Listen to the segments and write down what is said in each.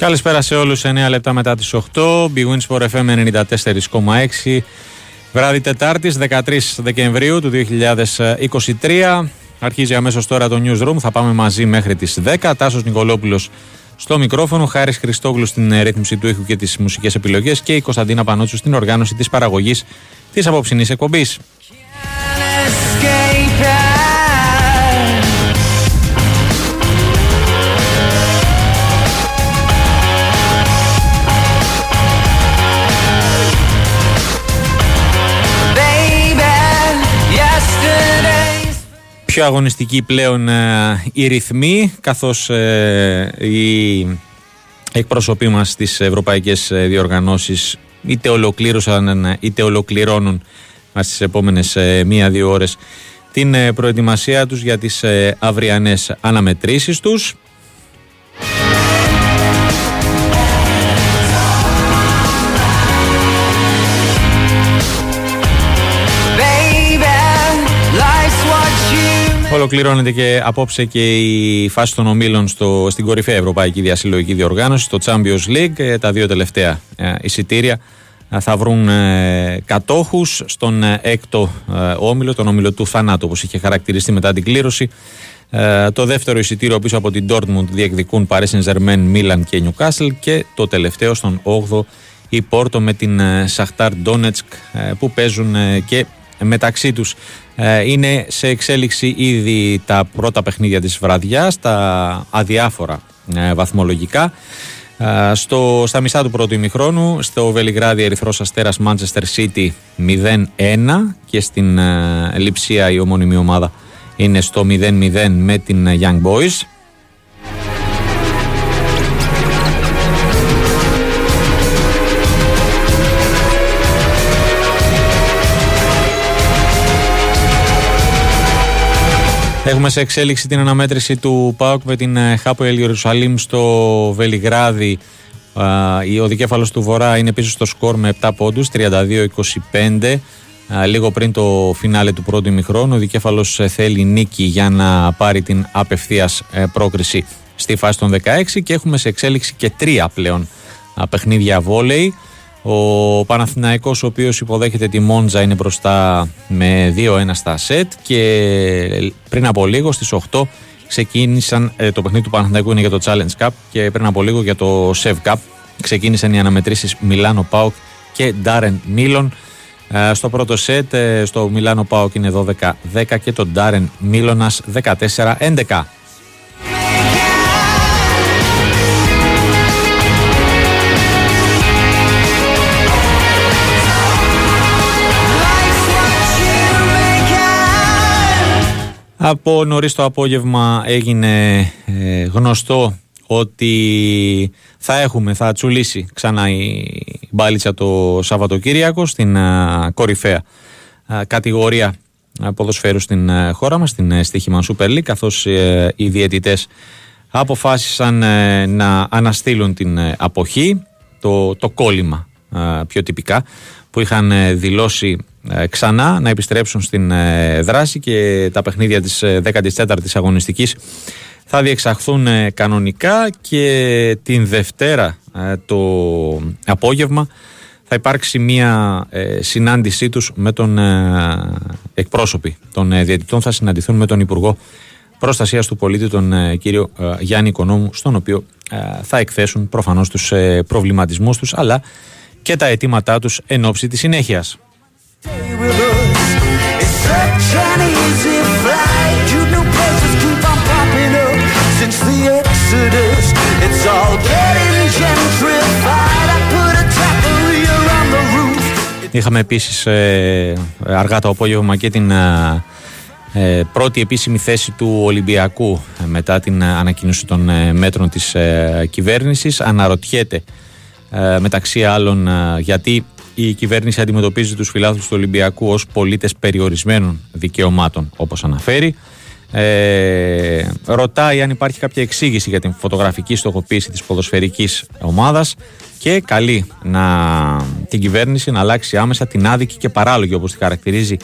Καλησπέρα σε όλους, 9 λεπτά μετά τις 8, Big Wins for FM 94,6 Βράδυ Τετάρτης, 13 Δεκεμβρίου του 2023 Αρχίζει αμέσως τώρα το Newsroom, θα πάμε μαζί μέχρι τις 10 Τάσος Νικολόπουλος στο μικρόφωνο, Χάρης Χριστόγλου στην ρύθμιση του ήχου και τις μουσικές επιλογές και η Κωνσταντίνα Πανότσου στην οργάνωση της παραγωγής της απόψινής εκπομπής. Πιο αγωνιστική πλέον ε, η ρυθμή καθώς ε, οι εκπρόσωποι μας στις ευρωπαϊκές ε, διοργανώσεις είτε ολοκλήρωσαν είτε ολοκληρώνουν στις επόμενες μία-δύο ώρες την προετοιμασία τους για τις αυριανές αναμετρήσεις τους. Ολοκληρώνεται και απόψε και η φάση των ομίλων στο, στην κορυφαία Ευρωπαϊκή Διασυλλογική Διοργάνωση, το Champions League. Ε, τα δύο τελευταία ε, εισιτήρια ε, θα βρουν ε, κατόχους στον έκτο όμιλο, τον όμιλο του θανάτου όπως είχε χαρακτηριστεί μετά την κλήρωση. το δεύτερο εισιτήριο πίσω από την Dortmund διεκδικούν Paris Saint-Germain, Milan και Newcastle και το τελευταίο στον 8ο η Πόρτο με την Σαχτάρ Donetsk που παίζουν και μεταξύ τους ε, είναι σε εξέλιξη ήδη τα πρώτα παιχνίδια της βραδιάς, τα αδιάφορα ε, βαθμολογικά. Ε, στο, στα μισά του πρώτου ημιχρόνου, στο Βελιγράδι Ερυθρός Αστέρας Manchester City 0-1 και στην Λιψία η ομόνιμη ομάδα είναι στο 0-0 με την Young Boys. Έχουμε σε εξέλιξη την αναμέτρηση του ΠΑΟΚ με την ε, Χάπο Ιερουσαλήμ στο Βελιγράδι. Ο δικέφαλος του Βορρά είναι πίσω στο σκορ με 7 πόντους, 32-25. Λίγο πριν το φινάλε του πρώτου ημιχρόνου, ο δικέφαλος ε, θέλει νίκη για να πάρει την απευθείας ε, πρόκριση στη φάση των 16 και έχουμε σε εξέλιξη και τρία πλέον παιχνίδια βόλεϊ. Ο Παναθηναϊκός ο οποίος υποδέχεται τη Μόντζα είναι μπροστά με 2-1 στα σετ και πριν από λίγο στις 8 ξεκίνησαν, ε, το παιχνίδι του Παναθηναϊκού είναι για το Challenge Cup και πριν από λίγο για το Sev Cup. Ξεκίνησαν οι αναμετρήσεις Μιλάνο Πάοκ και Ντάρεν Μίλον. Ε, στο πρώτο σετ ε, στο Μιλάνο Πάοκ είναι 12-10 και το Ντάρεν Μίλωνας 14-11 Από νωρίς το απόγευμα έγινε ε, γνωστό ότι θα έχουμε, θα τσουλήσει ξανά η μπάλιτσα το Σαββατοκύριακο στην α, κορυφαία α, κατηγορία ποδοσφαίρου στην χώρα μας, στην ε, στοίχημα Super League, καθώς ε, οι διαιτητές αποφάσισαν να αναστείλουν την αποχή, το, το κόλλημα πιο τυπικά, που είχαν δηλώσει ε, ξανά να επιστρέψουν στην ε, δράση και τα παιχνίδια της 14ης ε, αγωνιστικής θα διεξαχθούν κανονικά και την Δευτέρα το απόγευμα θα υπάρξει μια συνάντησή τους με τον εκπρόσωποι των διαιτητών θα συναντηθούν με τον Υπουργό Προστασίας του Πολίτη τον κύριο Γιάννη Οικονόμου στον οποίο θα εκθέσουν προφανώς τους προβληματισμούς τους αλλά και τα αιτήματά τους εν ώψη της συνέχειας. Είχαμε επίσης ε, αργά το απόγευμα και την ε, ε, πρώτη επίσημη θέση του Ολυμπιακού μετά την ανακοίνωση των μέτρων της κυβέρνησης. Αναρωτιέται μεταξύ άλλων γιατί η κυβέρνηση αντιμετωπίζει τους φιλάθλους του Ολυμπιακού ως πολίτες περιορισμένων δικαιωμάτων όπως αναφέρει. Ε, ρωτάει αν υπάρχει κάποια εξήγηση για την φωτογραφική στοχοποίηση της ποδοσφαιρικής ομάδας και καλεί να, την κυβέρνηση να αλλάξει άμεσα την άδικη και παράλογη όπως τη χαρακτηρίζει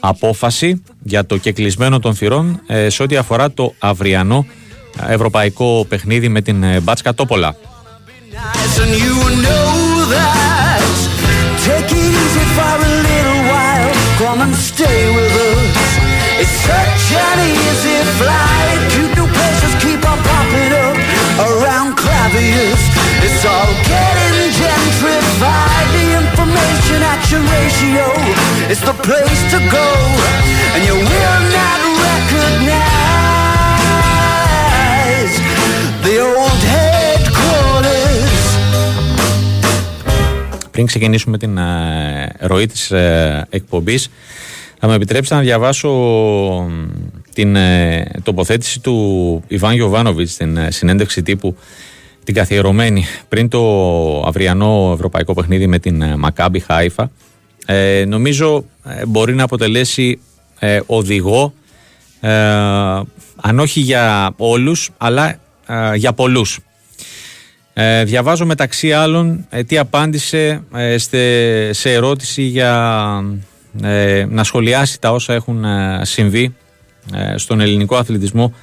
απόφαση για το κεκλεισμένο των θυρών ε, σε ό,τι αφορά το αυριανό ευρωπαϊκό παιχνίδι με την ε, Μπάτσκα Τόπολα. It's such an easy flight. Cute new places keep on popping up around Clavius. It's all getting gentrified. The information action ratio is the place to go, and you will not recognize Πριν ξεκινήσουμε την uh, ροή της uh, εκπομπής, Θα με επιτρέψετε να διαβάσω την ε, τοποθέτηση του Ιβάν Γιοβάνοβιτ στην ε, συνέντευξη τύπου την καθιερωμένη πριν το αυριανό ευρωπαϊκό παιχνίδι με την ε, Μακάμπι Χάιφα. Ε, νομίζω μπορεί να αποτελέσει οδηγό αν όχι για όλους αλλά για πολλούς. Διαβάζω μεταξύ άλλων τι απάντησε σε ερώτηση για ε, να σχολιάσει τα όσα έχουν ε, συμβεί ε, στον ελληνικό αθλητισμό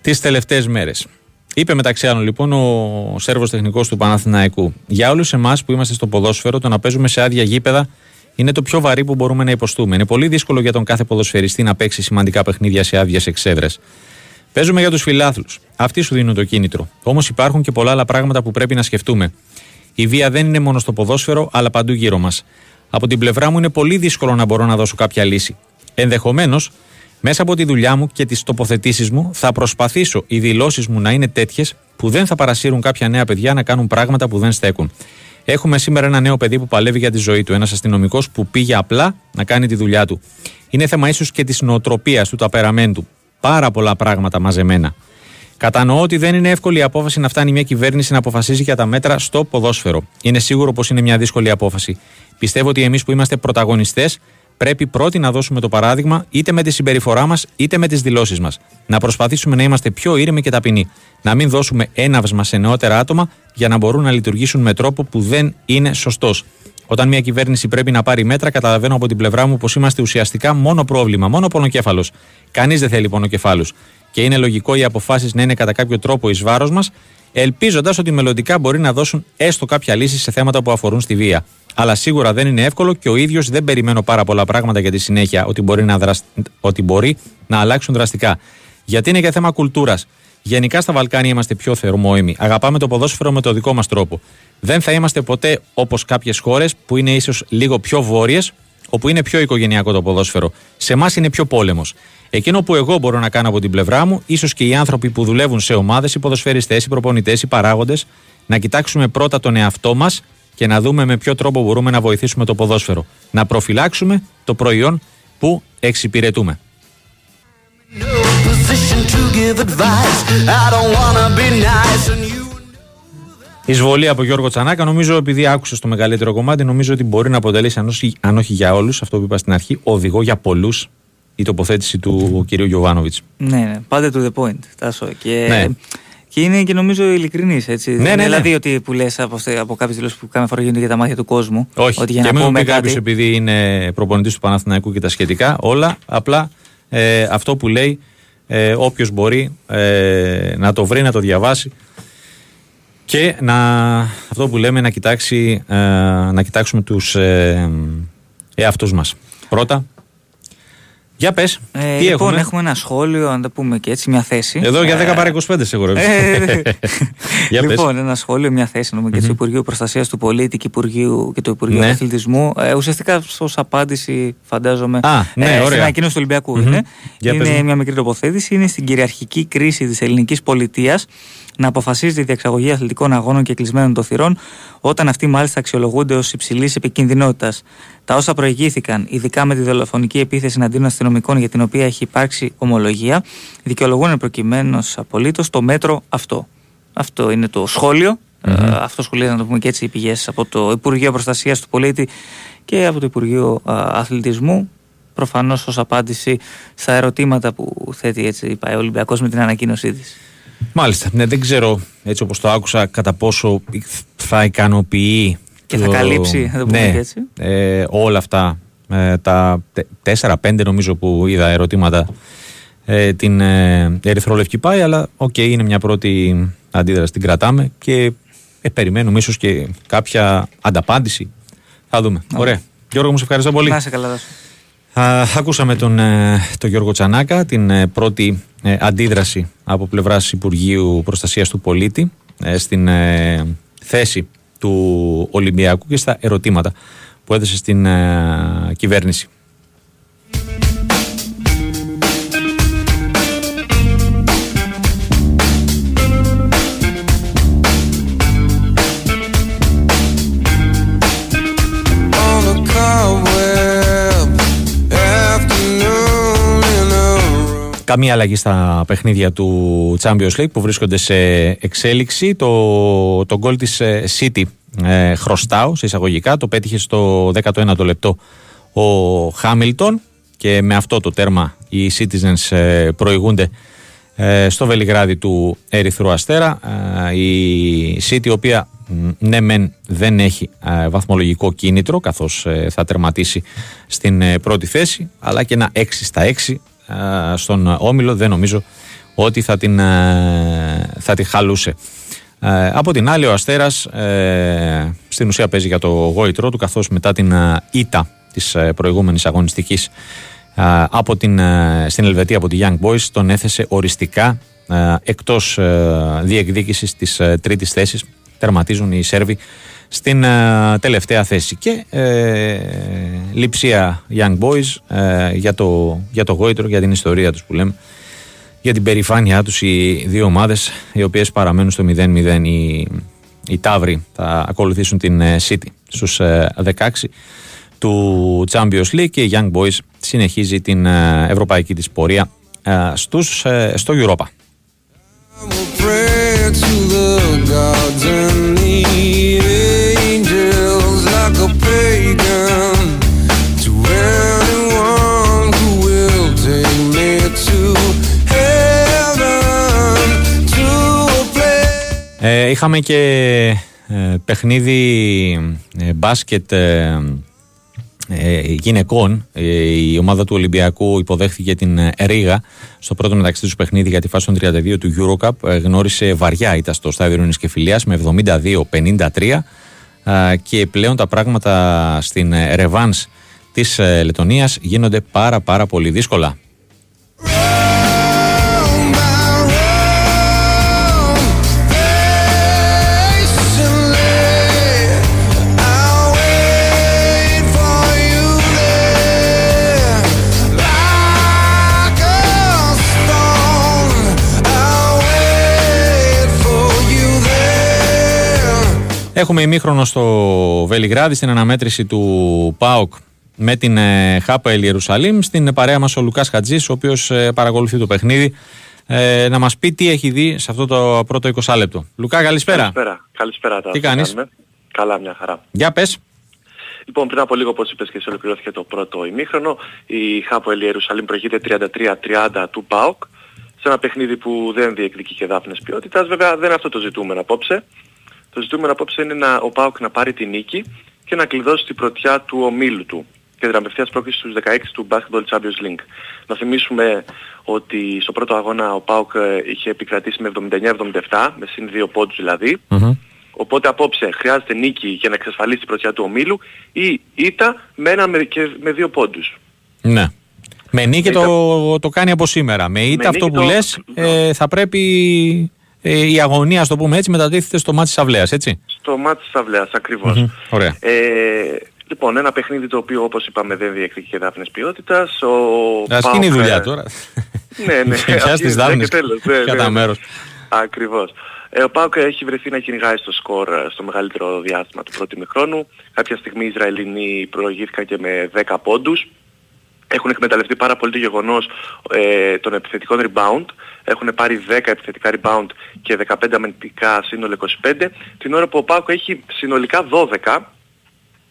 τις τελευταίες μέρες. Είπε μεταξύ άλλων λοιπόν ο Σέρβος τεχνικός του Παναθηναϊκού Για όλους εμάς που είμαστε στο ποδόσφαιρο το να παίζουμε σε άδεια γήπεδα είναι το πιο βαρύ που μπορούμε να υποστούμε. Είναι πολύ δύσκολο για τον κάθε ποδοσφαιριστή να παίξει σημαντικά παιχνίδια σε άδειες εξέδρες. Παίζουμε για τους φιλάθλους. Αυτοί σου δίνουν το κίνητρο. Όμως υπάρχουν και πολλά άλλα πράγματα που πρέπει να σκεφτούμε. Η βία δεν είναι μόνο στο ποδόσφαιρο, αλλά παντού γύρω μας. Από την πλευρά μου είναι πολύ δύσκολο να μπορώ να δώσω κάποια λύση. Ενδεχομένως, μέσα από τη δουλειά μου και τις τοποθετήσεις μου, θα προσπαθήσω οι δηλώσεις μου να είναι τέτοιες που δεν θα παρασύρουν κάποια νέα παιδιά να κάνουν πράγματα που δεν στέκουν. Έχουμε σήμερα ένα νέο παιδί που παλεύει για τη ζωή του. Ένας αστυνομικός που πήγε απλά να κάνει τη δουλειά του. Είναι θέμα ίσως και της νοοτροπίας του, του απεραμέντου. Πάρα πολλά πράγματα μαζεμένα. Κατανοώ ότι δεν είναι εύκολη η απόφαση να φτάνει μια κυβέρνηση να αποφασίζει για τα μέτρα στο ποδόσφαιρο. Είναι σίγουρο πως είναι μια δύσκολη απόφαση. Πιστεύω ότι εμείς που είμαστε πρωταγωνιστές πρέπει πρώτοι να δώσουμε το παράδειγμα είτε με τη συμπεριφορά μας είτε με τις δηλώσεις μας. Να προσπαθήσουμε να είμαστε πιο ήρεμοι και ταπεινοί. Να μην δώσουμε έναυσμα σε νεότερα άτομα για να μπορούν να λειτουργήσουν με τρόπο που δεν είναι σωστός. Όταν μια κυβέρνηση πρέπει να πάρει μέτρα, καταλαβαίνω από την πλευρά μου πως είμαστε ουσιαστικά μόνο πρόβλημα, μόνο πονοκέφαλος. Κανείς δεν θέλει πονοκεφάλους. Και είναι λογικό οι αποφάσεις να είναι κατά κάποιο τρόπο εις βάρος μας, ελπίζοντας ότι μελλοντικά μπορεί να δώσουν έστω κάποια λύση σε θέματα που αφορούν στη βία. Αλλά σίγουρα δεν είναι εύκολο και ο ίδιος δεν περιμένω πάρα πολλά πράγματα για τη συνέχεια ότι μπορεί να, δρασ... ότι μπορεί να αλλάξουν δραστικά. Γιατί είναι και θέμα κουλτούρας. Γενικά στα Βαλκάνια είμαστε πιο θερμόιμοι. Αγαπάμε το ποδόσφαιρο με το δικό μας τρόπο. Δεν θα είμαστε ποτέ όπως κάποιες χώρες που είναι ίσως λίγο πιο βόρειες, όπου είναι πιο οικογενειακό το ποδόσφαιρο. Σε εμάς είναι πιο πόλεμος. Εκείνο που εγώ μπορώ να κάνω από την πλευρά μου, ίσως και οι άνθρωποι που δουλεύουν σε ομάδες, οι ποδοσφαιριστές, οι προπονητές, οι παράγοντες, να κοιτάξουμε πρώτα τον εαυτό μας και να δούμε με ποιο τρόπο μπορούμε να βοηθήσουμε το ποδόσφαιρο. Να προφυλάξουμε το προϊόν που εξυπηρετούμε. Εισβολή από Γιώργο Τσανάκα. Νομίζω, επειδή άκουσε το μεγαλύτερο κομμάτι, νομίζω ότι μπορεί να αποτελέσει, αν όχι για όλους, αυτό που είπα στην αρχή, οδηγό για πολλούς η τοποθέτηση του κ. Γιωβάνοβιτς. Ναι, ναι, πάντα to the point. Τάσο. Και ναι. Και είναι και νομίζω ειλικρινής. Έτσι. Ναι, ναι, ναι. Δηλαδή ότι που λες από, από κάποιες δηλώσεις που κάμε φορά γίνονται για τα μάτια του κόσμου. Όχι, ότι για και να μην πει κάποιος επειδή είναι προπονητής του Παναθηναϊκού και τα σχετικά. Όλα απλά ε, αυτό που λέει ε, όποιος μπορεί ε, να το βρει, να το διαβάσει και να, αυτό που λέμε να, κοιτάξει, ε, να κοιτάξουμε τους ε, εαυτούς μας. Πρώτα, για πε. Ε, τι λοιπόν, έχουμε. ένα σχόλιο, να τα πούμε και έτσι, μια θέση. Εδώ για 10 ε, παρά 25 σίγουρα. Ε, για λοιπόν, ένα σχόλιο, μια θέση νομουμε και του Υπουργείου Προστασία του Πολίτη και, Υπουργείου, και του Υπουργείου ναι. Αθλητισμού. Ε, ουσιαστικά ω απάντηση, φαντάζομαι. Α, ναι, ε, στην ανακοίνωση του Ολυμπιακού. Είναι, είναι μια μικρή τοποθέτηση. Είναι στην κυριαρχική κρίση τη ελληνική πολιτεία να αποφασίζει η διεξαγωγή αθλητικών αγώνων και κλεισμένων των θυρών, όταν αυτοί μάλιστα αξιολογούνται ως υψηλής επικίνδυνοτητας. Τα όσα προηγήθηκαν, ειδικά με τη δολοφονική επίθεση εναντίον αστυνομικών για την οποία έχει υπάρξει ομολογία, δικαιολογούν προκειμένως απολύτως το μέτρο αυτό. Αυτό είναι το σχόλιο. Mm-hmm. αυτό σχολιάζει, να το πούμε και έτσι, οι πηγές από το Υπουργείο Προστασίας του Πολίτη και από το Υπουργείο Αθλητισμού. Προφανώς ως απάντηση στα ερωτήματα που θέτει έτσι, η ΠΑΕ Ολυμπιακός με την ανακοίνωσή της. Μάλιστα. Ναι, δεν ξέρω έτσι όπως το άκουσα κατά πόσο θα ικανοποιεί και θα καλύψει, θα το πούμε ναι, έτσι. Ε, όλα αυτά ε, τα τέσσερα-πέντε νομίζω που είδα ερωτήματα ε, την ε, Ερυθρόλευκη ΠΑΕ αλλά OK okay, είναι μια πρώτη αντίδραση την κρατάμε και ε, περιμένουμε ίσως και κάποια ανταπάντηση. Θα δούμε. Ωραία. Γιώργο, μου σε ευχαριστώ πολύ. Να σε καλά, ακούσαμε τον, ε, τον Γιώργο Τσανάκα, την ε, πρώτη ε, αντίδραση από πλευράς Υπουργείου Προστασίας του Πολίτη στην θέση του Ολυμπιακού και στα ερωτήματα που έδωσε στην κυβέρνηση. Καμία αλλαγή στα παιχνίδια του Champions League που βρίσκονται σε εξέλιξη. Το, το γκολ της ε, City ε, χρωστάω σε εισαγωγικά. Το πέτυχε στο 19ο λεπτό ο Χάμιλτον και με αυτό το τέρμα οι Citizens ε, προηγούνται ε, στο Βελιγράδι του Ερυθρού Αστέρα. η City η οποία ναι μεν δεν έχει βαθμολογικό κίνητρο καθώς θα τερματίσει στην πρώτη θέση αλλά και ένα 6 στα 6 στον Όμιλο δεν νομίζω ότι θα την, θα τη χαλούσε. Από την άλλη ο Αστέρας ε, στην ουσία παίζει για το γόητρό του καθώς μετά την ήττα της ε, προηγούμενης αγωνιστικής από την, στην Ελβετία από τη Young Boys τον έθεσε οριστικά εκτός διεκδίκησης της τρίτης θέσης τερματίζουν οι Σέρβοι στην uh, τελευταία θέση. Και ε, λειψία Young Boys ε, για, το, για το γόητρο, για την ιστορία τους που λέμε για την περηφάνειά τους οι δύο ομάδες οι οποίες παραμένουν στο 0-0 οι, οι Ταύροι θα ακολουθήσουν την City στους 16 του Champions League και η Young Boys συνεχίζει την ευρωπαϊκή της πορεία στους, στο Europa. Ε, είχαμε και ε, παιχνίδι ε, μπάσκετ ε, γυναικών. η ομάδα του Ολυμπιακού υποδέχθηκε την Ρήγα στο πρώτο μεταξύ τους παιχνίδι για τη φάση των 32 του Eurocup. γνώρισε βαριά ήταν στο στάδιο Ειρήνης και Φιλίας με 72-53 και πλέον τα πράγματα στην Ρεβάνς της Λετωνίας γίνονται πάρα πάρα πολύ δύσκολα. Έχουμε ημίχρονο στο Βελιγράδι στην αναμέτρηση του ΠΑΟΚ με την ε, Χάπα Ιερουσαλήμ. Στην παρέα μας ο Λουκάς Χατζής, ο οποίος ε, παρακολουθεί το παιχνίδι, ε, να μας πει τι έχει δει σε αυτό το πρώτο 20 λεπτό. Λουκά, καλησπέρα. Καλησπέρα. Καλησπέρα τι κάνεις; Καλά, μια χαρά. Για πες. Λοιπόν, πριν από λίγο, όπως είπες και σε ολοκληρώθηκε το πρώτο ημίχρονο, η Χάπο Ιερουσαλήμ προηγείται 33-30 του ΠΑΟΚ, σε ένα παιχνίδι που δεν διεκδικεί και δάφνες ποιότητας. Βέβαια δεν είναι αυτό το ζητούμενο απόψε. Το ζητούμενο απόψε είναι να, ο ΠΑΟΚ να πάρει την νίκη και να κλειδώσει την πρωτιά του ομίλου του και την απευθείας πρόκληση στους 16 του Basketball Champions League. Να θυμίσουμε ότι στο πρώτο αγώνα ο ΠΑΟΚ ε, είχε επικρατήσει με 79-77, με συν 2 πόντους δηλαδη Οπότε απόψε χρειάζεται νίκη για να εξασφαλίσει την πρωτιά του ομίλου ή ήττα με ένα με, και με δύο πόντους. Ναι. Με νίκη το, το κάνει από σήμερα. Με ήττα αυτό που το... λες ε, θα πρέπει ε, η αγωνία, το πούμε έτσι, μετατίθεται στο μάτι της Αυλαίας, έτσι. Στο μάτι της Αυλαίας, Ωραία. Ε, λοιπόν, ένα παιχνίδι το οποίο όπως είπαμε δεν διεκδικεί δάφνες ποιότητας. Ο Ας γίνει η δουλειά τώρα. ναι, ναι. Πιάσει τις δάφνες κατά ναι, μέρος. Ακριβώς. Ε, ο Πάουκ έχει βρεθεί να κυνηγάει στο σκορ ε, στο μεγαλύτερο διάστημα του πρώτου μηχρόνου. Κάποια στιγμή οι Ισραηλινοί προηγήθηκαν και με 10 πόντους έχουν εκμεταλλευτεί πάρα πολύ το γεγονός ε, των επιθετικών rebound. Έχουν πάρει 10 επιθετικά rebound και 15 αμυντικά σύνολο 25. Την ώρα που ο Πάκο έχει συνολικά 12.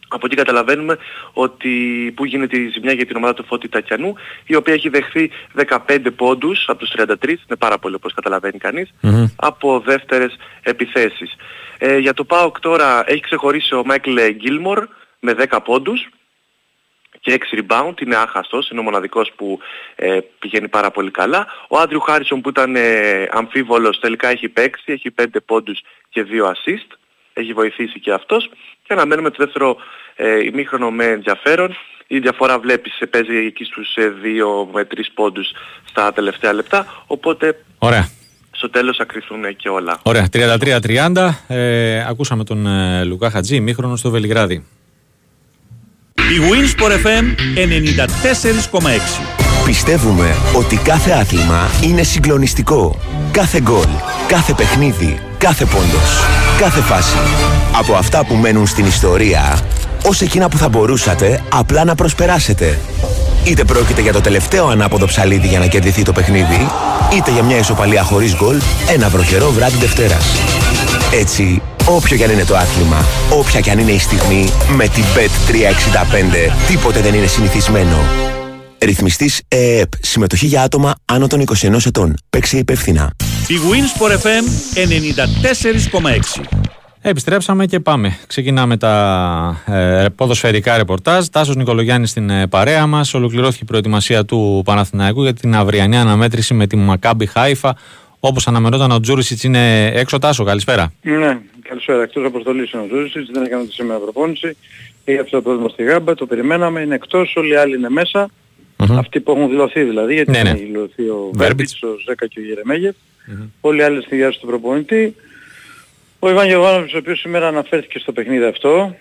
Από εκεί καταλαβαίνουμε ότι που γίνεται η ζημιά για την ομάδα του Φώτη Τακιανού, η οποία έχει δεχθεί 15 πόντους από τους 33, είναι πάρα πολύ όπως καταλαβαίνει από δεύτερες επιθέσεις. Ε, για το ΠΑΟΚ τώρα έχει ξεχωρίσει ο Μάικλ Γκίλμορ με 10 πόντους, και 6 rebound, είναι άχαστος, είναι ο μοναδικός που ε, πηγαίνει πάρα πολύ καλά. Ο Άντριου Χάρισον που ήταν ε, αμφίβολος τελικά έχει παίξει, έχει 5 πόντους και 2 assist. έχει βοηθήσει και αυτός και αναμένουμε το δεύτερο ε, ημίχρονο με ενδιαφέρον. Η διαφορά βλέπεις παίζει εκεί στους 2 με 3 πόντους στα τελευταία λεπτά, οπότε Ωραία. στο τέλος θα κρυθούν και όλα. Ωραία, 33-30. Ε, ακούσαμε τον ε, Λουκά Χατζή, ημίχρονο στο Βελιγράδι. Η Winsport FM 94,6 Πιστεύουμε ότι κάθε άθλημα είναι συγκλονιστικό. Κάθε γκολ, κάθε παιχνίδι, κάθε πόντος, κάθε φάση. Από αυτά που μένουν στην ιστορία, ως εκείνα που θα μπορούσατε απλά να προσπεράσετε. Είτε πρόκειται για το τελευταίο ανάποδο ψαλίδι για να κερδιθεί το παιχνίδι, είτε για μια ισοπαλία χωρίς γκολ, ένα βροχερό βράδυ Δευτέρας. Έτσι, όποιο κι αν είναι το άθλημα, όποια κι αν είναι η στιγμή, με την Bet365 τίποτε δεν είναι συνηθισμένο. Ρυθμιστής ΕΕΠ. Συμμετοχή για άτομα άνω των 21 ετών. Παίξε υπεύθυνα. Η Winsport FM 94,6 Επιστρέψαμε και πάμε. Ξεκινάμε τα ε, ποδοσφαιρικά ρεπορτάζ. Τάσος Νικολογιάννης στην ε, παρέα μας. Ολοκληρώθηκε η προετοιμασία του Παναθηναϊκού για την αυριανή αναμέτρηση με τη Μακάμπι Χάιφα. Όπως αναμενόταν ο Τζούρισιτς είναι έξω Τάσο. Καλησπέρα. Ναι, καλησπέρα. Εκτός αποστολής είναι ο Τζούρισιτς. Δεν έκανε τη σήμερα προπόνηση. Είχε αυτό το πρόβλημα στη Γάμπα. Το περιμέναμε. Είναι εκτός. Όλοι οι άλλοι είναι μέσα. Mm-hmm. Αυτοί που έχουν δηλωθεί δηλαδή, γιατί ναι, ναι. έχει δηλωθεί ο Βέρμπιτς, ο Ζέκα και ο Γερεμέγεφ. Mm-hmm. Όλοι οι άλλοι στη διάρκεια του προπονητή. Ο Ιβάν Γεωβάνοβιτς, ο οποίος σήμερα αναφέρθηκε στο παιχνίδι αυτό,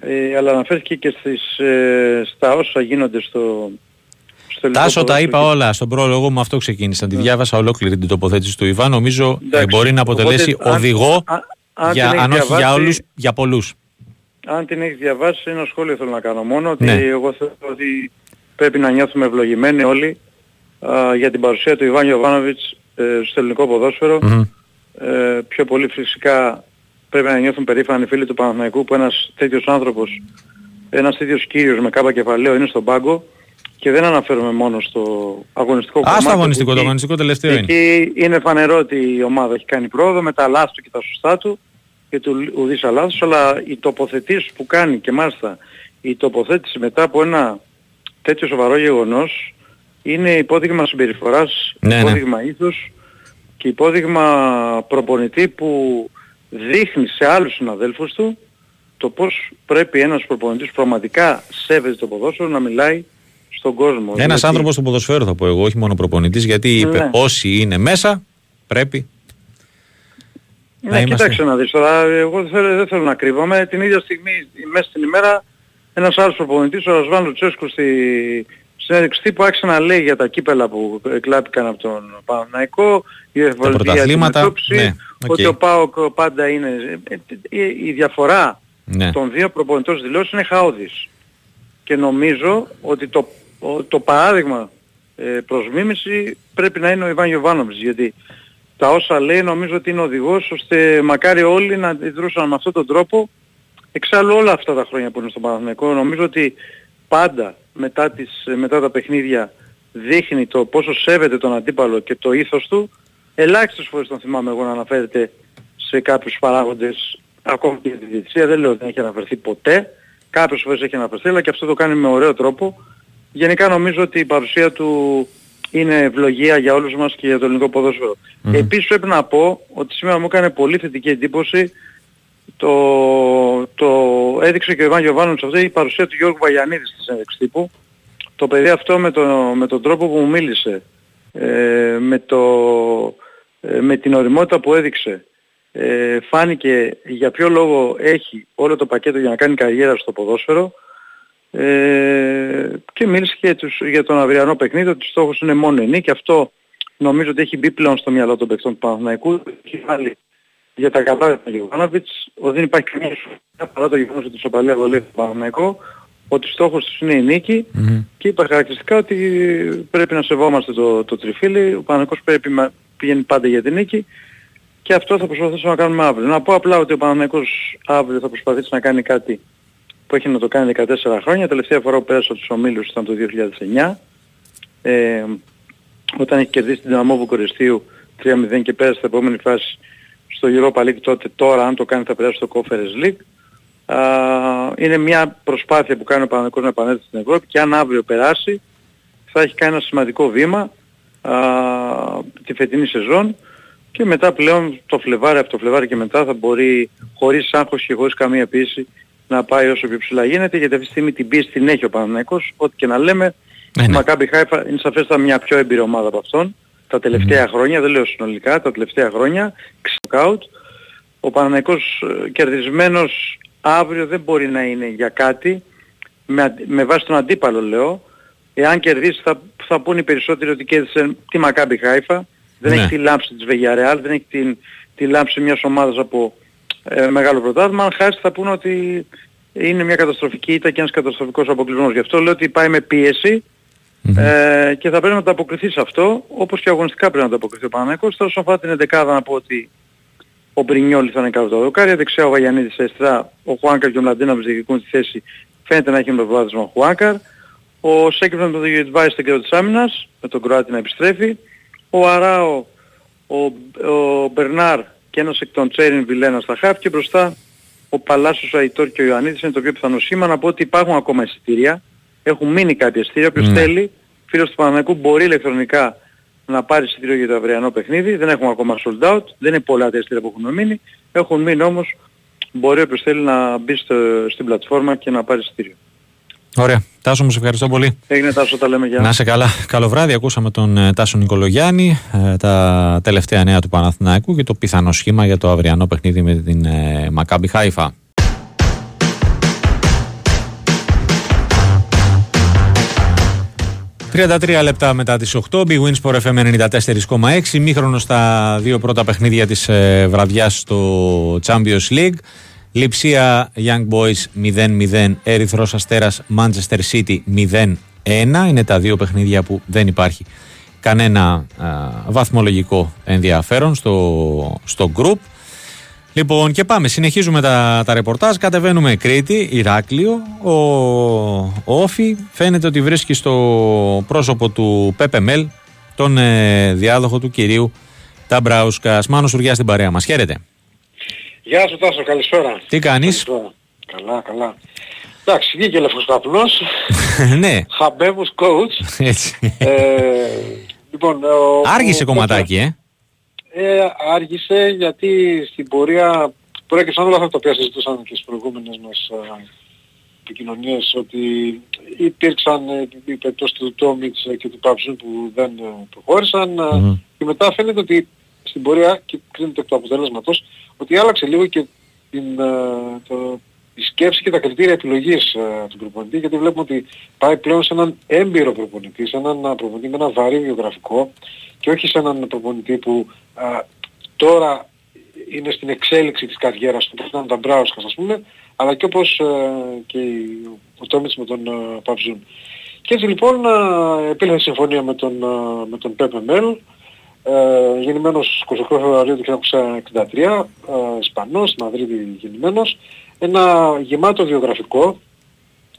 ε, αλλά αναφέρθηκε και στις, ε, στα όσα γίνονται στο, στο Τάσο τα είπα όλα στον πρόλογο μου, αυτό ξεκίνησα. Τη ναι. διάβασα ολόκληρη την τοποθέτηση του Ιβάν. Νομίζω ε, μπορεί να αποτελέσει Οπότε, οδηγό αν, αν, για, αν όχι για όλους, για πολλούς. Αν την έχεις διαβάσει, ένα σχόλιο θέλω να κάνω μόνο, ότι ναι. εγώ θέλω ότι πρέπει να νιώθουμε ευλογημένοι όλοι α, για την παρουσία του Ιβάν Ιωβάνοβιτς ε, στο ελληνικό Ε, πιο πολύ φυσικά πρέπει να νιώθουν περήφανοι φίλοι του Παναθηναϊκού που ένας τέτοιος άνθρωπος, ένας τέτοιος κύριος με κάπα κεφαλαίο είναι στον πάγκο και δεν αναφέρομαι μόνο στο αγωνιστικό κομμάτι. Α, στο αγωνιστικό, το αγωνιστικό τελευταίο είναι. Εκεί είναι φανερό ότι η ομάδα έχει κάνει πρόοδο με τα λάθη του και τα σωστά του και του ουδής λάθος, αλλά οι τοποθετήσεις που κάνει και μάλιστα η τοποθέτηση μετά από ένα τέτοιο σοβαρό γεγονός είναι υπόδειγμα συμπεριφοράς, ναι, ναι. υπόδειγμα ναι. ήθους και υπόδειγμα προπονητή που δείχνει σε άλλους συναδέλφους του το πώς πρέπει ένας προπονητής πραγματικά σέβεται το ποδόσφαιρο να μιλάει στον κόσμο. Ένας γιατί... άνθρωπος του ποδοσφαίρου θα πω εγώ, όχι μόνο προπονητής, γιατί είπε ναι. όσοι είναι μέσα πρέπει ναι, να είμαστε... κοιτάξτε να δεις τώρα, εγώ δεν θέλω, δεν θέλω να κρύβομαι. Την ίδια στιγμή, μέσα στην ημέρα, ένας άλλος προπονητής, ο Ρασβάν Λουτσέσκου στη συνέντευξη τύπου άρχισε να λέει για τα κύπελα που εκλάπηκαν από τον Παναναϊκό, η πρωταθλήματα, ναι, okay. ότι ο ΠΑΟΚ πάντα είναι... Ε, ε, η διαφορά ναι. των δύο προπονητών δηλώσεων είναι χαόδης. Και νομίζω ότι το, το παράδειγμα ε, προς μίμηση πρέπει να είναι ο Ιβάν Γιωβάνοβιτς, γιατί τα όσα λέει νομίζω ότι είναι οδηγός ώστε μακάρι όλοι να αντιδρούσαν με αυτόν τον τρόπο Εξάλλου όλα αυτά τα χρόνια που είναι στον Παναθηναϊκό νομίζω ότι πάντα μετά, τις, μετά τα παιχνίδια δείχνει το πόσο σέβεται τον αντίπαλο και το ήθος του. Ελάχιστες φορές τον θυμάμαι εγώ να αναφέρεται σε κάποιους παράγοντες ακόμη και τη διετησία. Δεν λέω ότι δεν έχει αναφερθεί ποτέ. Κάποιες φορές έχει αναφερθεί αλλά και αυτό το κάνει με ωραίο τρόπο. Γενικά νομίζω ότι η παρουσία του είναι ευλογία για όλους μας και για το ελληνικό ποδόσφαιρο. Mm-hmm. Επίσης πρέπει να πω ότι σήμερα μου έκανε πολύ θετική εντύπωση το, το έδειξε και ο Ιβάν Γιωβάνοβιτς αυτό η παρουσία του Γιώργου Βαγιανίδη στη συνέντευξη τύπου. Το παιδί αυτό με, το, με τον τρόπο που μου μίλησε, ε, με, το, ε, με την οριμότητα που έδειξε, ε, φάνηκε για ποιο λόγο έχει όλο το πακέτο για να κάνει καριέρα στο ποδόσφαιρο ε, και μίλησε και τους, για τον αυριανό παιχνίδι ότι στόχος είναι μόνο η και αυτό νομίζω ότι έχει μπει πλέον στο μυαλό των παιχτών του Παναθηναϊκού. Έχει βάλει για τα καλά του Γιωβάνοβιτς, ότι δεν υπάρχει καμία σοφία παρά το γεγονός ότι στο παλιά βολή του Παναμαϊκό, ότι στόχος τους είναι η νίκη mm-hmm. και είπα χαρακτηριστικά ότι πρέπει να σεβόμαστε το, το τριφύλι, ο Παναμαϊκός πρέπει να πηγαίνει πάντα για την νίκη και αυτό θα προσπαθήσουμε να κάνουμε αύριο. Να πω απλά ότι ο Παναμαϊκός αύριο θα προσπαθήσει να κάνει κάτι που έχει να το κάνει 14 χρόνια. Τελευταία φορά που πέρασε από τους ομίλους ήταν το 2009. Ε, όταν έχει κερδίσει την Δυναμό Βουκοριστίου 3-0 και πέρασε στην επόμενη φάση στο Europa League τότε, τώρα αν το κάνει θα περάσει στο Conference League. Α, είναι μια προσπάθεια που κάνει ο Παναγικός να επανέλθει στην Ευρώπη και αν αύριο περάσει θα έχει κάνει ένα σημαντικό βήμα α, τη φετινή σεζόν και μετά πλέον το Φλεβάρι, από το Φλεβάρι και μετά θα μπορεί χωρίς άγχος και χωρίς καμία πίεση να πάει όσο πιο ψηλά γίνεται γιατί αυτή τη στιγμή την πίεση την έχει ο Παναθηναϊκός ό,τι και να λέμε ναι, ναι. η Μακάμπι Χάιφα είναι σαφέστα μια πιο έμπειρη ομάδα από αυτόν τα τελευταία mm. χρόνια, δεν λέω συνολικά, τα τελευταία χρόνια, ξεκάουτ. Ο Παναθηναϊκός ε, κερδισμένος αύριο δεν μπορεί να είναι για κάτι, με, με βάση τον αντίπαλο λέω, εάν κερδίσει θα, θα πούνε οι περισσότεροι ότι κέρδισε τη Μακάμπι Χάιφα, δεν ναι. έχει τη λάμψη της Βεγιαρεάλ, δεν έχει την, τη λάμψη μιας ομάδας από ε, μεγάλο πρωτάθλημα. Αν χάσει θα πούνε ότι είναι μια καταστροφική ήττα και ένας καταστροφικός αποκλεισμός. Γι' αυτό λέω ότι πάει με πίεση ε, και θα πρέπει να τα αποκριθεί σε αυτό, όπως και αγωνιστικά πρέπει να τα αποκριθεί ο Παναγιώτης. Τώρα όσον αφορά την 11 να πω ότι ο Μπρινιόλης θα είναι κάτω τα δοκάρια, δεξιά ο Βαγιανίδης Εστρά, ο Χουάνκαρ και ο Μλαντίναβης διεκδικούν τη θέση, φαίνεται να έχει με προβάδισμα ο Χουάνκαρ. Ο Σέκεφ με τον Διοιτβάη στην κέντρο της άμυνας, με τον Κροάτι να επιστρέφει. Ο Αράο, ο, ο Μπερνάρ και ένας εκ των Τσέριν Βιλένας στα χάπ και μπροστά ο Παλάσιος Αϊτόρ και ο Ιωαννίδης είναι το πιο πιθανό σήμα να πω ότι υπάρχουν ακόμα εισιτήρια έχουν μείνει κάποια εισιτήρια. Όποιος ναι. θέλει, φίλος του Παναμαϊκού μπορεί ηλεκτρονικά να πάρει εισιτήριο για το αυριανό παιχνίδι. Δεν έχουμε ακόμα sold out. Δεν είναι πολλά τα εισιτήρια που έχουν μείνει. Έχουν μείνει όμως. Μπορεί όποιος θέλει να μπει στο, στην πλατφόρμα και να πάρει εισιτήριο. Ωραία. Τάσο μου, σε ευχαριστώ πολύ. Έγινε Τάσο, τα λέμε για. Να σε καλά. Καλό βράδυ. Ακούσαμε τον ε, Τάσο Νικολογιάννη, ε, τα τελευταία νέα του Παναθηναϊκού και το πιθανό σχήμα για το αυριανό παιχνίδι με την ε, Μακάμπι Χάιφα. 33 λεπτά μετά τις 8, Big Wins for FM 94,6, μήχρονο στα δύο πρώτα παιχνίδια της ε, βραδιάς στο Champions League. Λιψία Young Boys 0-0, Ερυθρός Αστέρας Manchester City 0-1. Είναι τα δύο παιχνίδια που δεν υπάρχει κανένα βαθμολογικό ενδιαφέρον στο, στο group. Λοιπόν, και πάμε. Συνεχίζουμε τα, τα ρεπορτάζ. Κατεβαίνουμε Κρήτη, Ηράκλειο. Ο, ο Όφη φαίνεται ότι βρίσκει στο πρόσωπο του Πέπε Μέλ τον ε, διάδοχο του κυρίου Ταμπράουσκα. Μάνο Σουριά στην παρέα μας. Χαίρετε. Γεια σου Τάσο, καλησπέρα. Τι κάνεις; Καλά, καλά. Εντάξει, βγήκε λεφοσταπνός. ναι. Χαμπέβους coach. Έτσι. Ε, λοιπόν, Άργησε κομματάκι, ε ε, άργησε γιατί στην πορεία προέκυψαν όλα αυτά τα οποία συζητούσαν και στις προηγούμενες μας επικοινωνίες ότι υπήρξαν ε, οι περιπτώσεις του Τόμιτς και του Παψούν που δεν ε, προχώρησαν mm-hmm. και μετά φαίνεται ότι στην πορεία και κρίνεται εκ του αποτέλεσματος ότι άλλαξε λίγο και την, το, η σκέψη και τα κριτήρια επιλογής του προπονητή γιατί βλέπουμε ότι πάει πλέον σε έναν έμπειρο προπονητή, σε έναν προπονητή με ένα βαρύ βιογραφικό και όχι σε έναν προπονητή που τώρα είναι στην εξέλιξη της καριέρας του, όπως ήταν τα Μπράουσκα ας πούμε, αλλά και όπως και ο Τόμιτς με τον Παυζούν. Και έτσι λοιπόν επήλθε συμφωνία με τον, με τον Πέπε Μέλ, ε, γεννημένος 28 Φεβρουαρίου του 1963, Ισπανός, στη Μαδρίτη γεννημένος, ένα γεμάτο βιογραφικό,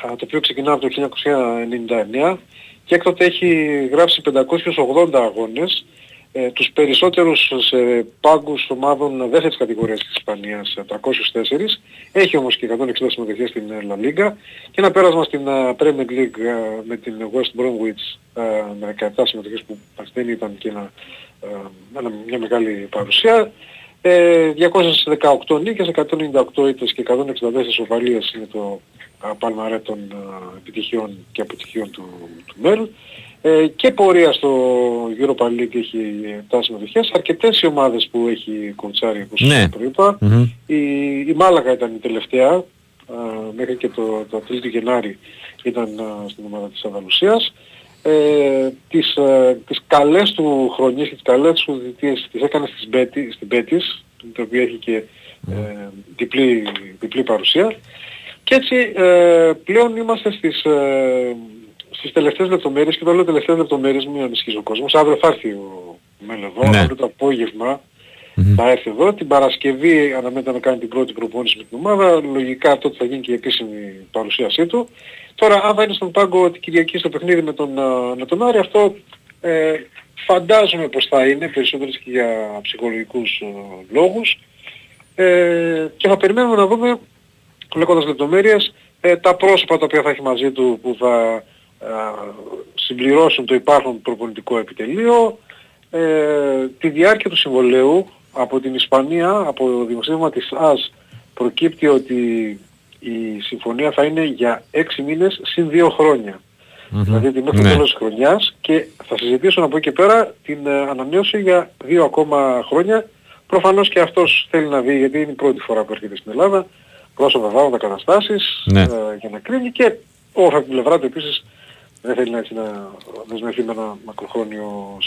το οποίο ξεκινά από το 1999 και έκτοτε έχει γράψει 580 αγώνες, ε, τους περισσότερους σε πάγκους ομάδων δεύτερης κατηγορίας της Ισπανίας, 304. Έχει όμως και 160 συμμετοχές στην La Liga και ένα πέρασμα στην Premier League με την West Bromwich με 17 συμμετοχές που δεν ήταν και ένα, μια μεγάλη παρουσία. 218 νίκες, 198 ήττες και 164 σοβαλίες είναι το παλμαρέ των επιτυχιών και αποτυχιών του, του Μέλ. Ε, και πορεία στο Europa League έχει 7 συμμετοχές. Αρκετές οι ομάδες που έχει κοουτσάρει όπως ναι. προείπα. Mm-hmm. Η, η Μάλαγα ήταν η τελευταία. Α, μέχρι και το, το του Γενάρη ήταν α, στην ομάδα της Ανδαλουσίας. Ε, τις, α, τις καλές του χρονιές και τις καλές του διτίες τις έκανε στις Μπέτι, στην Μπέτης, το οποίο έχει και ε, διπλή, διπλή παρουσία. Και έτσι ε, πλέον είμαστε στις, ε, στις τελευταίες λεπτομέρειες και το λέω τελευταίες λεπτομέρειες μην ανησυχείς ο κόσμος. Αύριο θα έρθει ο Μέλ εδώ, ναι. αύριο το απόγευμα mm-hmm. θα έρθει εδώ. Την Παρασκευή αναμένεται να κάνει την πρώτη προπόνηση με την ομάδα. Λογικά τότε θα γίνει και η επίσημη παρουσίασή του. Τώρα αν θα είναι στον πάγκο την Κυριακή στο παιχνίδι με τον, με τον Άρη αυτό ε, φαντάζομαι πως θα είναι περισσότερες και για ψυχολογικούς ε, λόγους. Ε, και θα περιμένουμε να δούμε λέγοντας λεπτομέρειες ε, τα πρόσωπα τα οποία θα έχει μαζί του που θα συμπληρώσουν το υπάρχον προπονητικό επιτελείο, ε, τη διάρκεια του συμβολέου από την Ισπανία, από δημοσίευμα της ΑΣ προκύπτει ότι η συμφωνία θα είναι για 6 μήνες συν 2 χρόνια. Δηλαδή τη μέχρι το ναι. τέλος της χρονιάς και θα συζητήσουν από εκεί και πέρα την ε, ανανέωση για 2 ακόμα χρόνια. Προφανώς και αυτός θέλει να δει γιατί είναι η πρώτη φορά που έρχεται στην Ελλάδα πρόσωπα τα καταστάσεις ναι. ε, για να κρίνει και ο από την πλευρά του επίσης δεν θέλει να, έτσι, να δεσμευτεί με ένα μακροχρόνιο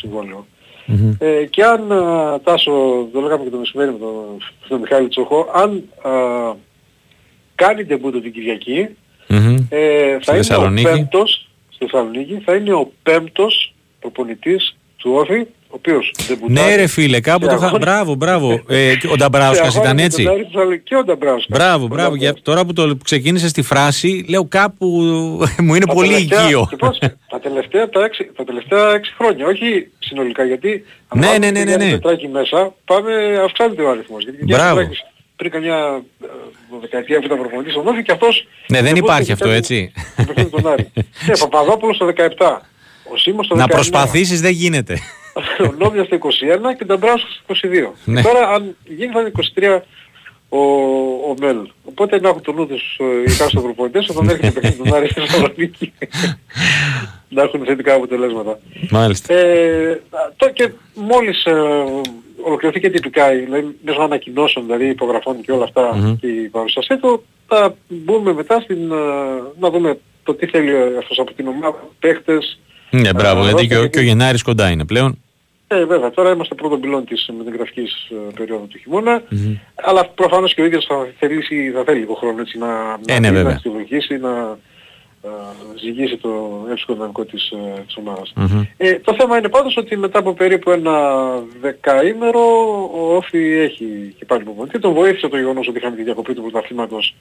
Ε, και αν ε, Τάσο, το λέγαμε και το μεσημέρι με τον, τον Μιχάλη Τσοχό, αν ε, κάνει τεμπούτο την Κυριακή, ε, θα είναι ο πέμπτος, στη Θεσσαλονίκη, θα είναι ο πέμπτος προπονητής του Όφη ο οποίος Ναι ρε φίλε, κάπου το είχα... Μπράβο, μπράβο. ε, ο Νταμπράουσκας ήταν έτσι. Και ο Νταμπράουσκας. Μπράβο, μπράβο. Για, τώρα που το ξεκίνησε στη φράση, λέω κάπου μου είναι πολύ οικείο. τα, τελευταία, τα, έξι, τα τελευταία έξι χρόνια, όχι συνολικά, γιατί αν ναι, ναι, ναι, ναι, ναι. μέσα, πάμε, αυξάνεται ο αριθμός. Γιατί Μπράβο. πριν καμιά ε, δεκαετία που ήταν προπονητής στον Όφη και αυτός... Ναι, δεν υπάρχει αυτό, έτσι. Ναι, Παπαδόπουλος το 17. Ο Σίμος το 19. Να προσπαθήσεις δεν γίνεται ο Νόβια στο 21 και τον Μπράουσκα στο 22. Ναι. Τώρα αν γίνει θα είναι 23 ο, ο Μέλ. Οπότε να έχουν το νου τους ε, οι κάστο προπονητές όταν έρχεται το παιχνίδι του Άρη στη Θεσσαλονίκη να έχουν θετικά αποτελέσματα. Μάλιστα. Ε, το και μόλις ε, ολοκληρωθεί και τυπικά, δηλαδή μέσω ανακοινώσεων, δηλαδή υπογραφών και όλα αυτά mm-hmm. και η παρουσίασή του, θα μπούμε μετά στην, ε, να δούμε το τι θέλει αυτός από την ομάδα, παίχτες, ναι, μπράβο, γιατί και, ο, και ο Γενάρης κοντά είναι πλέον. Ε, βέβαια, τώρα είμαστε πρώτο πυλόν της μεταγραφικής ε, περίοδου του χειμώνα, mm-hmm. αλλά προφανώς και ο ίδιος θα, θελήσει, θα θέλει λίγο χρόνο έτσι, να, ε, ναι, να, να βοηθήσει, να uh, ζυγίσει το εύσκολο δυναμικό της, uh, της ομάδας. Mm-hmm. Ε, το θέμα είναι πάντως ότι μετά από περίπου ένα δεκαήμερο ο Όφη έχει και πάλι υπομονή. Τον βοήθησε το γεγονός ότι είχαμε τη διακοπή του πρωταθλήματος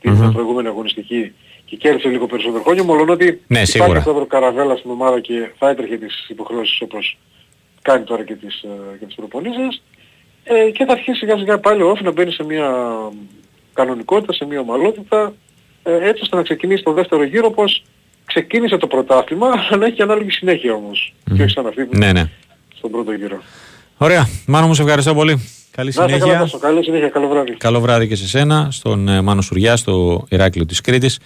την mm-hmm. προηγούμενη αγωνιστική και κέρδισε λίγο περισσότερο χρόνο, μόνο ότι ναι, υπάρχει αυτό Καραβέλα στην ομάδα και θα έτρεχε τις υποχρεώσεις όπως κάνει τώρα και τις, ε, και τις προπονήσεις ε, και θα αρχίσει σιγά σιγά πάλι ο Όφη να μπαίνει σε μια κανονικότητα, σε μια ομαλότητα ε, έτσι ώστε να ξεκινήσει το δεύτερο γύρο πως ξεκίνησε το πρωτάθλημα αλλά έχει ανάλογη συνέχεια όμως mm-hmm. και όχι σαν αυτή που ναι, ναι. στον πρώτο γύρο. Ωραία. Μάνο μου σε ευχαριστώ πολύ. Καλή συνέχεια. Καλά, καλή συνέχεια. Καλό βράδυ. Καλό βράδυ και σε σένα, στον ε, Μάνο Σουριά, στο Ηράκλειο της Κρήτης.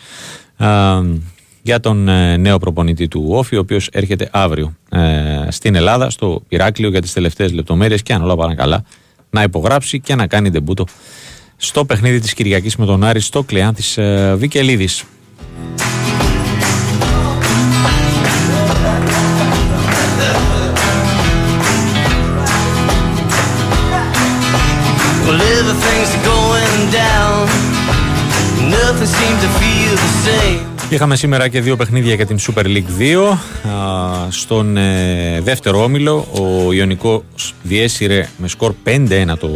για τον ε, νέο προπονητή του Όφη, ο οποίος έρχεται αύριο ε, στην Ελλάδα, στο Ηράκλειο για τις τελευταίες λεπτομέρειες και αν όλα πάνε καλά, να υπογράψει και να κάνει ντεμπούτο στο παιχνίδι της Κυριακής με τον Άρη στο Κλεάν της Βικελίδης. Είχαμε σήμερα και δύο παιχνίδια για την Super League 2. Στον ε, δεύτερο όμιλο ο Ιωνικός διέσυρε με σκορ 5-1 το,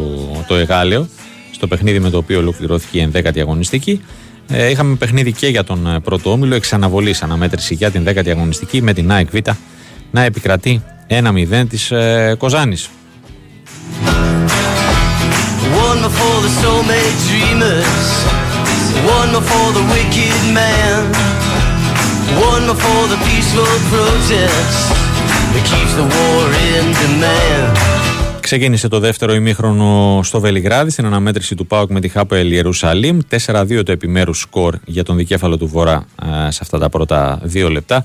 το Εγάλεο στο παιχνίδι με το οποίο ολοκληρώθηκε η 11η αγωνιστική. Ε, είχαμε παιχνίδι και για τον ε, πρώτο όμιλο, εξαναβολής αναμέτρηση για την 10η αγωνιστική με την ΑΕΚ Β να επικρατεί 1-0 της ε, Κοζάνης. One for the wicked man One for the peaceful protest That keeps the war in demand Ξεκίνησε το δεύτερο ημίχρονο στο Βελιγράδι στην αναμέτρηση του ΠΑΟΚ με τη Χάπελ Ιερουσαλήμ. 4-2 το επιμέρους σκορ για τον δικέφαλο του Βορρά σε αυτά τα πρώτα δύο λεπτά.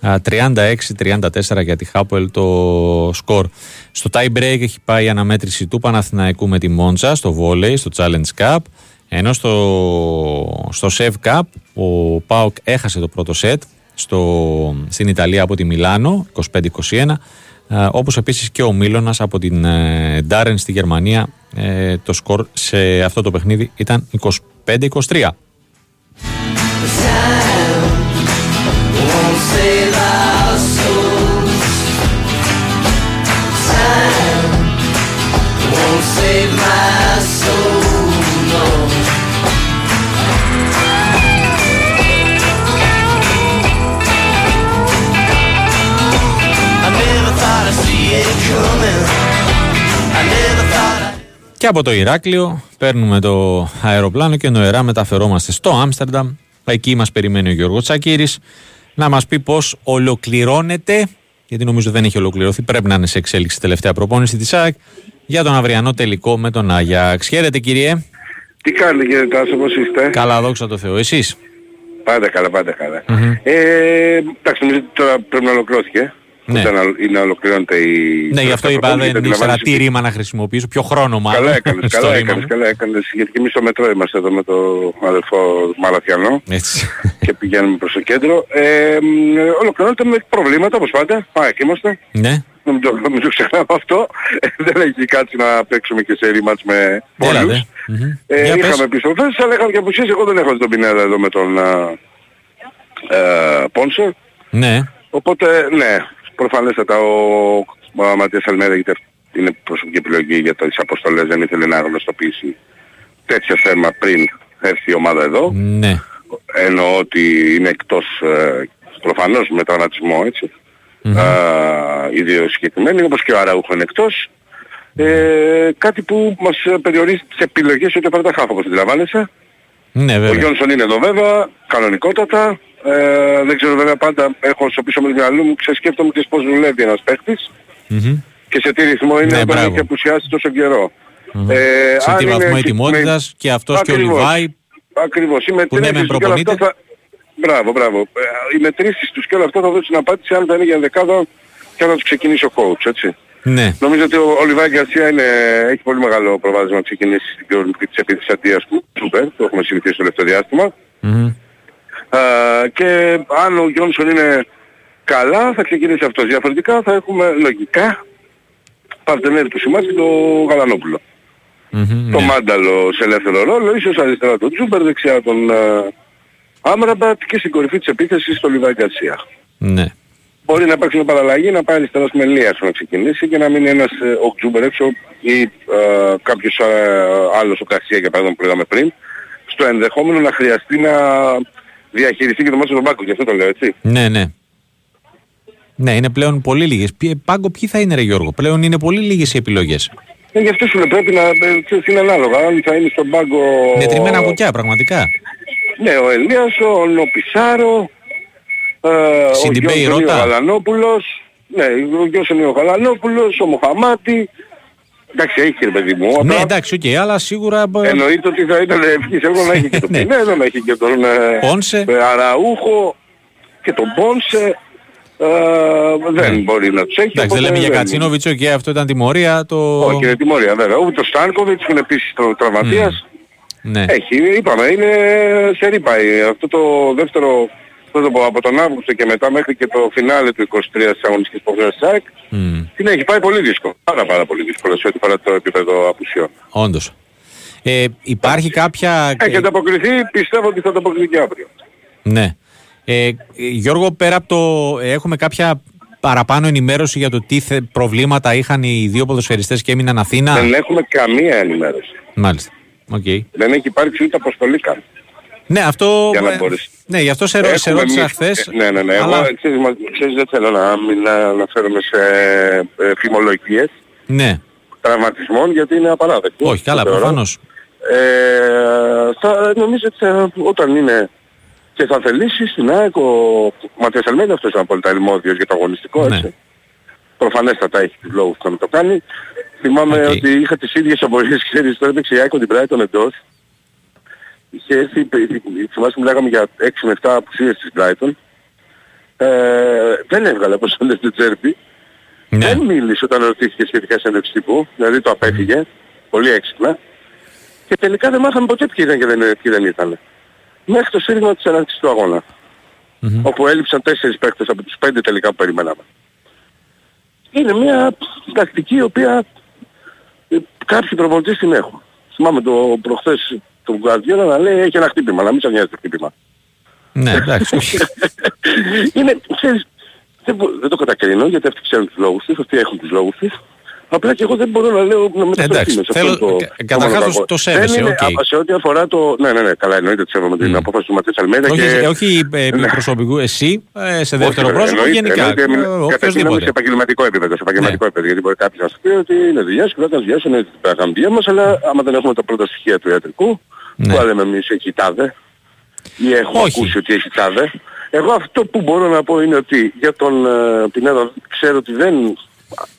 36-34 για τη Χάπελ το σκορ. Στο tie break έχει πάει η αναμέτρηση του Παναθηναϊκού με τη Μόντσα στο βόλεϊ, στο Challenge Cup. Ενώ στο, στο Sev Cup ο Πάοκ έχασε το πρώτο σετ στο, στην Ιταλία από τη Μιλάνο 25-21 όπως επίσης και ο Μίλωνας από την Ντάρεν στη Γερμανία ε, το σκορ σε αυτό το παιχνίδι ήταν 25-23. Και από το Ηράκλειο παίρνουμε το αεροπλάνο και νοερά μεταφερόμαστε στο Άμστερνταμ. Εκεί μας περιμένει ο Γιώργος Τσακύρης να μας πει πώς ολοκληρώνεται γιατί νομίζω δεν έχει ολοκληρωθεί. Πρέπει να είναι σε εξέλιξη τελευταία προπόνηση της ΑΕΚ για τον αυριανό τελικό με τον Άγιαξ. Χαίρετε κύριε. Τι κάνετε κύριε Τάσο, πώς είστε; Καλά, δόξα τω Θεώ. Εσείς; Πάντα καλά, πάντα καλά. Mm-hmm. Ε, εντάξει, νομίζω ότι τώρα πρέπει να ολοκληρώθηκε. Ναι. ή να ολοκληρώνεται η... Ναι, γι' αυτό είπα, δεν ήξερα τι ρήμα να χρησιμοποιήσω, πιο χρόνο μάλλον. Καλά έκανες, καλά έκανες, καλά έκανες, γιατί και εμείς στο μετρό είμαστε εδώ με το αδελφό Μαλαθιανό Έτσι. και πηγαίνουμε προς το κέντρο. Ε, ολοκληρώνεται με προβλήματα όπως πάντα, πάει και είμαστε. Ναι. Να μην το, μην το ξεχνάμε αυτό. Ε, δεν έχει κάτσει να παίξουμε και σε ρήμats με πολλούς. Mm-hmm. Ε, είχαμε επιστροφές, αλλά είχαμε και απουσίες. Εγώ δεν έχω τον Πινέδα εδώ με τον ε, Πόνσερ. Ναι. Οπότε, ναι, προφανέστατα ο, ο Ματίας Αλμέρα είναι προσωπική επιλογή για τις αποστολές, δεν ήθελε να γνωστοποιήσει τέτοιο θέμα πριν έρθει η ομάδα εδώ. Ναι. Εννοώ ότι είναι εκτός ε, προφανώς με τραυματισμό έτσι. Mm-hmm. Α, οι δύο συγκεκριμένοι, όπως και ο Αραούχο είναι εκτός. Ε, κάτι που μας περιορίζει τις επιλογές ό,τι αφορά τα χάφα, όπως αντιλαμβάνεσαι. Ναι, βέβαια. Ο Γιόνσον είναι εδώ βέβαια, κανονικότατα. Ε, δεν ξέρω βέβαια πάντα, έχω στο πίσω με το μυαλό μου, ξεσκέφτομαι και πώς δουλεύει ένας παίχτης. Mm-hmm. Και σε τι ρυθμό είναι ναι, όταν έχει απουσιάσει τόσο καιρό. Mm-hmm. Ε, σε τι βαθμό ετοιμότητας με... και αυτός Ακριβώς. και ο Λιβάη Ακριβώς. Οι που ναι, με προπονείται. Θα... Μπράβο, μπράβο. Ε, οι μετρήσεις τους και όλα αυτά θα δώσουν απάντηση αν θα είναι για δεκάδα και αν θα τους ξεκινήσει ο coach, έτσι. Ναι. Νομίζω ότι ο Λιβάη Γκαρσία είναι, έχει πολύ μεγάλο προβάδισμα να ξεκινήσει στην κορυφή της επίθεσης αντίας του Σούπερ, το έχουμε συνηθίσει στο τελευταίο διάστημα. Mm-hmm. Uh, και αν ο Γιόνσον είναι καλά θα ξεκινήσει αυτός. Διαφορετικά θα έχουμε λογικά παρτενέρ του Σιμάνσκι το Γαλανόπουλο. Mm-hmm, το ναι. Μάνταλο σε ελεύθερο ρόλο, ίσως αριστερά τον Ζούμπερ, δεξιά τον uh, Αμραμπάτ και στην κορυφή της επίθεσης το Λιβάι Γκαρσία. Ναι. Μπορεί να υπάρξει μια παραλλαγή, να πάει αριστερός ο Ελίασον να ξεκινήσει και να μείνει ένας ε, ο Ζούμπερ έξω ή ε, κάποιος ε, άλλος ο Καρσία για παράδειγμα που λέγαμε πριν στο ενδεχόμενο να χρειαστεί να διαχειριστεί και το μάτσο τον Πάγκο, γι' αυτό το λέω έτσι. Ναι, ναι. Ναι, είναι πλέον πολύ λίγες. Πάγκο ποιοι θα είναι ρε Γιώργο, πλέον είναι πολύ λίγες οι επιλογές. Ε, γι' αυτό σου λέω πρέπει να ε, είναι ανάλογα. Αν θα είναι στον πάγκο... Μετρημένα κουκιά πραγματικά. Ναι, ο Ελίας, ο Νοπισάρο, ε, ο Γιώργος ο Γαλανόπουλος, ναι, ο Γιώργος είναι ο Γαλανόπουλος, ο Μοχαμάτη, Εντάξει, έχει ρε παιδί μου. Ναι, εντάξει, οκ, okay, αλλά σίγουρα... Εννοείται ότι θα ήταν ευχής εγώ να έχει και τον ναι. Πινέδο, να έχει και τον ε, Πόνσε. Αραούχο και τον Πόνσε. Ε, δεν ναι. μπορεί να τους έχει. Εντάξει, δεν λέμε για Κατσίνοβιτσο και αυτό ήταν τιμωρία. Το... Όχι, είναι τιμωρία βέβαια. Ούτε το Στάνκοβιτς που είναι επίσης τραυματίας. Mm. Ναι. Έχει, είπαμε, είναι σε ρίπαει. Αυτό το δεύτερο το πω, από τον Αύγουστο και μετά μέχρι και το φινάλε του 23 της αγωνιστικής υποχρέωσης της ΑΕΚ mm. την έχει πάει πολύ δύσκολο. Πάρα πάρα πολύ δύσκολο σε ό,τι φορά το επίπεδο απουσιών. Όντως. Ε, υπάρχει κάποια... Έχει ανταποκριθεί, πιστεύω ότι θα ανταποκριθεί και αύριο. Ναι. Ε, Γιώργο, πέρα από το... Έχουμε κάποια παραπάνω ενημέρωση για το τι προβλήματα είχαν οι δύο ποδοσφαιριστές και έμειναν Αθήνα; Δεν έχουμε καμία ενημέρωση. Μάλιστα. Okay. Δεν έχει υπάρξει ούτε αποστολή καν. Ναι, αυτό... Για να μπορείς. Ναι, γι' αυτό σε, Έχουμε σε ρώτησα χθες. Ναι, ναι, ναι. Αλλά... Εγώ, ξέρεις, ξέρεις, δεν θέλω να, μην αναφέρομαι σε ε, φημολογίες. Ναι. Τραυματισμών, γιατί είναι απαράδεκτο. Όχι, καλά, προφανώς. Ε, θα, νομίζω ότι θα, όταν είναι και θα θελήσεις στην ΑΕΚ ο Ματίας Αλμέντας αυτός είναι απόλυτα ελμόδιος για το αγωνιστικό, ναι. έτσι. Προφανέστατα έχει τους λόγους που να το κάνει. Θυμάμαι Okay. ότι είχα τις ίδιες απορίες, ξέρεις, τώρα έπαιξε η ΑΕΚ την Brighton εντός είχε έρθει, θυμάστε μιλάγαμε για 6 με 7 απουσίες της Brighton. Ε, δεν έβγαλε όπως το λέτε Τζέρμπι. Ναι. Δεν μίλησε όταν ρωτήθηκε σχετικά σε ένας τύπου, δηλαδή το απέφυγε, πολύ έξυπνα. Και τελικά δεν μάθαμε ποτέ ποιοι ήταν και δεν, ποιοι δεν ήταν. Μέχρι το σύριγμα της έναρξης του αγώνα. Mm-hmm. Όπου έλειψαν τέσσερις παίκτες από τους πέντε τελικά που περιμέναμε. Είναι μια τακτική η οποία ε, κάποιοι προπονητές την έχουν. Θυμάμαι το προχθές τον Γκουαρδιόλα να λέει έχει ένα χτύπημα, να μην σας νοιάζει το χτύπημα. Ναι, εντάξει. είναι, ξέρεις, δεν, μπο, δεν το κατακρίνω γιατί αυτοί ξέρουν τους λόγους τους, αυτοί έχουν τους λόγους τους. Απλά και εγώ δεν μπορώ να λέω να Εντάξει, θέλω, το, καταρχάς το, το σέβεσαι, OK. Okay. Σε ό,τι αφορά το... Ναι, ναι, ναι, καλά εννοείται ότι σέβομαι την απόφαση του Ματίας Αλμέιδα όχι, και... Όχι ε, προσωπικού, εσύ, ε, σε δεύτερο όχι, πρόσωπο, γενικά. Καταρχήν σε επαγγελματικό επίπεδο, σε επαγγελματικό επίπεδο, γιατί μπορεί κάποιος να σου πει ότι είναι δουλειάς σου, κρατάς δουλειάς σου, είναι την πραγματία μας, αλλά άμα δεν έχουμε τα πρώτα στοιχεία του ιατρικού, Ναι. που λέμε εμείς έχει τάδε, ή έχουμε Όχι. ακούσει ότι έχει τάδε, εγώ αυτό που μπορώ να πω είναι ότι για τον ε, Πινέδο ξέρω ότι δεν...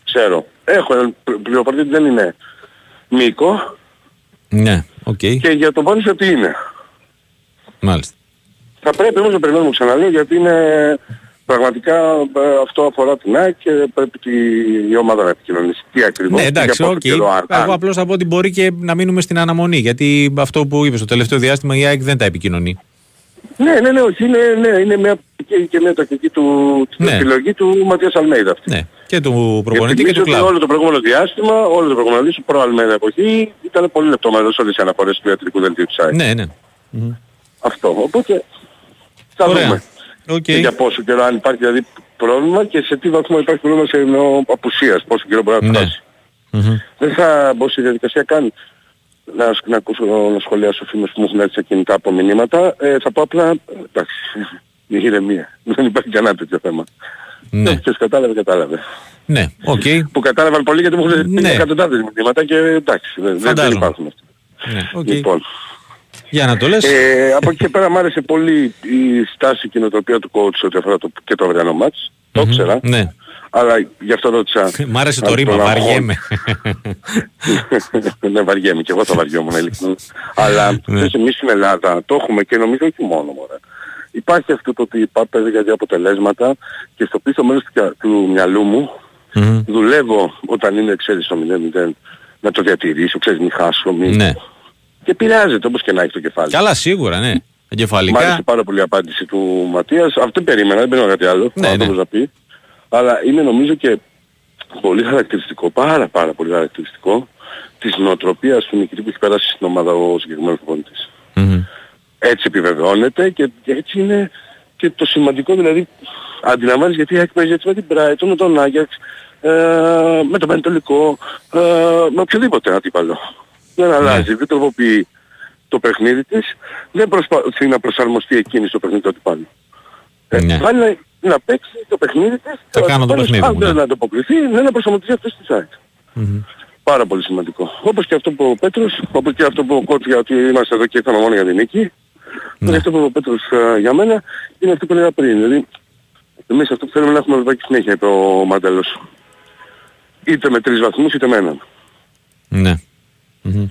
Ξέρω. Έχω πληροφορία ότι δεν είναι μήκο. Ναι, οκ. Okay. Και για τον Πόνης ότι είναι. Μάλιστα. Θα πρέπει όμως να περιμένουμε ξαναλέω γιατί είναι πραγματικά ε, αυτό αφορά την ΑΕΚ και πρέπει τη, η ομάδα να επικοινωνήσει. Τι ακριβώς. Ναι, εντάξει, OK. Okay. Εγώ απλώς θα πω ότι μπορεί και να μείνουμε στην αναμονή γιατί αυτό που είπες το τελευταίο διάστημα η ΑΕΚ δεν τα επικοινωνεί. Ναι, ναι, ναι, όχι, είναι, ναι, είναι μια, και, και μια τακτική του, ναι. επιλογή του Ματίας Αλμέιδα αυτή. Ναι, και του προπονητή και του κλάδου. Όλο το προηγούμενο διάστημα, όλο το προηγούμενο διάστημα, προ Αλμέιδα εποχή, ήταν πολύ λεπτομερείς όλες οι αναφορές του ιατρικού δελτίου της ΑΕΚ. Ναι, ναι. Αυτό, οπότε θα Ωραία. δούμε. Okay. Και για πόσο καιρό αν υπάρχει δηλαδή πρόβλημα και σε τι βαθμό υπάρχει πρόβλημα σε εννοώ απουσίας, πόσο καιρό μπορεί να ναι. φτάσει. Mm-hmm. Δεν θα μπω στη διαδικασία καν να, να, ακούσω, να σχολιάσω φίλους που μου έχουν έρθει σε κινητά από μηνύματα. Ε, θα πω απλά, εντάξει, η ηρεμία. Δεν υπάρχει κανένα τέτοιο θέμα. Ναι. Ποιος κατάλαβε, κατάλαβε. Ναι, OK. Okay. Που κατάλαβαν πολύ γιατί μου έχουν ναι. εκατοντάδες μηνύματα και εντάξει, δεν, δεν υπάρχουν αυτά. Ναι, okay. Λοιπόν. Για να το λες. Ε, από εκεί και πέρα μου άρεσε πολύ η στάση και η νοοτροπία του coach ότι αφορά το, και το αυριανό μάτς. Mm-hmm. Το ήξερα. Ναι. Αλλά γι' αυτό ρώτησα. Μ' άρεσε το ρήμα, βαριέμαι. ναι, βαριέμαι και εγώ το βαριόμουν ειλικρινά. Αλλά ναι. εμείς στην Ελλάδα το έχουμε και νομίζω όχι μόνο μωρέ. Υπάρχει αυτό το ότι υπάρχει για δύο αποτελέσματα και στο πίσω μέρος του, του μυαλού μου mm-hmm. δουλεύω όταν είναι ξέρεις το 0-0 να το διατηρήσω, ξέρεις μη χάσω, μη... Ναι. Και επηρεάζεται όπως και να έχει το κεφάλι. Καλά σίγουρα, ναι. Εγκεφαλικά. Μ' άρεσε πάρα πολύ η απάντηση του Ματίας. Αυτό περίμενα, δεν περίμενα κάτι άλλο. Ναι, ναι. να πεις αλλά είναι νομίζω και πολύ χαρακτηριστικό, πάρα πάρα πολύ χαρακτηριστικό της νοοτροπίας του νικητή που έχει περάσει στην ομάδα ο συγκεκριμένος προπονητής. Mm-hmm. Έτσι επιβεβαιώνεται και έτσι είναι και το σημαντικό δηλαδή αντιλαμβάνεις γιατί έχει παίζει έτσι με την Brighton, με τον Άγιαξ, ε, με τον Πανετολικό, ε, με οποιοδήποτε αντίπαλο. Δεν αλλάζει, mm. δεν τροποποιεί το παιχνίδι της, δεν προσπαθεί να προσαρμοστεί εκείνη στο παιχνίδι του αντιπάλου. Ε, ναι να παίξει το παιχνίδι της. Θα κάνω το παιχνίδι Αν δεν ναι. ανταποκριθεί, ναι, να προσαρμοστεί αυτός στη site. Mm-hmm. Πάρα πολύ σημαντικό. Όπως και αυτό που ο Πέτρος, όπως και αυτό που ο Κότς για ότι είμαστε εδώ και ήρθαμε μόνο για την νίκη. Ναι. Και αυτό που ο Πέτρος uh, για μένα είναι αυτό που έλεγα πριν. Δηλαδή, εμείς αυτό που θέλουμε να έχουμε ευρωπαϊκή συνέχεια, είπε ο Μαντέλος. Είτε με τρεις βαθμούς είτε με έναν. Ναι. Mm-hmm.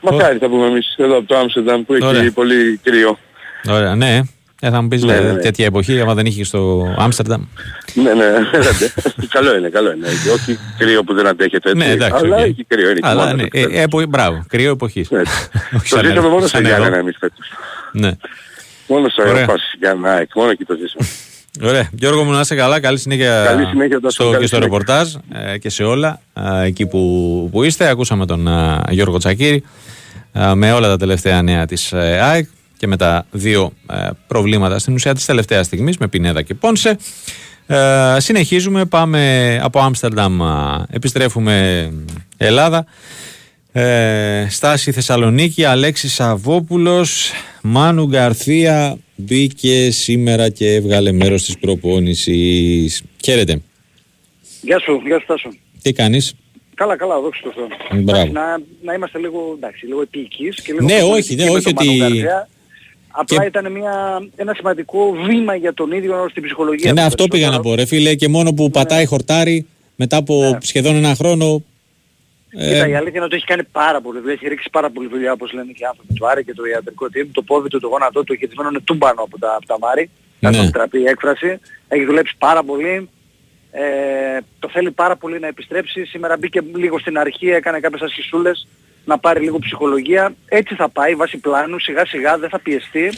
Μακάρι θα πούμε εμείς εδώ από το Άμστερνταμ που έχει πολύ κρύο. Ωραία, ναι. Ε, θα μου πεις ναι, ναι, ναι. τέτοια εποχή, άμα δεν είχε στο Άμστερνταμ. Ναι, ναι, καλό είναι, καλό είναι. Όχι κρύο που δεν αντέχεται έτσι, ναι, εντάξει, αλλά okay. έχει κρύο. Είναι αλλά, ναι, ε, ε, μπράβο, κρύο εποχής. Ναι, το ζήσαμε μόνο σε Γιάννενα εμείς φέτος. Ναι. Μόνο στο αεροπάσι Γιάννενα, μόνο εκεί το ζήσαμε. Ωραία. Γιώργο μου να είσαι καλά. Καλή συνέχεια, καλή συνέχεια στο, και στο ρεπορτάζ ε, και σε όλα ε, εκεί που, που είστε. Ακούσαμε τον ε, Γιώργο Τσακύρη με όλα τα τελευταία νέα της ΑΕΚ και με τα δύο ε, προβλήματα στην ουσία της τελευταίας στιγμής με Πινέδα και Πόνσε. Ε, συνεχίζουμε, πάμε από Άμστερνταμ, επιστρέφουμε Ελλάδα. Ε, στάση Θεσσαλονίκη, Αλέξης Σαββόπουλος, Μάνου Γκαρθία μπήκε σήμερα και έβγαλε μέρος της προπόνησης. Χαίρετε. Γεια σου, γεια σου Τάσο. Τι κάνεις; Καλά, καλά, δόξα τω Θεώ. Να, να είμαστε λίγο, εντάξει, λίγο επίκης και λίγο... Ναι, όχι, ναι, όχι ότι... Απλά ήταν μια, ένα σημαντικό βήμα για τον ίδιο στην ψυχολογία. Ναι, αυτό πήγα να πω ρε φίλε και μόνο που ναι. πατάει χορτάρι μετά από ναι. σχεδόν ένα χρόνο Κοίτα, ε... η αλήθεια είναι ότι έχει κάνει πάρα πολύ δουλειά, έχει ρίξει πάρα πολύ δουλειά όπως λένε και οι άνθρωποι του Άρη και το ιατρικό team. Το πόδι του, το γόνατό του, χειρισμένο είναι τούμπανο από τα, από τα Μάρη. Ναι. Θα τραπεί η έκφραση. Έχει δουλέψει πάρα πολύ. Ε, το θέλει πάρα πολύ να επιστρέψει. Σήμερα μπήκε λίγο στην αρχή, έκανε κάποιες ασχισούλες να πάρει λίγο ψυχολογία. Έτσι θα πάει βάσει πλάνου, σιγά σιγά δεν θα πιεστεί,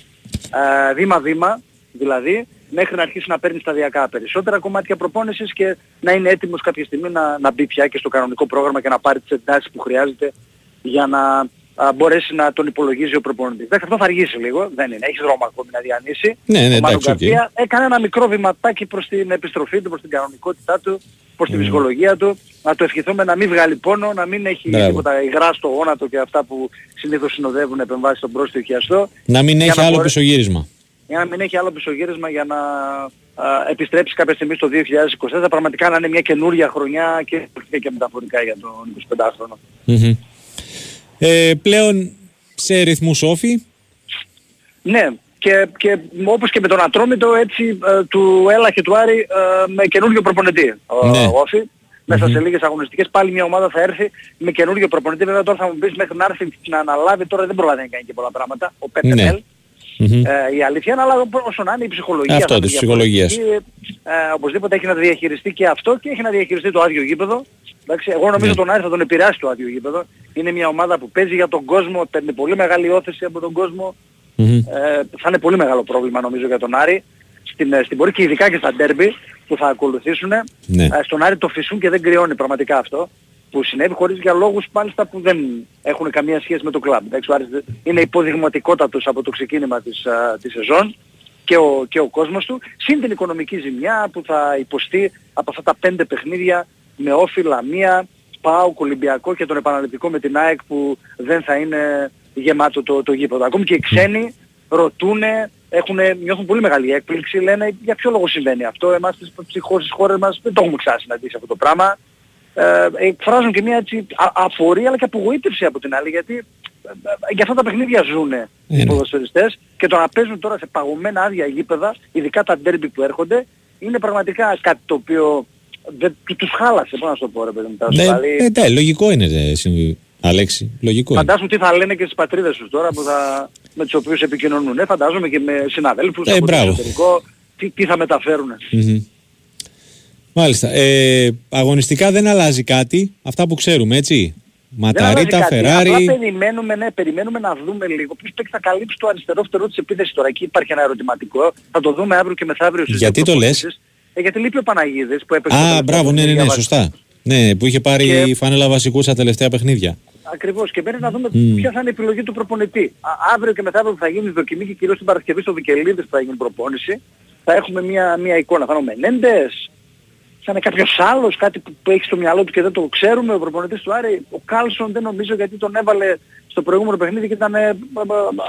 ε, βήμα-βήμα δηλαδή, μέχρι να αρχίσει να παίρνει σταδιακά περισσότερα κομμάτια προπόνησης και να είναι έτοιμος κάποια στιγμή να, να μπει πια και στο κανονικό πρόγραμμα και να πάρει τις εντάσεις που χρειάζεται για να α, μπορέσει να τον υπολογίζει ο προπονητής. Δεύτερον, αυτό θα αργήσει λίγο, δεν είναι. Έχεις δρόμο ακόμη να διανύσει. Ναι, ναι, εντάξει, okay. έκανε ένα μικρό βηματάκι προς την επιστροφή του, προς την κανονικότητά του, προς την mm. ψυχολογία του. Να το ευχηθούμε να μην βγάλει πόνο, να μην έχει Μπράβο. τίποτα υγρά στο γόνατο και αυτά που συνήθως συνοδεύουν επεμβάσεις στον πρόσθετο χιαστό. Να μην έχει άλλο μπορέσει... πισωγύρισμα. Για να μην έχει άλλο πισωγύρισμα για να α, επιστρέψει κάποια στιγμή στο 2024. Πραγματικά να είναι μια καινούρια χρονιά και, και μεταφορικά για τον 25χρονο. Mm-hmm. Ε, πλέον σε ρυθμούς όφη. Ναι, και, και όπως και με τον Ατρόμητο έτσι ε, του Έλα και του Άρη ε, με καινούργιο προπονητή. Ναι. Όφη. Μέσα σε λίγες αγωνιστικές πάλι μια ομάδα θα έρθει με καινούργιο προπονητή. Βέβαια τώρα θα μου πεις μέχρι να έρθει να αναλάβει τώρα δεν προλαβαίνει να κάνει και πολλά πράγματα. Ο Πέτερ ναι. Ε, η αλήθεια είναι, αλλά όσο να είναι η ψυχολογία. Αυτό της ψυχολογίας. Ε, οπωσδήποτε έχει να διαχειριστεί και αυτό και έχει να διαχειριστεί το άδειο γήπεδο. Εντάξει, εγώ νομίζω ναι. τον Άρη θα τον επηρεάσει το άδειο γήπεδο. Είναι μια ομάδα που παίζει για τον κόσμο, παίρνει πολύ μεγάλη όθεση από τον κόσμο. Ε, θα είναι πολύ μεγάλο πρόβλημα νομίζω για τον Άρη. Στην, ε, στην πορεία και ειδικά και στα ντέρμπι που θα ακολουθήσουν. Ναι. Ε, στον Άρη το φυσούν και δεν κρυώνει πραγματικά αυτό. Που συνέβη χωρίς για λόγους μάλιστα που δεν έχουν καμία σχέση με το κλαμπ. είναι υποδειγματικότατος από το ξεκίνημα της, α, της σεζόν και ο, και ο κόσμος του, συν την οικονομική ζημιά που θα υποστεί από αυτά τα πέντε παιχνίδια με όφυλα μία, πάω Ολυμπιακό και τον επαναληπτικό με την ΑΕΚ που δεν θα είναι γεμάτο το, το γήπεδο. Ακόμη και οι ξένοι ρωτούν, έχουν, νιώθουν πολύ μεγάλη έκπληξη, λένε για ποιο λόγο συμβαίνει αυτό; Εμάς στις ψυχώσεις χώρες μας δεν το έχουμε ξανασυναντήσει αυτό το πράγμα. Ε, εκφράζουν και μια έτσι αφορία αλλά και απογοήτευση από την άλλη γιατί ε, ε, για αυτά τα παιχνίδια ζουν οι ποδοσφαιριστές και το να παίζουν τώρα σε παγωμένα άδεια γήπεδα, ειδικά τα ντέρμπι που έρχονται, είναι πραγματικά κάτι το οποίο δεν, τους χάλασε, πώς να σου το πω ρε παιδί μου. Ναι, δηλαδή... ναι, λογικό είναι Αλέξη, λογικό Φαντάζομαι τι θα λένε και στις πατρίδες τους τώρα που θα, με τους οποίους επικοινωνούν. Ε, φαντάζομαι και με συναδέλφους ε, από το εξωτερικό τι, τι θα μεταφέρουν. Mm-hmm. Μάλιστα. Ε, αγωνιστικά δεν αλλάζει κάτι, αυτά που ξέρουμε, έτσι. Ματαρίτα, Φεράρι. Απλά περιμένουμε, ναι, περιμένουμε να δούμε λίγο. Ποιος θα καλύψει το αριστερό φτερό της επίθεσης τώρα. Εκεί υπάρχει ένα ερωτηματικό. Θα το δούμε αύριο και μεθαύριο Γιατί το λες; Ε, γιατί λείπει ο Παναγίδης που έπαιξε. Α, μπράβο, ναι, ναι, ναι, σωστά. Ναι, που είχε πάρει και... φανέλα βασικού στα τελευταία παιχνίδια. Ακριβώς και πρέπει να δούμε mm. ποια θα είναι η επιλογή του προπονητή. Α, αύριο και μεθαύριο που θα γίνει δοκιμή και κυρίως την Παρασκευή στο Βικελίδης που θα γίνει προπόνηση. Θα έχουμε μια, μια εικόνα. Θα είναι ο Μενέντες, θα είναι κάποιος άλλος, κάτι που, που έχει στο μυαλό του και δεν το ξέρουμε. Ο προπονητής του Άρη, ο Κάλσον δεν νομίζω γιατί τον έβαλε στο προηγούμενο παιχνίδι και ήταν ε, ε,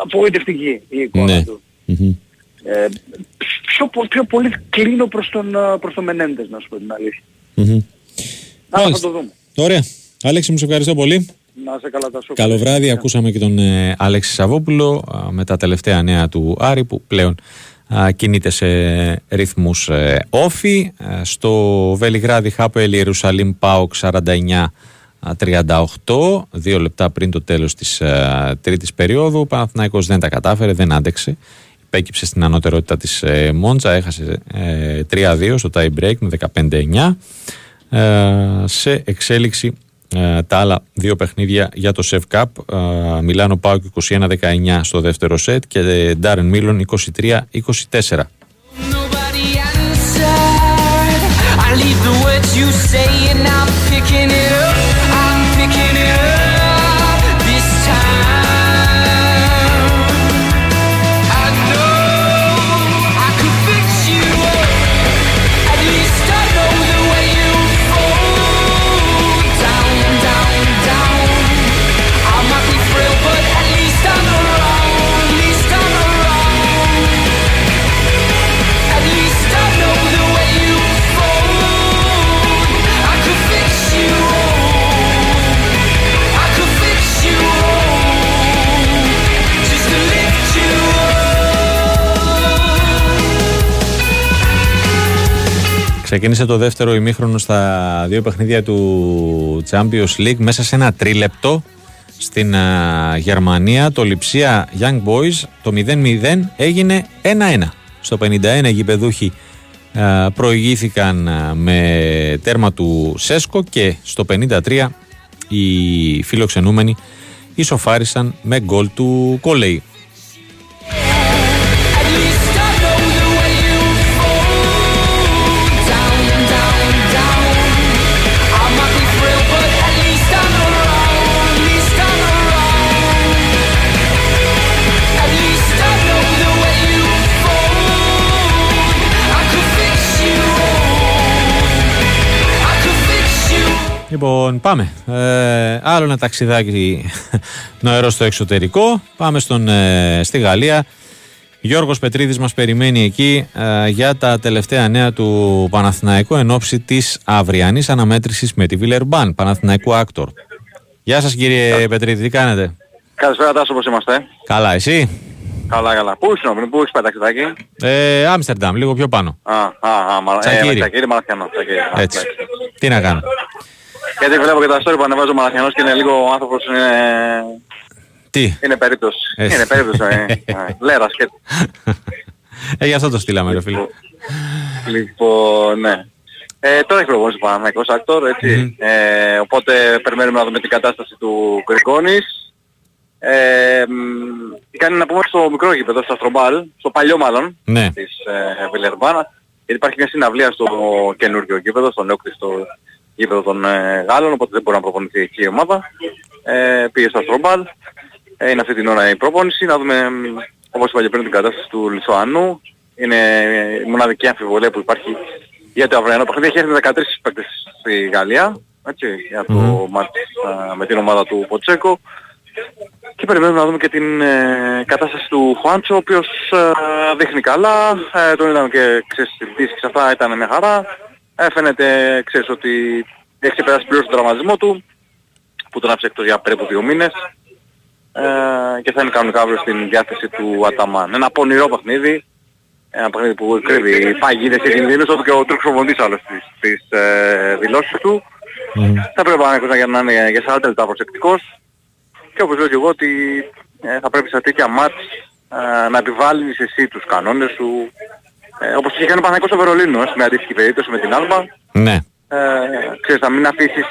απογοητευτική η εικόνα ναι. του. Mm-hmm. Ε, πιο, πιο, πολύ κλείνω προς τον, ε, προς τον Μενέντες να σου πω την αλήθεια. Mm-hmm. θα το δούμε. Ωραία. Άλεξη μου σε ευχαριστώ πολύ. Να σε καλά τα σου. Καλό βράδυ. Ακούσαμε και τον ε, Αλέξη Σαββόπουλο με τα τελευταία νέα του Άρη που πλέον κινείται σε ρυθμούς ε, όφη. Στο Βελιγράδι Χάπελ Ιερουσαλήμ ΠΑΟΚ 49-38, δύο λεπτά πριν το τέλος της τρίτης περίοδου. Ο Παναθηναϊκός δεν τα κατάφερε, δεν άντεξε. Πέκυψε στην ανώτερότητα της ε, Μόντζα, έχασε 3-2 στο tie break με 15-9. Σε εξέλιξη ε, τα άλλα δύο παιχνίδια για το Σεφ Cup. Ε, Μιλάνο Πάουκ 21-19 στο δεύτερο σετ και Ντάρεν Μίλον 23-24. Ξεκίνησε το δεύτερο ημίχρονο στα δύο παιχνίδια του Champions League μέσα σε ένα τρίλεπτο στην Γερμανία. Το Λιψία Young Boys το 0-0 έγινε 1-1. Στο 51 οι γηπεδούχοι προηγήθηκαν με τέρμα του Σέσκο και στο 53 οι φιλοξενούμενοι ισοφάρισαν με γκολ του Κολέη. Λοιπόν, πάμε. Ε, άλλο ένα ταξιδάκι νοερό στο εξωτερικό. Πάμε στον, ε, στη Γαλλία. Γιώργος Πετρίδης μας περιμένει εκεί ε, για τα τελευταία νέα του Παναθηναϊκού εν ώψη της αυριανής αναμέτρησης με τη Βιλερμπάν, Παναθηναϊκού Άκτορ. Γεια σας κύριε Πετρίδη, τι κάνετε; Καλησπέρα Τάσο, πώς είμαστε; Καλά, εσύ; Καλά, καλά. Πού είσαι πού έχεις πέταξει τάκι. Ε, Άμστερνταμ, λίγο πιο πάνω. Α, α, α, μα, Τσακίρι. Ε, Τσακίρη Μαραθιανό. Έτσι. Τι να κάνω. Γιατί βλέπω και τα story που ανεβάζω ο Μαραθιανός και είναι λίγο ο άνθρωπος είναι... Τι; Είναι περίπτωση. Ε. Είναι περίπτωση. ε. Λέρα σκέτη. Ε, γι' αυτό το στείλαμε ρε φίλε. Λοιπόν, ναι. Ε, τώρα έχει προπόνηση ο Παναθηναϊκός AKTOR, έτσι. Ε, οπότε περιμένουμε να δούμε την κατάσταση του Γκριγκόνις. Ε, μ, κάνει να πούμε στο μικρό γήπεδο, στο Αστρομπάλ, στο παλιό μάλλον, Ναι. της ε, Βιλερμπάν. Γιατί υπάρχει μια συναυλία στο καινούργιο γήπεδο, στο νεόκτιστο γήπεδο των ε, Γάλλων, οπότε δεν μπορεί να προπονηθεί εκεί η ομάδα. Ε, πήγε στο Αστρομπάλ. Ε, είναι αυτή την ώρα η προπόνηση. Να δούμε, μ, όπως είπα και πριν, την κατάσταση του Λισοανού. Είναι η μοναδική αμφιβολία που υπάρχει για το αυριανό παιχνίδι. Έχει έρθει με 13 παίκτες στη Γαλλία, έτσι, για το Μμμ. μάτς α, με την ομάδα του Ποτσέκο. Και περιμένουμε να δούμε και την ε, κατάσταση του Χουάντσο, ο οποίος ε, δείχνει καλά. Ε, τον είδαμε και ξέρεις στις πτήσεις και αυτά, ήταν μια χαρά. Ε, φαίνεται, ξέρεις, ότι έχει ξεπεράσει πλήρως τον τραυματισμό του, που τον άφησε εκτός για περίπου δύο μήνες. Ε, και θα είναι κανονικά αύριο στην διάθεση του Αταμάν. Ένα πονηρό παιχνίδι, ένα παιχνίδι που κρύβει παγίδες και κινδύνους, όπου και ο Τούρκος προπονητής άλλος στις, στις ε, δηλώσεις του. Θα πρέπει να, να είναι για 40 λεπτά προσεκτικός. Και όπως λέω και εγώ ότι ε, θα πρέπει σε τέτοια μάτς ε, να επιβάλλεις εσύ τους κανόνες σου. Ε, όπως είχε κάνει ο Παναγικός στο Βερολίνος, ε, με αντίστοιχη περίπτωση με την Άλμπα. Ναι. Ε, ξέρεις, να μην αφήσεις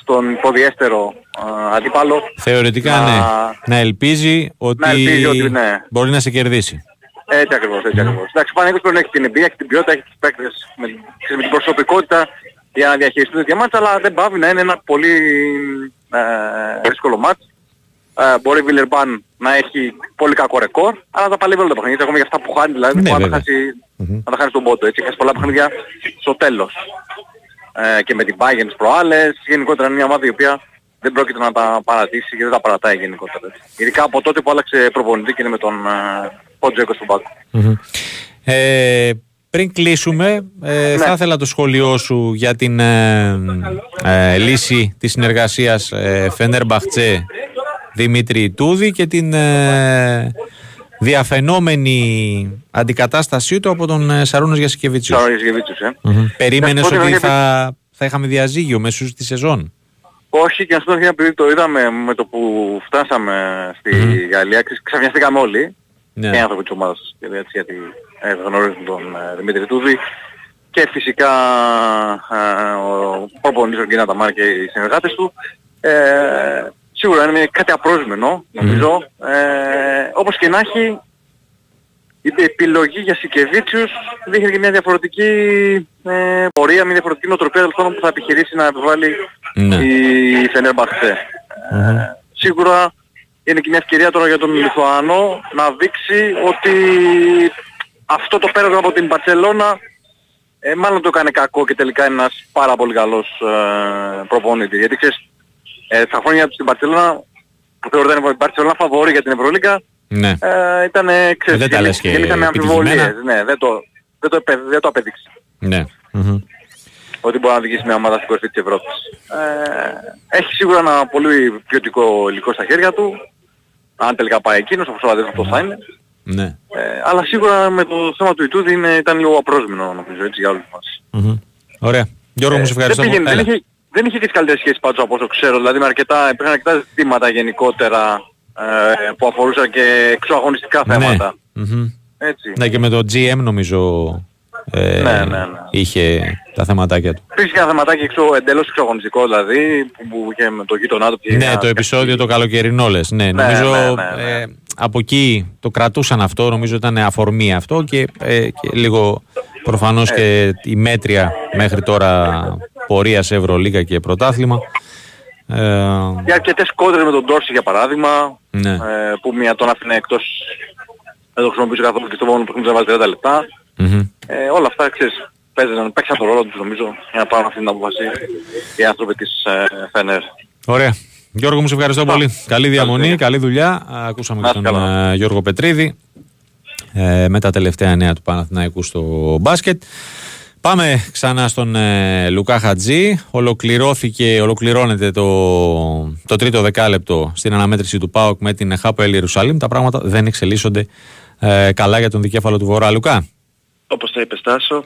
στον ποδιέστερο ε, αντίπαλο Θεωρητικά να- ναι. Να ελπίζει ότι, Να ελπίζει ότι ναι. μπορεί να σε κερδίσει. Έτσι ακριβώς, έτσι ακριβώς. Εντάξει, ο Παναγικός πρέπει να έχει την εμπειρία, έχει την ποιότητα, έχει τους παίκτες με, ξέρεις, με την προσωπικότητα για να διαχειριστούν τέτοια μάτσα, αλλά δεν πάβει να είναι ένα πολύ ε, δύσκολο μάτς. Ε, μπορεί η Βιλερμπάν να έχει πολύ κακό ρεκόρ, αλλά τα παλεύει όλα τα παιχνίδια, ακόμα για αυτά που χάνει, δηλαδή Ναι, δεν μπορεί να, βέβαια. τα χάσει, να τα χάνει στον πόντο, έτσι, έχει πολλά παιχνίδια στο τέλος. Ε, και με την Bayern τις προάλλες, γενικότερα είναι μια ομάδα η οποία δεν πρόκειται να τα παρατήσει και δεν τα παρατάει γενικότερα. Ειδικά από τότε που άλλαξε προπονητή και είναι με τον ε, Ποντζέκο στον πάκο. Μμμ. Ε, πριν κλείσουμε, ε, θα ήθελα το σχόλιο σου για την ε, ε, λύση της συνεργασίας ε, Φένερ Μπαχτσέ Δημήτρη Τούδη και την ε, διαφαινόμενη αντικατάστασή του από τον ε, Σαρούνος Γιασικεβίτσιος. Σαρώνης Γεβίτσιος, ε. Περίμενες Να σου πω ότι την θα, θα είχαμε διαζύγιο μέσω στη σεζόν; Όχι και να σου πω την αλήθεια, επειδή το είδαμε με το που φτάσαμε στη Γαλλία, ξε- ξαφνιαστήκαμε όλοι. Ναι. Και οι άνθρωποι της ομάδας, γιατί, έτσι, γιατί ε, γνωρίζουν τον ε, Δημήτρη Τούδη. Και φυσικά ε, ο προπονητής ο Γκίνα Ταμάρ και οι συνεργάτες του. Ε, σίγουρα είναι κάτι απρόσμενο, νομίζω. Ε, όπως και να έχει, η επιλογή για Σικεβίτσιους δείχνει και μια διαφορετική ε, πορεία, μια διαφορετική νοοτροπία τέλος πάντων που θα επιχειρήσει να επιβάλλει Ναι. η Φενέρμπαχτσε. Ε, σίγουρα είναι και μια ευκαιρία τώρα για τον Λιθουανό να δείξει ότι αυτό το πέρασμα από την Μπαρσελώνα ε, μάλλον το έκανε κακό και τελικά είναι ένας πάρα πολύ καλός ε, προπονητής. Γιατί ξέρεις, ε, στα χρόνια του στην Μπαρσελώνα που θεωρούνταν η Μπαρσελώνα φαβορή για την Ευρωλίγκα Ναι. ε, ήταν ξέρεις, Δεν τα λες και γεννήσαμε αμφιβολίες. επιτυχημένα. Ναι, δεν το, δεν το, επε- δεν το απέδειξε Ναι. Μμμ. ότι μπορεί να οδηγήσει μια ομάδα στην κορυφή της Ευρώπης. Ε, έχει σίγουρα ένα πολύ ποιοτικό υλικό στα χέρια του. Αν τελικά πάει εκείνος, όπως ο αυτό θα είναι. Ναι. Ε, αλλά σίγουρα με το θέμα του Ιτούδη είναι, ήταν λίγο απρόσμενο νομίζω έτσι για όλους μας. Μμμ. Ωραία. Γιώργο μου, σε ευχαριστώ. δεν, πήγαινε, Έλα. δεν, είχε, δεν είχε τις καλύτερες σχέσεις πάντως από όσο ξέρω. Δηλαδή με αρκετά, υπήρχαν αρκετά ζητήματα γενικότερα ε, που αφορούσαν και εξωαγωνιστικά θέματα. Μμμ. Έτσι. Ναι, και με το GM νομίζω ε, Ναι, ναι, ναι. είχε τα θεματάκια του. Υπήρχε και ένα θεματάκι εξω, εντελώς εξωαγωνιστικό δηλαδή που, που είχε με το γείτονά του. και Ναι, μια- το επεισόδιο το καλοκαιρινό λες. Ναι, Ναι, νομίζω ναι, ναι, ναι. ε, από εκεί το κρατούσαν αυτό, νομίζω ήταν αφορμή αυτό και, ε, και λίγο προφανώς και η μέτρια μέχρι τώρα πορείας σε Ευρωλίγα και πρωτάθλημα. Ε, Και αρκετές κόντρες με τον Ντόρση για παράδειγμα, ναι. ε, που μία τον άφηνε εκτός, δεν το χρησιμοποιούσε καθόλου και στο μόνο παιχνίδι να βάζει 30 λεπτά. Μμμ. Ε, όλα αυτά, ξέρεις, παίζαν, παίξαν τον ρόλο τους νομίζω για να πάρουν αυτή την απόφαση οι άνθρωποι της ε, ΦΕΝΕΡ. Ωραία. Γιώργο μου, σε ευχαριστώ πολύ. Καλή διαμονή, Καλή καλή δουλειά. Ακούσαμε Να και είστε τον καλά. ε, Γιώργο Πετρίδη ε, με τα τελευταία νέα του Παναθηναϊκού στο μπάσκετ. Πάμε ξανά στον ε, Λουκά Χατζή. Ολοκληρώθηκε, ολοκληρώνεται το, το τρίτο δεκάλεπτο στην αναμέτρηση του ΠΑΟΚ με την ΧΑΠΟ Ιερουσαλήμ. Τα πράγματα δεν εξελίσσονται ε, καλά για τον δικέφαλο του Βορρά. Λουκά. Όπως τα είπε Στάσο,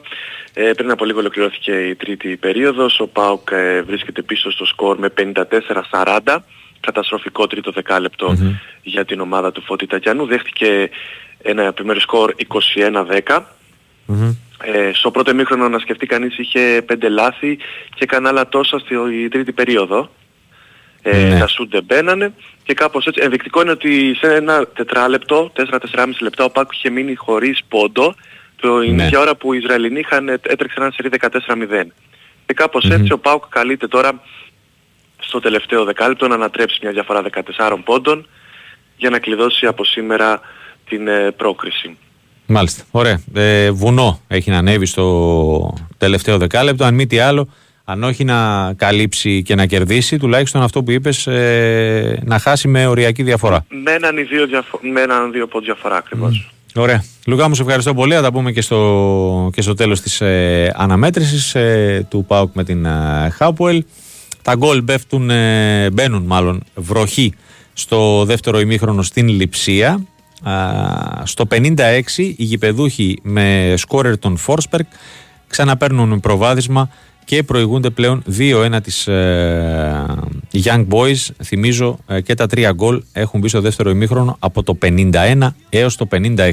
ε, πριν από λίγο ολοκληρώθηκε η τρίτη περίοδος. Ο ΠΑΟΚ ε, βρίσκεται πίσω στο σκορ με 54-40. Καταστροφικό τρίτο για την ομάδα του Φώτη Τακιανού. Δέχτηκε ένα επιμέρους σκορ 21-10. Ε, στο πρώτο εμίχρονο να σκεφτεί κανείς είχε πέντε λάθη και έκανε άλλα τόσα στη τρίτη περίοδο. Ε, ναι. Τα σουτ δεν μπαίνανε και κάπως έτσι. Ενδεικτικό είναι ότι σε ένα τετράλεπτο, 4-4,5 λεπτά ο Πάκου είχε μείνει χωρίς πόντο το ναι. η ώρα που οι Ισραηλινοί είχαν, έτρεξαν ένα σερί 14-0. Και κάπως έτσι ο Πάουκ καλείται τώρα στο τελευταίο δεκάλεπτο να ανατρέψει μια διαφορά 14 πόντων για να κλειδώσει από σήμερα την ε, πρόκριση. Μάλιστα. Ωραία. Ε, βουνό έχει να ανέβει στο τελευταίο δεκάλεπτο. Αν μη τι άλλο, αν όχι να καλύψει και να κερδίσει, τουλάχιστον αυτό που είπες, ε, να χάσει με οριακή διαφορά. Με έναν ή δύο, διαφο- με έναν δύο πόντ διαφορά ακριβώς. Ωραία. Λουκά μου σε ευχαριστώ πολύ. Θα τα πούμε και στο, και στο τέλος της ε, αναμέτρησης ε, του ΠΑΟΚ με την ε, Χάπουελ. Τα γκολ πέφτουν, ε, μπαίνουν μάλλον βροχή στο δεύτερο ημίχρονο στην Λιψία. Στο 56 οι γηπεδούχοι με σκόρερ τον Φόρσπερκ ξαναπαίρνουν προβάδισμα και προηγούνται πλέον 2-1 τις ε, Young Boys. Θυμίζω ε, και τα τρία γκολ έχουν μπει στο δεύτερο ημίχρονο από το 51 έως το 56.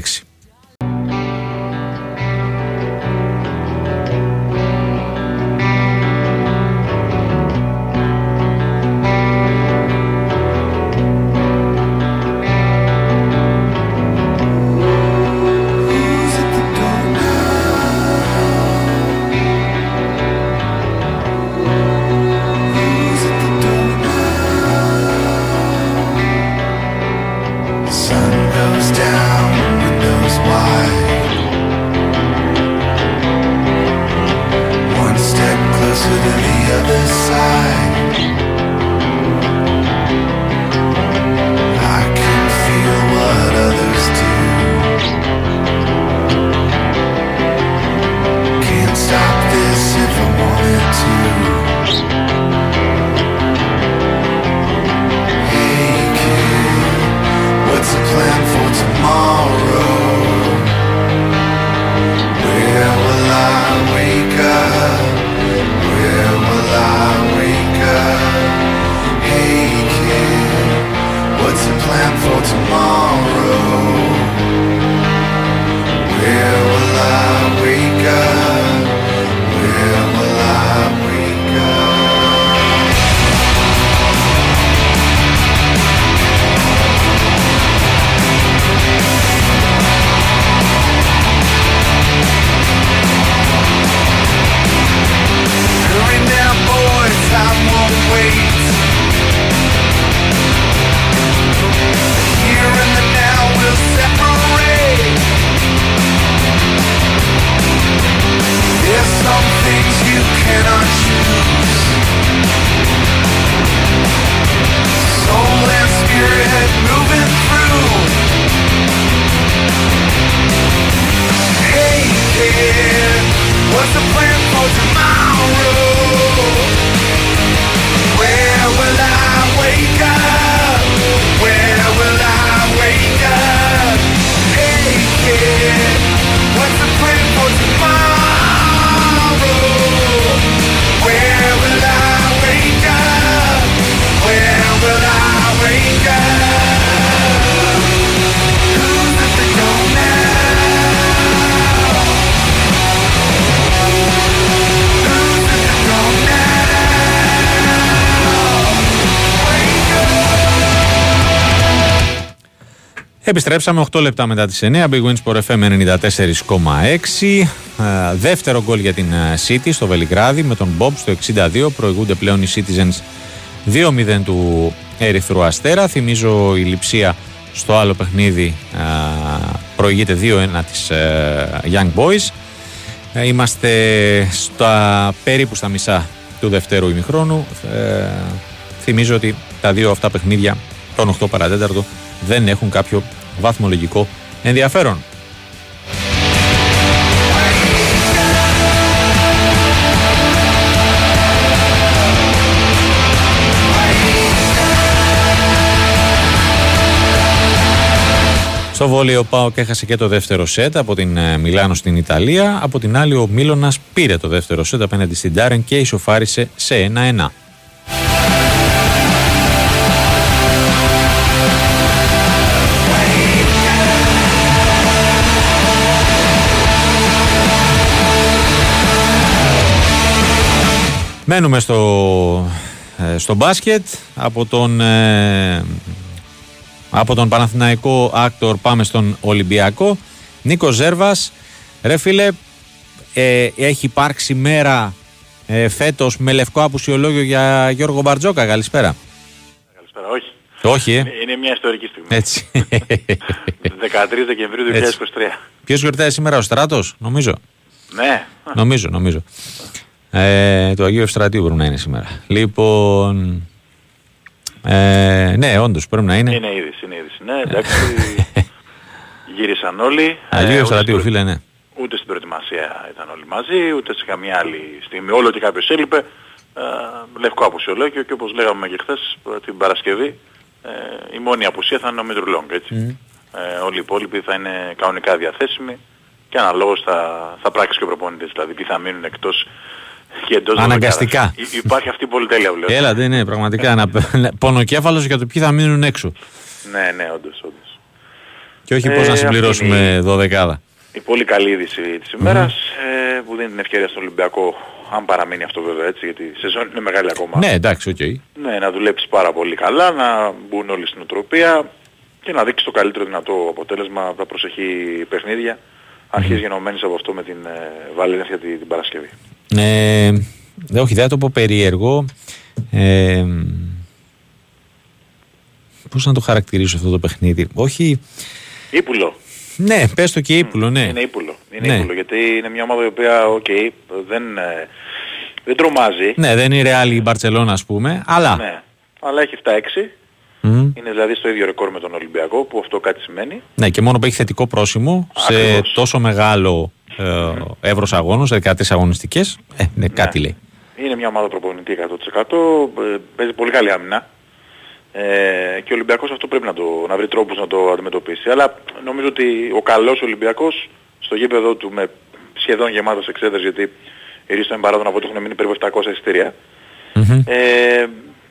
Επιστρέψαμε 8 λεπτά μετά τις 9. Big Wins for FM 94,6. Δεύτερο γκολ για την City στο Βελιγράδι με τον Bob στο 62. Προηγούνται πλέον οι Citizens 2-0 του Ερυθρού Αστέρα. Θυμίζω η λειψία στο άλλο παιχνίδι προηγείται 2-1 της Young Boys. Είμαστε στα περίπου στα μισά του δευτέρου ημιχρόνου. Ε, θυμίζω ότι τα δύο αυτά παιχνίδια, τον 8 παρατέταρτο, δεν έχουν κάποιο βαθμολογικό ενδιαφέρον. Στο βόλιο ο Πάοκ έχασε και το δεύτερο σετ από την ε, Μιλάνο στην Ιταλία. Από την άλλη, ο Μίλωνας πήρε το δεύτερο σετ απέναντι στην Τάρεν και ισοφάρισε σε 1-1. Μένουμε στο, ε, στο μπάσκετ από τον, ε, από τον Παναθηναϊκό AKTOR πάμε στον Ολυμπιακό Νίκος Ζέρβας ρε φίλε ε, έχει υπάρξει μέρα ε, φέτος με λευκό απουσιολόγιο για Γιώργο Μπαρτζόκα καλησπέρα Καλησπέρα όχι όχι, ε. Είναι μια ιστορική στιγμή. Έτσι. 13 Δεκεμβρίου 2023. Ποιος γιορτάζει σήμερα, ο Στράτος, νομίζω. Ναι. Νομίζω, νομίζω. Ε, του Αγίου Ευστρατείου πρέπει να είναι σήμερα. Λοιπόν. Ε, ναι, όντως πρέπει να είναι. Είναι είδηση, είναι είδηση. Ναι, εντάξει. γύρισαν όλοι. Αγίου ε, Ευστρατείου, φίλε, ναι. Ούτε στην προετοιμασία ήταν όλοι μαζί, ούτε σε καμία άλλη στιγμή. Όλο και κάποιος έλειπε. Ε, λευκό απουσιολόγιο και όπως λέγαμε και χθες την Παρασκευή ε, η μόνη απουσία θα είναι ο Μητρουλόγκ, έτσι. Mm. Ε, όλοι οι υπόλοιποι θα είναι κανονικά διαθέσιμοι και αναλόγως θα, θα πράξει και ο προπονητής, δηλαδή ποιοι θα μείνουν εκτός Αναγκαστικά. Υπάρχει αυτή η πολυτέλεια βλέπω. Έλα, ναι, ναι, πραγματικά. να, πονοκέφαλος για το ποιοι θα μείνουν έξω. Ναι, ναι, όντως, όντως. Και όχι πώς να ε, συμπληρώσουμε δωδεκάδα. Η πολύ καλή είδηση της ημέρας ε, που δίνει την ευκαιρία στον Ολυμπιακό, αν παραμείνει αυτό βέβαια έτσι, γιατί η σεζόν είναι μεγάλη ακόμα. Ναι, εντάξει, οκ. Ναι, να δουλέψει πάρα πολύ καλά, να μπουν όλοι στη νοοτροπία και να δείξει το καλύτερο δυνατό αποτέλεσμα από τα προσεχή παιχνίδια. Αρχής γενομένης από αυτό με την ε, Βαλένθια την, την Παρασκευή. Ε, όχι, δεν θα το πω περίεργο. Ε, πώς να το χαρακτηρίσω αυτό το παιχνίδι. Όχι... Ύπουλο. Ναι, πες το και ύπουλο, ναι. Είναι ύπουλο. Είναι ναι. ύπουλο, γιατί είναι μια ομάδα η οποία, OK, okay, δεν, ε, δεν τρομάζει. Ναι, δεν είναι ρεάλη η Μπαρτσελώνα, ας πούμε, αλλά... Ναι, αλλά έχει 7-6. Mm. Είναι δηλαδή στο ίδιο ρεκόρ με τον Ολυμπιακό, που αυτό κάτι σημαίνει. Ναι, και μόνο που έχει θετικό πρόσημο σε τόσο μεγάλο ε, εύρος αγώνων, 13 αγωνιστικές, ε, ναι, ναι, κάτι λέει. Είναι μια ομάδα προπονητή 100%, ε, παίζει πολύ καλή άμυνα. Ε, και ο Ολυμπιακός αυτό πρέπει να, το, να βρει τρόπους να το αντιμετωπίσει. Αλλά νομίζω ότι ο καλός Ολυμπιακός στο γήπεδο του με σχεδόν γεμάτος εξέδρες γιατί η Ρίστο Εμπαράδο από ότι έχουν μείνει περίπου 700 εισιτήρια. Mm-hmm. Ε,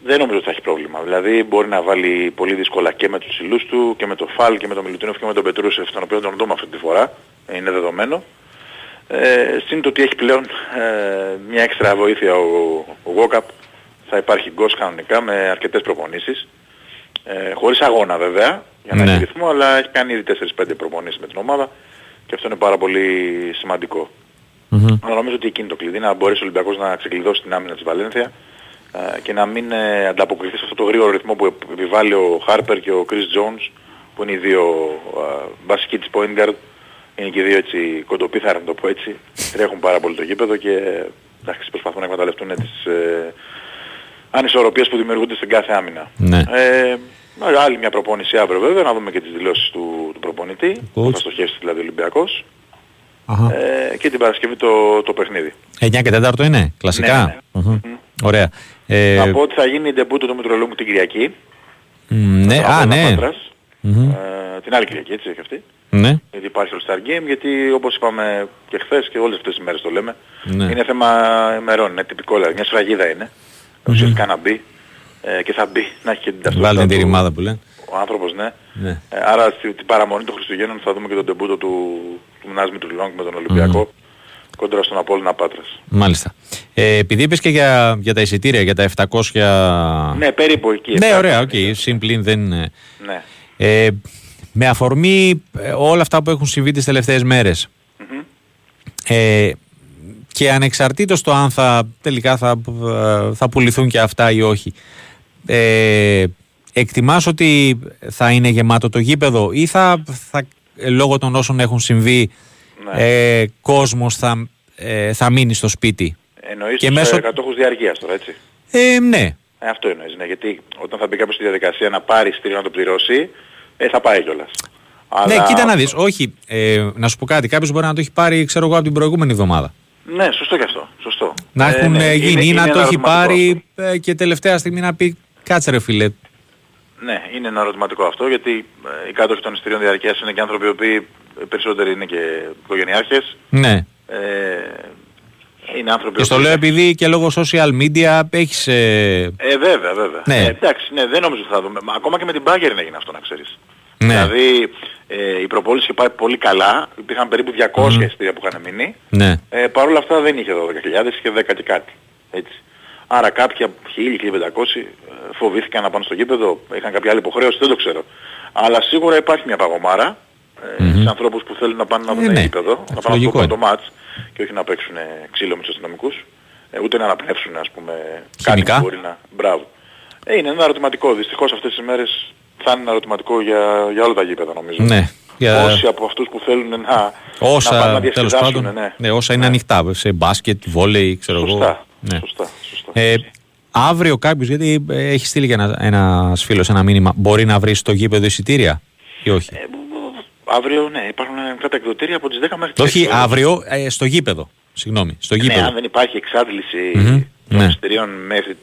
δεν νομίζω ότι θα έχει πρόβλημα. Δηλαδή μπορεί να βάλει πολύ δύσκολα και με τους ψηλούς του και με το Φαλ και με τον Μιλουτίνοφ και με τον Πετρούσεφ, τον οποίο τον δούμε αυτή τη φορά. Είναι δεδομένο. Ε, Συν το ότι έχει πλέον ε, μια έξτρα βοήθεια ο, ο Γόκαπ, θα υπάρχει γκος κανονικά με αρκετές προπονήσεις. Ε, χωρίς αγώνα βέβαια, για να ναι. έχει ρυθμό, αλλά έχει κάνει ήδη 4-5 προπονήσεις με την ομάδα και αυτό είναι πάρα πολύ σημαντικό. Mm-hmm. Αλλά νομίζω ότι εκείνη το κλειδί να μπορέσει ο Ολυμπιακός να ξεκλειδώσει την άμυνα της Βαλένθια ε, και να μην ε, ανταποκριθείς σε αυτό το γρήγορο ρυθμό που επιβάλλει ο Χάρπερ και ο Chris Jones που είναι οι δύο ε, βασικοί της point guard είναι και δύο έτσι κοντοπίθαρα να το πω έτσι. Τρέχουν πάρα πολύ το γήπεδο και εντάξει, προσπαθούν να εκμεταλλευτούν τις ε, ανισορροπίες που δημιουργούνται στην κάθε άμυνα. Ναι. Ε, άλλη μια προπόνηση αύριο βέβαια, να δούμε και τις δηλώσεις του, του προπονητή, που θα στοχεύσει δηλαδή ο Ολυμπιακός. Ε, και την Παρασκευή το, το παιχνίδι. 9 και 4 είναι, κλασικά. Ναι, ναι. Ωραία. Ε... Θα πω ότι θα γίνει η ντεμπούτο του Μητρολόγου την Κυριακή. ναι, α, ναι. Ε, την άλλη Κυριακή, έτσι έχει αυτή. Ναι. Γιατί υπάρχει το Star Game, γιατί όπως είπαμε και χθες και όλες αυτές τις μέρες το λέμε, ναι. είναι θέμα ημερών, είναι τυπικό δηλαδή, μια σφραγίδα είναι. Mm-hmm. Ουσιαστικά να μπει ε, και θα μπει, να έχει και την ταυτότητα Βάλει την ρημάδα που λένε. Ο άνθρωπος, ναι. ναι. Ε, άρα στην παραμονή των Χριστουγέννων θα δούμε και το ντεμπούτο του, του Ναζ Μήτρου-Λονγκ με τον Ολυμπιακό. Mm κόντρα στον Απόλλωνα Πάτρας. Μάλιστα. Ε, επειδή είπες και για, για τα εισιτήρια, για τα 700... Ναι, περίπου εκεί. Ναι, ωραία, OK. Okay. Συν πλην δεν... Ναι. Ε, με αφορμή ε, όλα αυτά που έχουν συμβεί τις τελευταίες Ε, και ανεξαρτήτως το αν θα, τελικά θα, θα πουληθούν και αυτά ή όχι. Ε, εκτιμάς ότι θα είναι γεμάτο το γήπεδο ή θα, θα λόγω των όσων έχουν συμβεί ναι. ε, κόσμος θα, ε, θα μείνει στο σπίτι. Εννοείς και τους μέσω... κατόχους διαρκείας τώρα έτσι; Ε, ναι. Ε, αυτό εννοείς, ναι, γιατί όταν θα μπει κάποιος στη διαδικασία να πάρει στήριο να το πληρώσει, ε, θα πάει κιόλας. Αλλά... Ναι, κοίτα να δεις, όχι, ε, να σου πω κάτι, κάποιος μπορεί να το έχει πάρει, ξέρω εγώ, από την προηγούμενη εβδομάδα. Ναι, σωστό κι αυτό, σωστό. Να έχουν ε, ναι, γίνει ή να το έχει πάρει ε, και τελευταία στιγμή να πει, κάτσε ρε φίλε, Ναι, είναι ένα ερωτηματικό αυτό γιατί ε, οι κάτοχοι των εισιτηρίων διαρκείας είναι και άνθρωποι οι οποίοι περισσότεροι είναι και οικογενειάρχες. Ναι. Ε, είναι άνθρωποι... Και στο λέω επειδή και λόγω social media έχεις... Ε, ε βέβαια, βέβαια. Ναι. Ε, εντάξει, ναι, δεν νομίζω ότι θα δούμε. Ακόμα και με την Bayern έγινε αυτό να ξέρεις. Ναι. Δηλαδή ε, η προπόληση είχε πάει πολύ καλά, υπήρχαν περίπου 200 mm. εισιτήρια που είχαν μείνει. Ναι. Ε, Παρ' όλα αυτά δεν είχε 12.000, είχε 10 και κάτι. Έτσι. Άρα κάποια 1.000-1.500 ε, φοβήθηκαν να πάνε στο γήπεδο, είχαν κάποια άλλη υποχρέωση, δεν το ξέρω. Αλλά σίγουρα υπάρχει μια παγωμάρα ε, mm-hmm. σε ανθρώπους που θέλουν να πάνε να δουν ε, ναι. γήπεδο, να πάνε να δουν το μάτς και όχι να παίξουν ξύλο με τους αστυνομικούς, ε, ούτε να αναπνεύσουν ας πούμε κάτι που μπορεί να... Μπράβο. Ε, είναι ένα ερωτηματικό. Δυστυχώς αυτές τις μέρες θα είναι ένα ερωτηματικό για, για όλα τα γήπεδα νομίζω. Ναι. Για... Όσοι από αυτούς που θέλουν να, όσα, να πάνε να τέλος πάντων, ναι. ναι. όσα είναι ναι. ανοιχτά, σε μπάσκετ, βόλεϊ, ξέρω σωστά, εγώ. Ναι. Σωστά, σωστά. Ε, αύριο κάποιος, γιατί έχει στείλει και ένα, ένας φίλος ένα μήνυμα, μπορεί να βρεις στο γήπεδο εισιτήρια ή όχι; Ε, αύριο, ναι, υπάρχουν κάποια εκδοτήρια από τις 10 μέχρι τις Όχι, αύριο ε, στο γήπεδο. Συγγνώμη, στο γήπεδο. Ναι, αν δεν υπάρχει εξάντληση mm-hmm, των ναι. εισιτηρίων μέχρι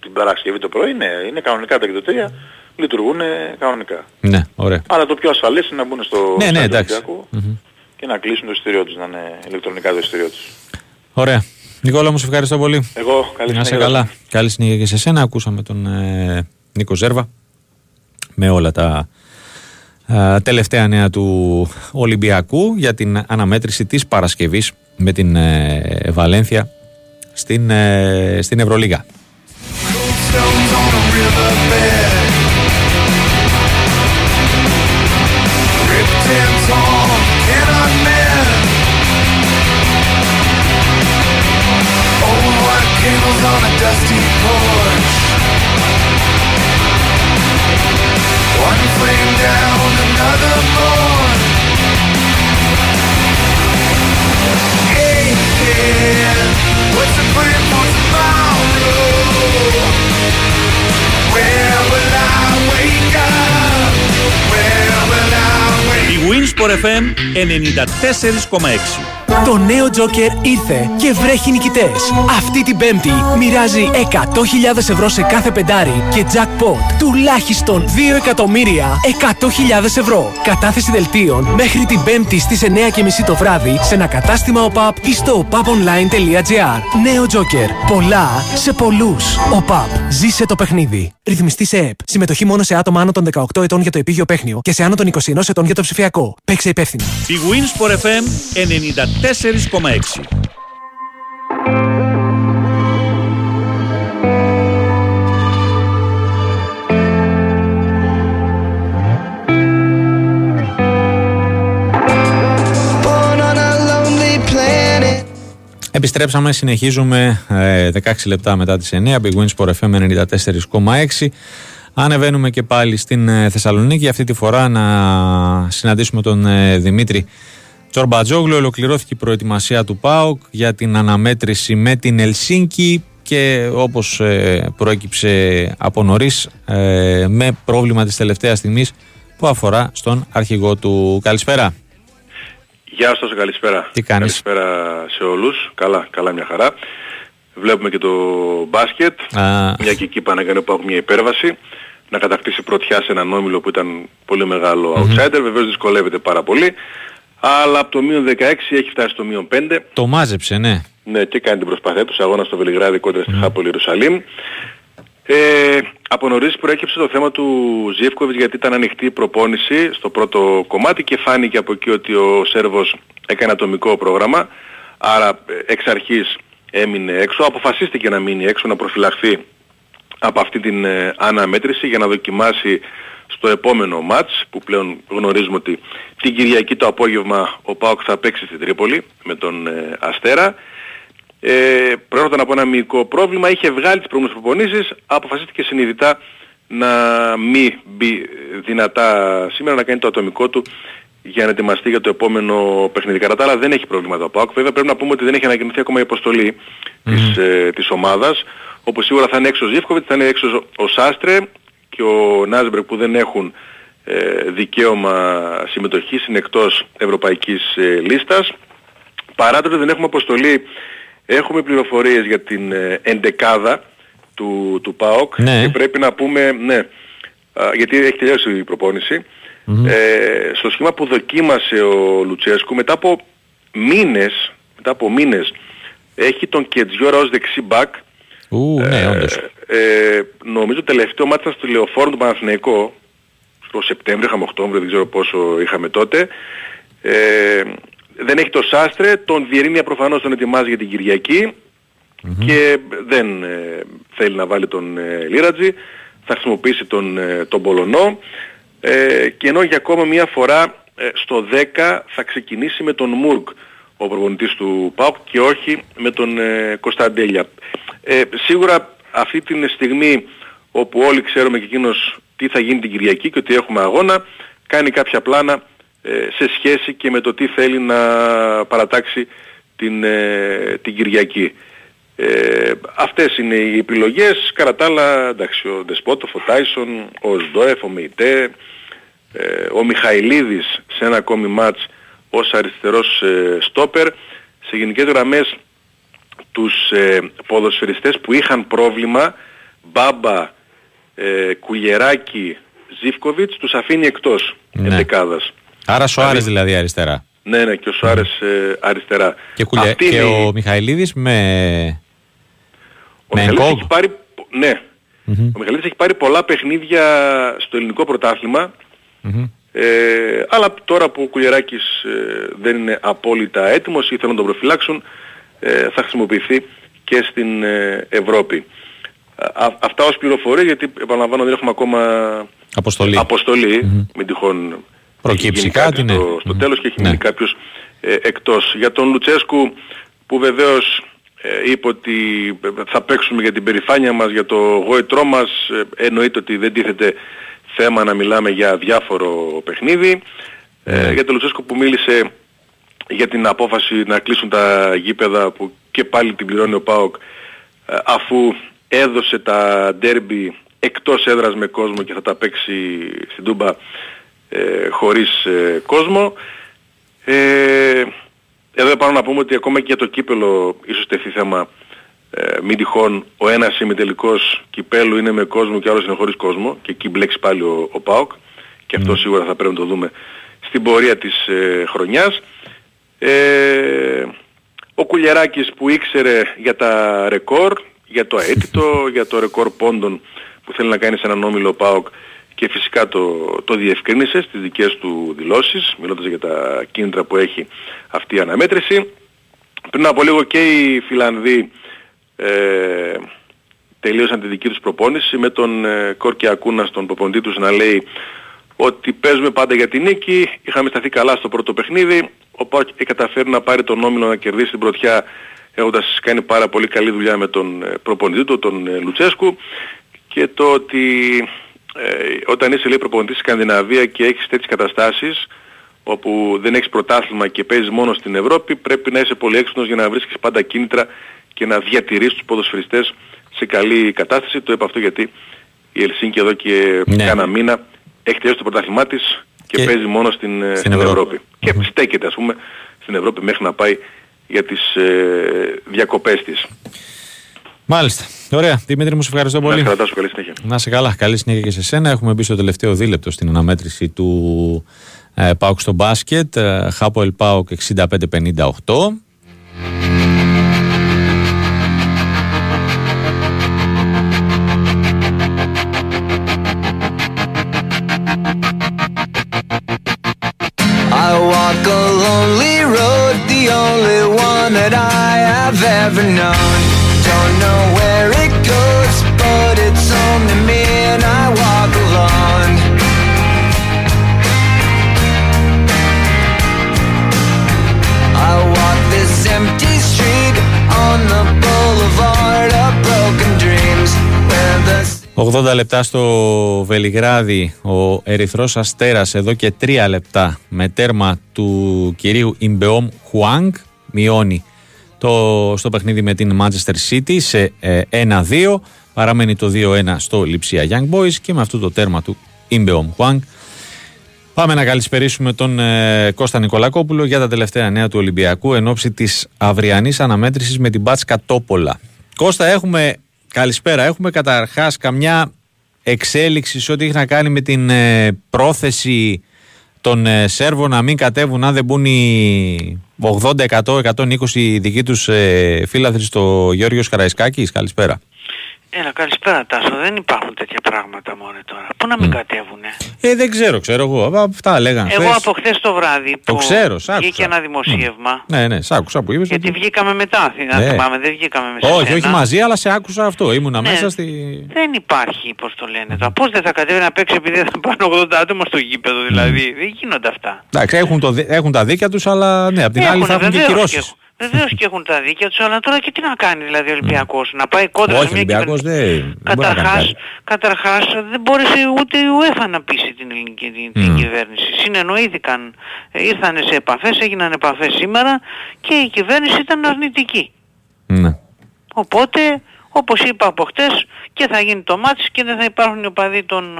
την Παρασκευή το πρωί, ναι, είναι κανονικά τα εκδοτήρια λειτουργούν κανονικά. Ναι, ωραία. Αλλά το πιο ασφαλές είναι να μπουν στο ναι, ναι, και να κλείσουν το ειστήριό τους, να είναι ηλεκτρονικά το ειστήριό τους. Ωραία. Νικόλα μου, σε ευχαριστώ πολύ. Εγώ, καλή συνέχεια. Να σε καλά. Καλή συνέχεια και σε σένα. Ακούσαμε τον ε, Νίκο Ζέρβα με όλα τα ε, τελευταία νέα του Ολυμπιακού για την αναμέτρηση της Παρασκευής με την ε, Βαλένθια στην, ε, στην Ευρωλίγα. another Winsport FM 94,6 το νέο Joker ήρθε και βρέχει νικητές. Αυτή την Πέμπτη μοιράζει 100.000 ευρώ σε κάθε πεντάρι και jackpot τουλάχιστον 2 εκατομμύρια 100.000 ευρώ. Κατάθεση δελτίων μέχρι την Πέμπτη στις 9.30 το βράδυ σε ένα κατάστημα ΟΠΑΠ ή στο opaponline.gr. Νέο Joker. Πολλά σε πολλούς. ΟΠΑΠ. Ζήσε το παιχνίδι. Ρυθμιστή σε ΕΠ. Συμμετοχή μόνο σε άτομα άνω των 18 ετών για το επίγειο παίχνιο και σε άνω των 21 ετών για το ψηφιακό. Παίξε υπεύθυνα. Η Wins FM 94,6. Επιστρέψαμε, συνεχίζουμε 16 ε, λεπτά μετά τις 9, Big Wins Sport FM 94,6. Ανεβαίνουμε και πάλι στην ε, Θεσσαλονίκη, αυτή τη φορά να συναντήσουμε τον ε, Δημήτρη Τσορμπατζόγλου. Ολοκληρώθηκε η προετοιμασία του ΠΑΟΚ για την αναμέτρηση με την Ελσίνκη και όπως προέκυψε από νωρίς με πρόβλημα της τελευταίας στιγμής που αφορά στον αρχηγό του. Καλησπέρα. Γεια σας, καλησπέρα. Τι κάνεις; Καλησπέρα σε όλους. Καλά, καλά μια χαρά. Βλέπουμε και το μπάσκετ. Α. Μια και εκεί πάνε να κάνει μια υπέρβαση. Να κατακτήσει πρωτιά σε έναν όμιλο που ήταν πολύ μεγάλο mm-hmm. outsider. Βεβαίως δυσκολεύεται πάρα πολύ. Αλλά από το μείον 16 έχει φτάσει στο μείον 5. Το μάζεψε, ναι. Ναι, και κάνει την προσπάθεια τους. Αγώνα στο Βελιγράδι κόντρα στη Χάπολη Ιερουσαλήμ. Ε, από νωρίς προέκυψε το θέμα του Ζιεύκοβιτς γιατί ήταν ανοιχτή η προπόνηση στο πρώτο κομμάτι και φάνηκε από εκεί ότι ο Σέρβος έκανε ατομικό πρόγραμμα άρα ε, εξ αρχής έμεινε έξω. Αποφασίστηκε να μείνει έξω, να προφυλαχθεί από αυτή την ε, αναμέτρηση για να δοκιμάσει στο επόμενο μάτς που πλέον γνωρίζουμε ότι την Κυριακή το απόγευμα ο Πάοκ θα παίξει στην Τρίπολη με τον ε, Αστέρα ε, προέρχονταν από ένα μυϊκό πρόβλημα, είχε βγάλει τις προηγούμενες προπονήσεις, αποφασίστηκε συνειδητά να μην μπει δυνατά σήμερα, να κάνει το ατομικό του για να ετοιμαστεί για το επόμενο παιχνίδι. Κατά τα άλλα δεν έχει πρόβλημα το ΠΑΟΚ. Βέβαια πρέπει να πούμε ότι δεν έχει ανακοινωθεί ακόμα η αποστολή mm. της, ε, της ομάδας. Όπως σίγουρα θα είναι έξω ο Ζήφκοβιτς, θα είναι έξω ο Σάστρε και ο Νάσμπερκ που δεν έχουν ε, δικαίωμα συμμετοχής, είναι εκτός ευρωπαϊκής ε, λίστας. Παρά το δεν έχουμε αποστολή Έχουμε πληροφορίες για την ε, εντεκάδα του, του ΠΑΟΚ ναι. και πρέπει να πούμε, ναι, γιατί έχει τελειώσει η προπόνηση, ε, στο σχήμα που δοκίμασε ο Λουτσέσκου μετά από μήνες, μετά από μήνες έχει τον Κετζιόρα ως δεξί μπακ. Ου, ναι, ε, όντως. Ε, νομίζω το τελευταίο μάτι ήταν στο Λεωφόρο του Παναθηναϊκό, στο Σεπτέμβριο, είχαμε Οκτώβριο, δεν ξέρω πόσο είχαμε τότε. Ε, δεν έχει το Σάστρε, τον Βιερίνια προφανώς τον ετοιμάζει για την κυριακη και δεν ε, θέλει να βάλει τον ε, Λίρατζη, θα χρησιμοποιήσει τον, ε, τον Πολωνό ε, και ενώ για ακόμα μία φορά στο 10 θα ξεκινήσει με τον Μουρκ ο προπονητής του ΠΑΟΚ και όχι με τον Κωνσταντέλια. σίγουρα αυτή τη στιγμή όπου όλοι ξέρουμε και εκείνος τι θα γίνει την Κυριακή και ότι έχουμε αγώνα, κάνει κάποια πλάνα σε σχέση και με το τι θέλει να παρατάξει την, την Κυριακή. Ε, αυτές είναι οι επιλογές. Κατά τα άλλα, εντάξει, ο Δεσπότοφ, ο Τάισον, ο Σδόεφ, ο Μεϊτέ, ε, ο Μιχαηλίδης σε ένα ακόμη μάτς ως αριστερός ε, στόπερ. Σε γενικές γραμμές τους ε, ποδοσφαιριστές που είχαν πρόβλημα, Μπάμπα, ε, Κουγεράκη, Ζίφκοβιτς, τους αφήνει εκτός ναι. εντεκάδας. Άρα Σοάρες δηλαδή, δηλαδή αριστερά. Ναι, ναι, και ο Σοάρες ε, αριστερά. Και, και ο Μιχαηλίδης με ο Μιχαλής έχει πάρει, ναι. Ο Μιχαλής έχει πάρει πολλά παιχνίδια στο ελληνικό ε, αλλά τώρα που ο Κουλιεράκης ε, δεν είναι απόλυτα έτοιμος ή θέλουν να τον προφυλάξουν ε, θα χρησιμοποιηθεί και στην ε, Ευρώπη. αυτά ως πληροφορία γιατί επαναλαμβάνω δεν έχουμε ακόμα αποστολή, αποστολή μην τυχόν προκύψει κάτι ναι. στο, τέλος και έχει μείνει ναι. κάποιος εκτός. Για τον Λουτσέσκου που βεβαίως ε, είπε ότι θα παίξουμε για την περηφάνεια μας, για το γόητρό μας. Ε, εννοείται ότι δεν τίθεται θέμα να μιλάμε για διάφορο παιχνίδι. Ε, ναι. για τον Λουτσέσκο που μίλησε για την απόφαση να κλείσουν τα γήπεδα που και πάλι την πληρώνει ο ΠΑΟΚ αφού έδωσε τα ντέρμπι εκτός έδρας με κόσμο και θα τα παίξει στην Τούμπα χωρίς κόσμο. Εδώ πάνω να πούμε ότι ακόμα και για το κύπελο ίσως τεθεί θέμα ε, μην τυχόν ο ένας ημιτελικός κυπέλου είναι με κόσμο και ο άλλος είναι χωρίς κόσμο και εκεί μπλέξει πάλι ο, ο ΠΑΟΚ και αυτό σίγουρα θα πρέπει να το δούμε στην πορεία της ε, χρονιάς. Ε, ο Κουλιεράκης που ήξερε για τα ρεκόρ, για το αίτητο, για το ρεκόρ πόντων που θέλει να κάνει σε έναν όμιλο ΠΑΟΚ και φυσικά το, το διευκρίνησε στις δικές του δηλώσεις, μιλώντας για τα κίνητρα που έχει αυτή η αναμέτρηση. Πριν από λίγο και οι Φιλανδοί ε, τελείωσαν τη δική τους προπόνηση με τον ε, Κόρκια Ακούνα στον προπονητή τους να λέει ότι παίζουμε πάντα για την νίκη, είχαμε σταθεί καλά στο πρώτο παιχνίδι, ο Πάοκ καταφέρει να πάρει τον όμιλο να κερδίσει την πρωτιά έχοντας κάνει πάρα πολύ καλή δουλειά με τον ε, προπονητή του, τον ε, Λουτσέσκου και το ότι ε, όταν είσαι λέει προπονητής στη Σκανδιναβία και έχεις τέτοιες καταστάσεις όπου δεν έχεις πρωτάθλημα και παίζεις μόνο στην Ευρώπη πρέπει να είσαι πολύ έξυπνος για να βρίσκεις πάντα κίνητρα και να διατηρείς τους ποδοσφαιριστές σε καλή κατάσταση. Το είπα αυτό γιατί η Ελσίνκη εδώ και ναι. κάνα μήνα έχει τελειώσει το πρωτάθλημά της και, παίζει μόνο στην, ε, στην, Ευρώπη. Και στέκεται ας πούμε στην Ευρώπη μέχρι να πάει για τις ε, διακοπές της. Μάλιστα. Ωραία. Δημήτρη, μου σε ευχαριστώ πολύ. Να σε καλή συνέχεια. Να σε καλά. Καλή συνέχεια και σε σένα. Έχουμε μπει στο τελευταίο δίλεπτο στην αναμέτρηση του ε, Πάουκ στο μπάσκετ. Ε, Χάπο Πάουκ 65-58. that I have ever known. 80 λεπτά στο Βελιγράδι ο Ερυθρός Αστέρας εδώ και 3 λεπτά με τέρμα του κυρίου Ιμπεόμ Χουάνγκ μειώνει το, στο παιχνίδι με την Manchester City σε 1-2. Ε, Παραμένει το 2-1 στο Λιψία Young Boys και με αυτό το τέρμα του Ιμπεομ Χουάνγκ. Πάμε να καλησπερίσουμε τον ε, Κώστα Νικολακόπουλο για τα τελευταία νέα του Ολυμπιακού εν ώψη της αυριανής αναμέτρησης με την Μπάτσκα Τόπολα. Κώστα έχουμε, καλησπέρα, έχουμε καταρχάς καμιά εξέλιξη ό,τι έχει να κάνει με την ε, πρόθεση των ε, Σέρβων να μην κατέβουν αν δεν μπουν οι 80, 100, 120 δικοί τους ε, φίλαθροι στο Γιώργος Καραϊσκάκης. Καλησπέρα. Έλα, καλησπέρα Τάσο. Δεν υπάρχουν τέτοια πράγματα μόνο τώρα. Πού να μην mm. κατέβουνε; Ε, δεν ξέρω, ξέρω εγώ. Αυτά λέγανε. Εγώ από χθες το βράδυ που το ξέρω, σ' βγήκε ένα δημοσίευμα. Mm. Ναι, ναι, σ' άκουσα που είπες. Γιατί ότι... βγήκαμε μετά. Ναι. Θυμάμαι, δεν βγήκαμε μέσα. Όχι, όχι μαζί, αλλά σε άκουσα αυτό. Ήμουνα ναι, μέσα στη. Δεν υπάρχει, πώς το λένε τώρα. Πώς δεν θα κατέβει να παίξει επειδή θα πάνε 80 άτομα στο γήπεδο, δηλαδή. Mm. Δεν γίνονται αυτά. Εντάξει, έχουν, το, έχουν τα δίκια τους, αλλά ναι, απ' την άλλη θα έχουν και κυρώσεις. Βεβαίως και έχουν τα δίκια τους, αλλά τώρα και τι να κάνει δηλαδή ο Ολυμπιακός, να πάει κόντρα σε μια Ολυμπιακός δεν, καταρχάς, καταρχάς δεν μπόρεσε ούτε η UEFA να πείσει την ελληνική την, κυβέρνηση. Συνεννοήθηκαν, ήρθαν σε επαφές, έγιναν επαφές σήμερα και η κυβέρνηση ήταν αρνητική. Ναι. Οπότε, όπως είπα από χτες, και θα γίνει το μάτς και δεν θα υπάρχουν οι οπαδοί των...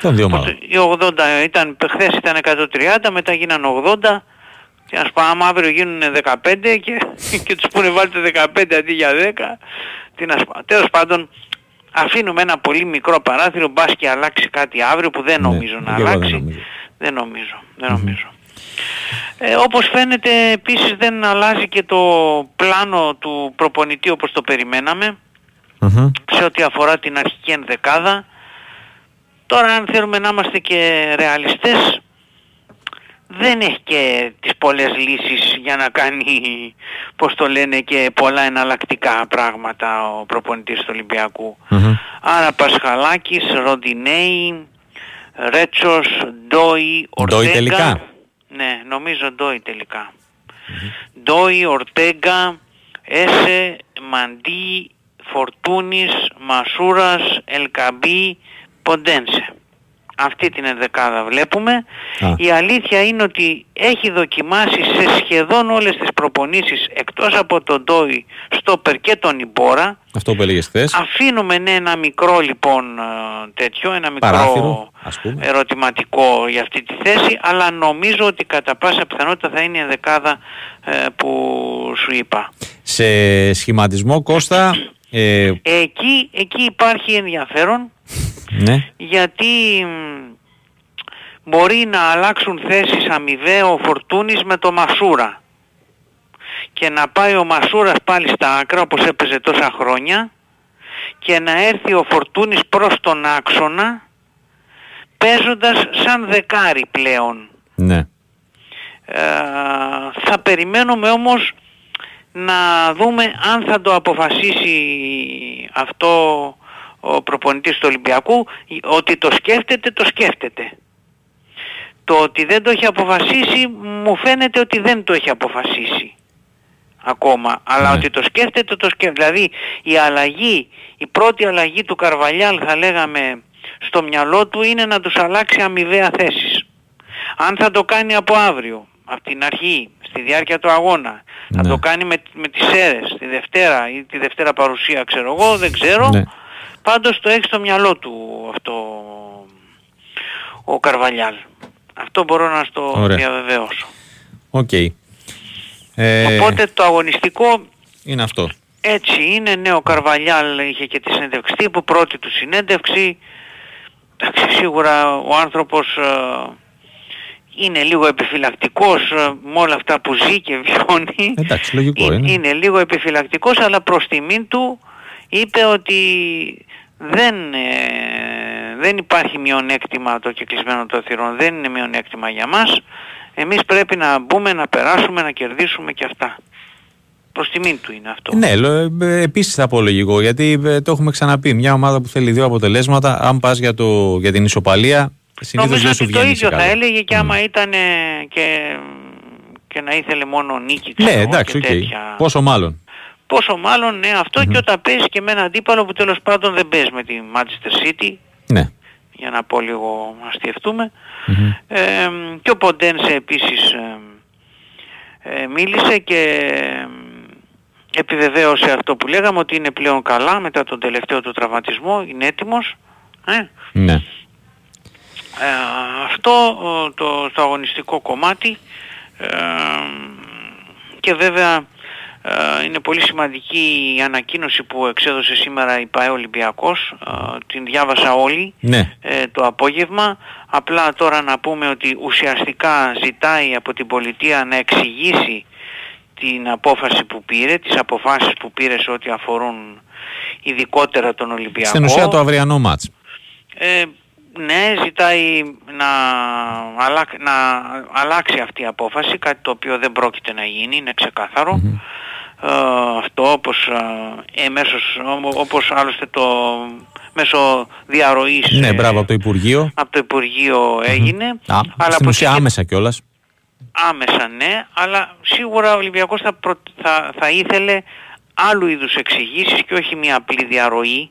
Των δύο Οι 80 ήταν, χθες ήταν 130, μετά γίναν 80 και ας πούμε άμα αύριο γίνουν 15 και, και τους πούνε βάλτε 15 αντί για 10. Τι να σπά. Τέλος πάντων αφήνουμε ένα πολύ μικρό παράθυρο μπας και αλλάξει κάτι αύριο που δεν ναι, νομίζω να αλλάξει. Δεν νομίζω. Δεν νομίζω. Ε, όπως φαίνεται επίσης δεν αλλάζει και το πλάνο του προπονητή όπως το περιμέναμε σε ό,τι αφορά την αρχική ενδεκάδα. Τώρα αν θέλουμε να είμαστε και ρεαλιστές δεν έχει και τις πολλές λύσεις για να κάνει, πώς το λένε, και πολλά εναλλακτικά πράγματα ο προπονητής του ολυμπιακου Άρα Πασχαλάκης, Ροντινέη, Ρέτσος, Ντόι, Ορτέγκα. τελικά; Ναι, νομίζω Ντόι τελικά. Ντόι, Ορτέγκα, Έσε, Μαντί, Φορτούνης, Μασούρας, Ελκαμπή, Ποντένσε αυτή την ενδεκάδα βλέπουμε. Η αλήθεια είναι ότι έχει δοκιμάσει σε σχεδόν όλες τις προπονήσεις εκτός από τον Ντόι, Στόπερ και τον Ιμπόρα. Αυτό που έλεγες θες. Αφήνουμε ναι, ένα μικρό λοιπόν ε, τέτοιο, ένα μικρό ερωτηματικό για αυτή τη θέση, αλλά νομίζω ότι κατά πάσα πιθανότητα θα είναι η ενδεκάδα ε, που σου είπα. Σε σχηματισμό Κώστα... Ε... Εκεί, εκεί υπάρχει ενδιαφέρον ναι. γιατί μπορεί να αλλάξουν θέσεις αμοιβαίο ο Φορτούνης με το Μασούρα και να πάει ο Μασούρας πάλι στα άκρα όπως έπαιζε τόσα χρόνια και να έρθει ο Φορτούνης προς τον άξονα παίζοντας σαν δεκάρι πλέον. Ναι. Ε, θα περιμένουμε όμως να δούμε αν θα το αποφασίσει αυτό ο προπονητής του Ολυμπιακού ότι το σκέφτεται, το σκέφτεται. Το ότι δεν το έχει αποφασίσει μου φαίνεται ότι δεν το έχει αποφασίσει ακόμα. Αλλά ναι. ότι το σκέφτεται, το σκέφτεται. Δηλαδή η αλλαγή, η πρώτη αλλαγή του Καρβαλιάλ θα λέγαμε στο μυαλό του είναι να τους αλλάξει αμοιβαία θέσεις. Αν θα το κάνει από αύριο, από την αρχή, στη διάρκεια του αγώνα, θα το κάνει με, με τις αίρες, τη Δευτέρα ή τη Δευτέρα παρουσία ξέρω εγώ, δεν ξέρω. Ναι. Πάντως το έχει στο μυαλό του αυτό ο Καρβαλιάλ. Αυτό μπορώ να στο διαβεβαιώσω. Οκ. Ε... Οπότε το αγωνιστικό είναι αυτό. Έτσι είναι, ναι ο Καρβαλιάλ είχε και τη συνέντευξη τύπου, πρώτη του συνέντευξη. Εντάξει, σίγουρα ο άνθρωπος ε, είναι λίγο επιφυλακτικός ε, με όλα αυτά που ζει και βιώνει. Εντάξει, λογικό είναι. Είναι λίγο επιφυλακτικός αλλά προς τιμήν του είπε ότι δεν, ε, δεν υπάρχει μειονέκτημα το κεκλεισμένων των θυρών, δεν είναι μειονέκτημα για μας. Εμείς πρέπει να μπούμε, να περάσουμε, να κερδίσουμε και αυτά. Προς τιμήν του είναι αυτό. Ναι, ε, επίσης θα πω λογικό, γιατί ε, το έχουμε ξαναπεί. Μια ομάδα που θέλει δύο αποτελέσματα, αν πας για, το, για την ισοπαλία, συνήθως δεν σου βγαίνει το ίδιο θα έλεγε και άμα ήταν και, και να ήθελε μόνο νίκη. Ναι, εντάξει, okay. Πόσο μάλλον. Πόσο μάλλον ναι αυτό και όταν παίζεις και με έναν αντίπαλο που τέλος πάντων δεν παίζεις με τη Manchester City. Ναι. Για να πω λίγο να αστιευτούμε. Ε, και ο Ποντένσε επίσης ε, ε, μίλησε και επιβεβαίωσε αυτό που λέγαμε ότι είναι πλέον καλά μετά τον τελευταίο του τραυματισμό, είναι έτοιμος. Ε. Ναι. αυτό το, το αγωνιστικό κομμάτι και βέβαια Ε, είναι πολύ σημαντική η ανακοίνωση που εξέδωσε σήμερα η ΠαΕ Ολυμπιακός. Ε, την διάβασα όλη ναι. το απόγευμα. Απλά τώρα να πούμε ότι ουσιαστικά ζητάει από την πολιτεία να εξηγήσει την απόφαση που πήρε, τις αποφάσεις που πήρε σε ό,τι αφορούν ειδικότερα τον Ολυμπιακό. Στην ουσία το αυριανό μάτς. Ε, ναι, ζητάει να, να αλλάξει αυτή η απόφαση, κάτι το οποίο δεν πρόκειται να γίνει, είναι ε, αυτό όπως ε, εμέσως, όπως άλλωστε το μέσω διαρροής ναι, μπράβο, από το Υπουργείο. από το Υπουργείο έγινε. Α, αλλά στην ουσία άμεσα κιόλας. Άμεσα ναι αλλά σίγουρα ο Ολυμπιακός θα, θα, θα ήθελε άλλου είδους εξηγήσεις και όχι μια απλή διαρροή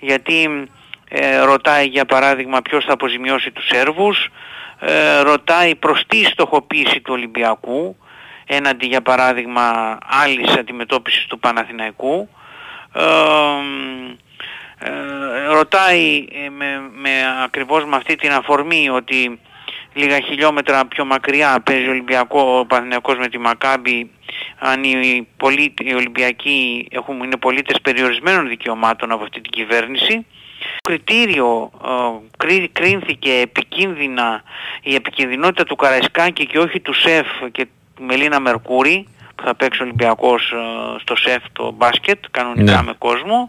γιατί ε, ρωτάει για παράδειγμα ποιος θα αποζημιώσει τους Σέρβους ε, ρωτάει προς τι στοχοποίηση του Ολυμπιακού έναντι για παράδειγμα άλλης αντιμετώπισης του Παναθηναϊκού. Ε, ρωτάει με, με ακριβώς με αυτή την αφορμή ότι λίγα χιλιόμετρα πιο μακριά παίζει ο Ολυμπιακό ο Παναθηναϊκός με τη Μακάμπη αν οι, πολίτες, οι Ολυμπιακοί έχουν, είναι πολίτες περιορισμένων δικαιωμάτων από αυτή την κυβέρνηση. Κριτήριο ε, κρίνθηκε επικίνδυνα η επικινδυνότητα του Καραϊσκάκη και όχι του ΣΕΦ και Μελίνα Μερκούρη που θα παίξει ο Ολυμπιακός ε, στο ΣΕΦ το μπάσκετ κανονικά ναι. με κόσμο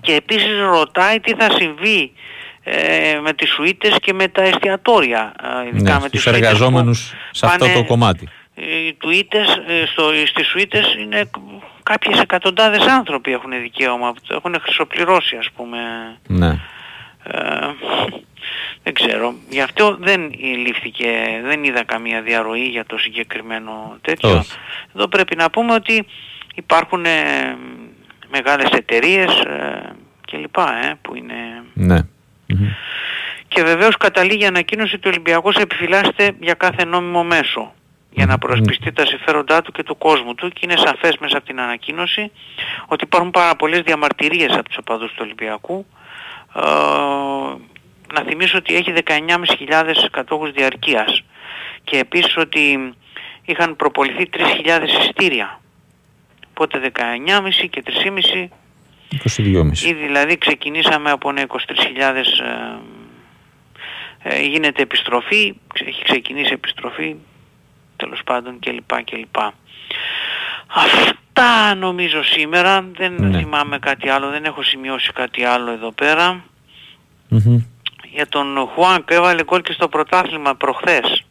και επίσης ρωτάει τι θα συμβεί ε, με τις σουίτες και με τα εστιατόρια ε, ειδικά ναι, με τους εργαζόμενους σε αυτό το κομμάτι οι τουίτες στο, στις σουίτες είναι κάποιες εκατοντάδες άνθρωποι έχουν δικαίωμα έχουν χρυσοπληρώσει ας πούμε ναι. Δεν ξέρω. Γι' αυτό δεν λήφθηκε, δεν είδα καμία διαρροή για το συγκεκριμένο τέτοιο. Εδώ πρέπει να πούμε ότι υπάρχουν ε, μεγάλες εταιρείες ε, κλπ. Ε, που είναι... Ναι. Και βεβαίως καταλήγει η ανακοίνωση του Ολυμπιακού επιφυλάσσεται για κάθε νόμιμο μέσο για να προσπιστεί τα συμφέροντά του και του κόσμου του και είναι σαφές μέσα από την ανακοίνωση ότι υπάρχουν πάρα πολλές διαμαρτυρίες από τους οπαδούς του Ολυμπιακού ε, να θυμίσω ότι έχει 19.500 κατόχους διαρκείας και επίσης ότι είχαν προποληθεί 3.000 εισιτήρια. Οπότε 19.500 και 3.500 22.500. Ή δηλαδή ξεκινήσαμε από 23.000 ε, ε, γίνεται επιστροφή, έχει ξεκινήσει επιστροφή τέλος πάντων κλπ. κλπ. Αυτά νομίζω σήμερα, δεν ναι. θυμάμαι κάτι άλλο, δεν έχω σημειώσει κάτι άλλο εδώ για τον Χουάνγκ έβαλε γκολ και στο πρωτάθλημα προχθές.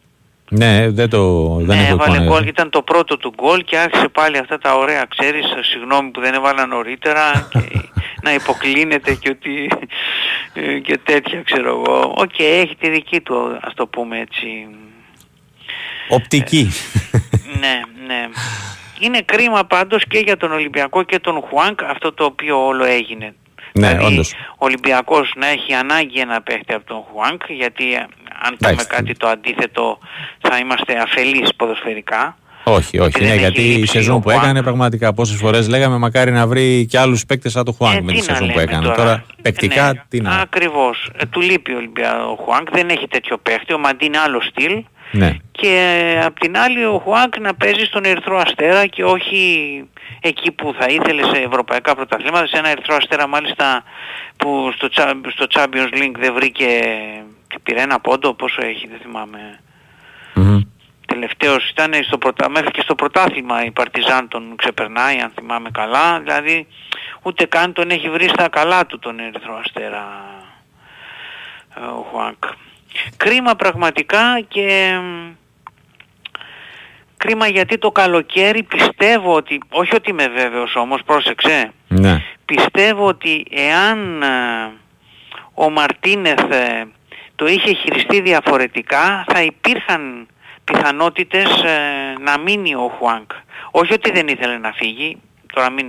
Ναι, δεν το δεν ναι, έβαλε γκολ, ήταν το πρώτο του γκολ και άρχισε πάλι αυτά τα ωραία, ξέρεις, συγγνώμη που δεν έβαλα νωρίτερα και να υποκλίνεται και ότι και τέτοια ξέρω εγώ. OK, okay, έχει τη δική του, ας το πούμε έτσι. Οπτική. ναι, ναι. Είναι κρίμα πάντως και για τον Ολυμπιακό και τον Χουάνκ αυτό το οποίο όλο έγινε. Ναι, δηλαδή, όντως. ο Ολυμπιακός να έχει ανάγκη ένα παίχτη από τον Χουάνκ γιατί ε, αν πούμε κάτι το αντίθετο θα είμαστε αφελείς ποδοσφαιρικά. Όχι, όχι. Ναι, γιατί η σεζόν που έκανε πραγματικά πόσες φορές λέγαμε μακάρι να βρει και άλλους παίκτες σαν το Χουάνκ ε, με τη σεζόν που έκανε. Τώρα, τώρα παικτικά ναι, τι να. Ακριβώς. Ε, του λείπει ο, ο Χουάνκ, δεν έχει τέτοιο παίχτη. Ο Μαντίν άλλο στυλ. Ναι. Και απ' την άλλη ο Χουάνκ να παίζει στον Ερυθρό Αστέρα και όχι εκεί που θα ήθελε σε ευρωπαϊκά πρωταθλήματα, σε ένα Ερυθρό Αστέρα μάλιστα που στο, στο Champions League δεν βρήκε και πήρε ένα πόντο, πόσο έχει δεν θυμάμαι. Mm-hmm. Τελευταίος ήταν στο πρωτα... μέχρι και στο πρωτάθλημα η Παρτιζάν τον ξεπερνάει αν θυμάμαι καλά, δηλαδή ούτε καν τον έχει βρει στα καλά του τον Ερυθρό Αστέρα ε, ο Χουάνκ. Κρίμα πραγματικά και κρίμα γιατί το καλοκαίρι πιστεύω ότι, όχι ότι είμαι βέβαιος όμως, πρόσεξε, ναι. πιστεύω ότι εάν ε, ο Μαρτίνεθ ε, το είχε χειριστεί διαφορετικά θα υπήρχαν πιθανότητες ε, να μείνει ο Χουάνκ. Όχι ότι δεν ήθελε να φύγει, τώρα μην...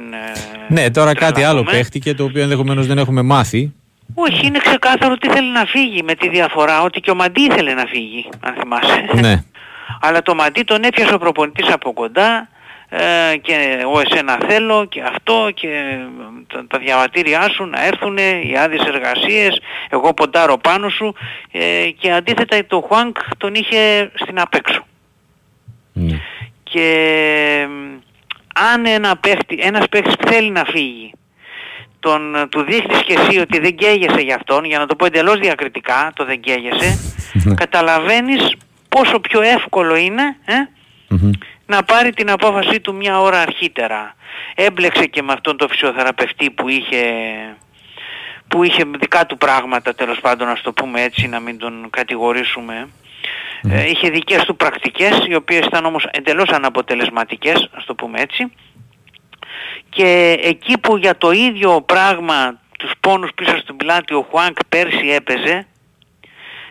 ναι, τώρα κάτι άλλο παίχτηκε το οποίο ενδεχομένως δεν έχουμε μάθει. Όχι, είναι ξεκάθαρο ότι ήθελε να φύγει με τη διαφορά ότι και ο Μαντί ήθελε να φύγει, αν θυμάσαι. Ναι. Αλλά το Μαντί τον έπιασε ο προπονητής από κοντά ε, και ο εσένα θέλω και αυτό και τα, τα διαβατήριά σου να έρθουν, οι άδειες εργασίες, εγώ ποντάρω πάνω σου ε, και αντίθετα το Χουάνκ τον είχε στην απέξω. Ναι. Και αν ένα παίχτη, ένας παίχτης θέλει να φύγει τον, του δείχνεις και εσύ ότι δεν καίγεσαι για αυτόν, για να το πω εντελώς διακριτικά, το δεν καίγεσαι, ναι. καταλαβαίνεις πόσο πιο εύκολο είναι ε, να πάρει την απόφασή του μια ώρα αρχίτερα. Έμπλεξε και με αυτόν τον φυσιοθεραπευτή που είχε, που είχε δικά του πράγματα τέλος πάντων να το πούμε έτσι να μην τον κατηγορήσουμε. Ε, είχε δικές του πρακτικές οι οποίες ήταν όμως εντελώς αναποτελεσματικές, ας το πούμε έτσι. Και εκεί που για το ίδιο πράγμα τους πόνους πίσω στην πλάτη ο Χουάνκ πέρσι έπαιζε,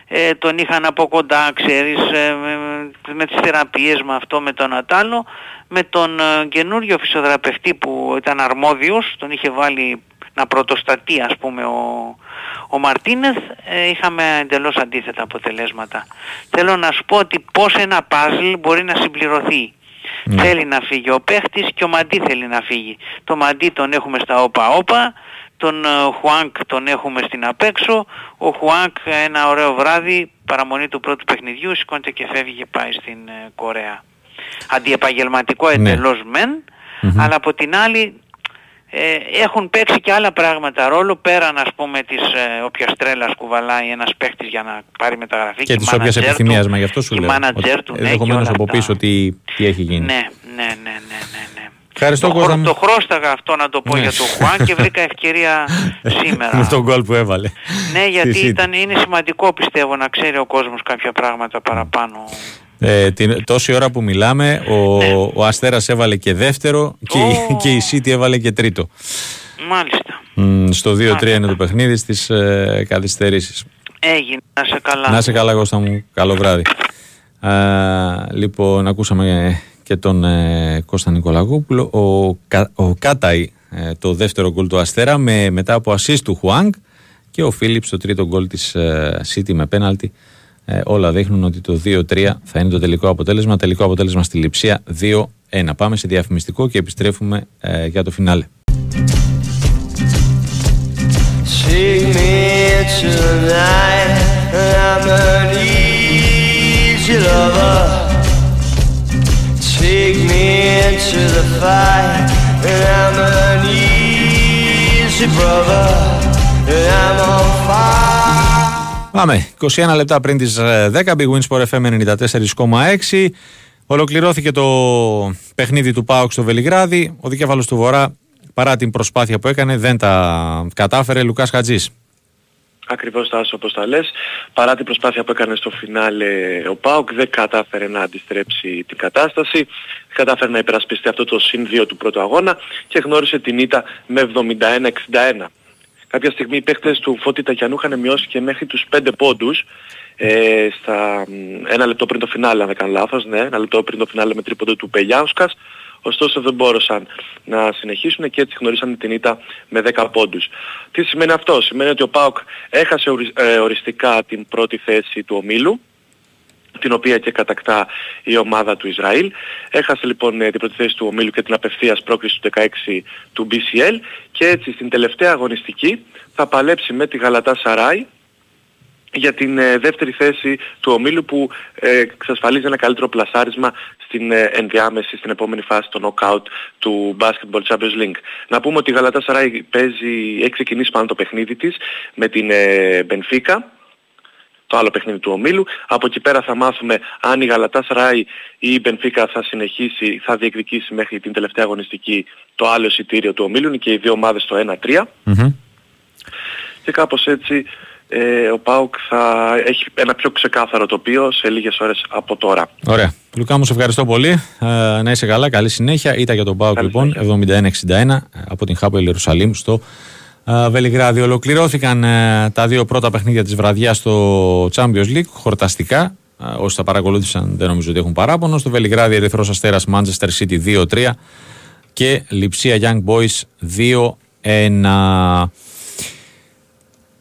ε, τον είχαν από κοντά, ξέρεις, ε, με, τις θεραπείες, με αυτό, με τον Ατάλο, με τον ε, καινούριο φυσιοθεραπευτή που ήταν αρμόδιος, τον είχε βάλει να πρωτοστατεί ας πούμε ο, ο Μαρτίνεθ, ε, είχαμε εντελώς αντίθετα αποτελέσματα. Θέλω να σου πω ότι πώς ένα παζλ μπορεί να συμπληρωθεί. Ναι. Θέλει να φύγει ο παίχτης και ο Μαντί θέλει να φύγει. Το Μαντί τον έχουμε στα όπα-όπα, τον ε, Χουάνκ τον έχουμε στην απέξω. Ο Χουάνκ ένα ωραίο βράδυ, παραμονή του πρώτου παιχνιδιού, σηκώνεται και φεύγει και πάει στην ε, Κορέα. Αντιεπαγγελματικό ναι. εντελώς μεν, αλλά από την άλλη ε, έχουν παίξει και άλλα πράγματα ρόλο πέραν ας πούμε της ε, όποιας τρέλας κουβαλάει ένας παίχτης για να πάρει μεταγραφή και, και της όποιας επιθυμίας, μα γι' αυτό σου λέω. Του, ναι, ενδεχομένως από πίσω τι, τι έχει γίνει. Ναι, ναι, ναι, ναι, ναι. ναι. Ευχαριστώ το, Κώστα. Το χρώσταγα αυτό να το πω ναι. για τον Χουάν και βρήκα ευκαιρία σήμερα. Με τον γκολ που έβαλε. Ναι, γιατί ήταν, είναι σημαντικό πιστεύω να ξέρει ο κόσμος κάποια πράγματα παραπάνω. Ε, την, τόση ώρα που μιλάμε, ο, ναι. ο Αστέρας έβαλε και δεύτερο και, και η City έβαλε και τρίτο. Μάλιστα. Mm, στο 2-3 είναι το παιχνίδι στις ε, καθυστερήσεις. Έγινε, να σε καλά. Να σε καλά Κώστα μου, καλό βράδυ. Α, λοιπόν, ακούσαμε και τον ε, Κώστα Νικολαγόπουλο. Ο, ο Κάταϊ ε, το δεύτερο γκολ του Αστέρα με, μετά από assist του Χουάνγκ και ο Φίλιπς το τρίτο γκολ της ε, City με πέναλτι ε, όλα δείχνουν ότι το 2-3 θα είναι το τελικό αποτέλεσμα. Τελικό αποτέλεσμα στη Λιψία 2-1. Πάμε σε διαφημιστικό και επιστρέφουμε ε, για το φινάλε. Πάμε. 21 λεπτά πριν τις 10, ε, Big Wins Sport FM 94,6. Ολοκληρώθηκε το παιχνίδι του ΠΑΟΚ στο Βελιγράδι. Ο δικέφαλος του Βορρά, παρά την προσπάθεια που έκανε, δεν τα κατάφερε. Λουκάς Χατζής. Ακριβώς Τάσο όπως τα λες. Παρά την προσπάθεια που έκανε στο φινάλε ο ΠΑΟΚ δεν κατάφερε να αντιστρέψει την κατάσταση. Κατάφερε να υπερασπιστεί αυτό το συν 2 του πρώτου αγώνα και γνώρισε την ήττα με 71-61. Κάποια στιγμή οι παίχτες του Φώτη Τακιανού είχαν μειώσει και μέχρι τους 5 πόντους ε, στα, ένα λεπτό πριν το φινάλε αν δεν κάνω λάθος, ναι, ένα λεπτό πριν το φινάλε με τρίποντο του Πελιάουσκας ωστόσο δεν μπόρεσαν να συνεχίσουν και έτσι γνωρίσαν την ήττα με 10 πόντους. Τι σημαίνει αυτό, σημαίνει ότι ο ΠΑΟΚ έχασε ε, οριστικά την πρώτη θέση του ομίλου, την οποία και κατακτά η ομάδα του Ισραήλ. Έχασε λοιπόν ε, την πρώτη θέση του ομίλου και την απευθείας πρόκριση του 16 του BCL και έτσι στην τελευταία αγωνιστική θα παλέψει με τη Γαλατά Σαράι για την ε, δεύτερη θέση του ομίλου που ε, εξασφαλίζει ένα καλύτερο πλασάρισμα στην ενδιάμεση, στην επόμενη φάση των knockout του Basketball Champions League. Να πούμε ότι η Γαλατά Σαράι παίζει, έχει ξεκινήσει πάνω το παιχνίδι της με την Μπενφίκα το άλλο παιχνίδι του ομίλου. Από εκεί πέρα θα μάθουμε αν η Γαλατάς Ράι ή η Μπενφίκα θα συνεχίσει, θα διεκδικήσει μέχρι την τελευταία αγωνιστική το άλλο εισιτήριο του ομίλου. Είναι και οι δύο ομάδες στο 1-3. Και κάπως έτσι ε, ο ΠΑΟΚ θα έχει ένα πιο ξεκάθαρο τοπίο σε λίγες ώρες από τώρα. Ωραία. Λουκά μου σε ευχαριστώ πολύ. Ε, να είσαι καλά. Καλή συνέχεια. Ήταν για τον ΠΑΟΚ λοιπόν 71-61 από την Χάπελ Ιερουσαλήμ στο Βελιγράδι. Ολοκληρώθηκαν ε, τα δύο πρώτα παιχνίδια της βραδιάς στο Champions League χορταστικά. Όσοι τα παρακολούθησαν δεν νομίζω ότι έχουν παράπονο. Στο Βελιγράδι Ερυθρός Αστέρας Manchester City 2-3 και Λιψία Young Boys 2-1.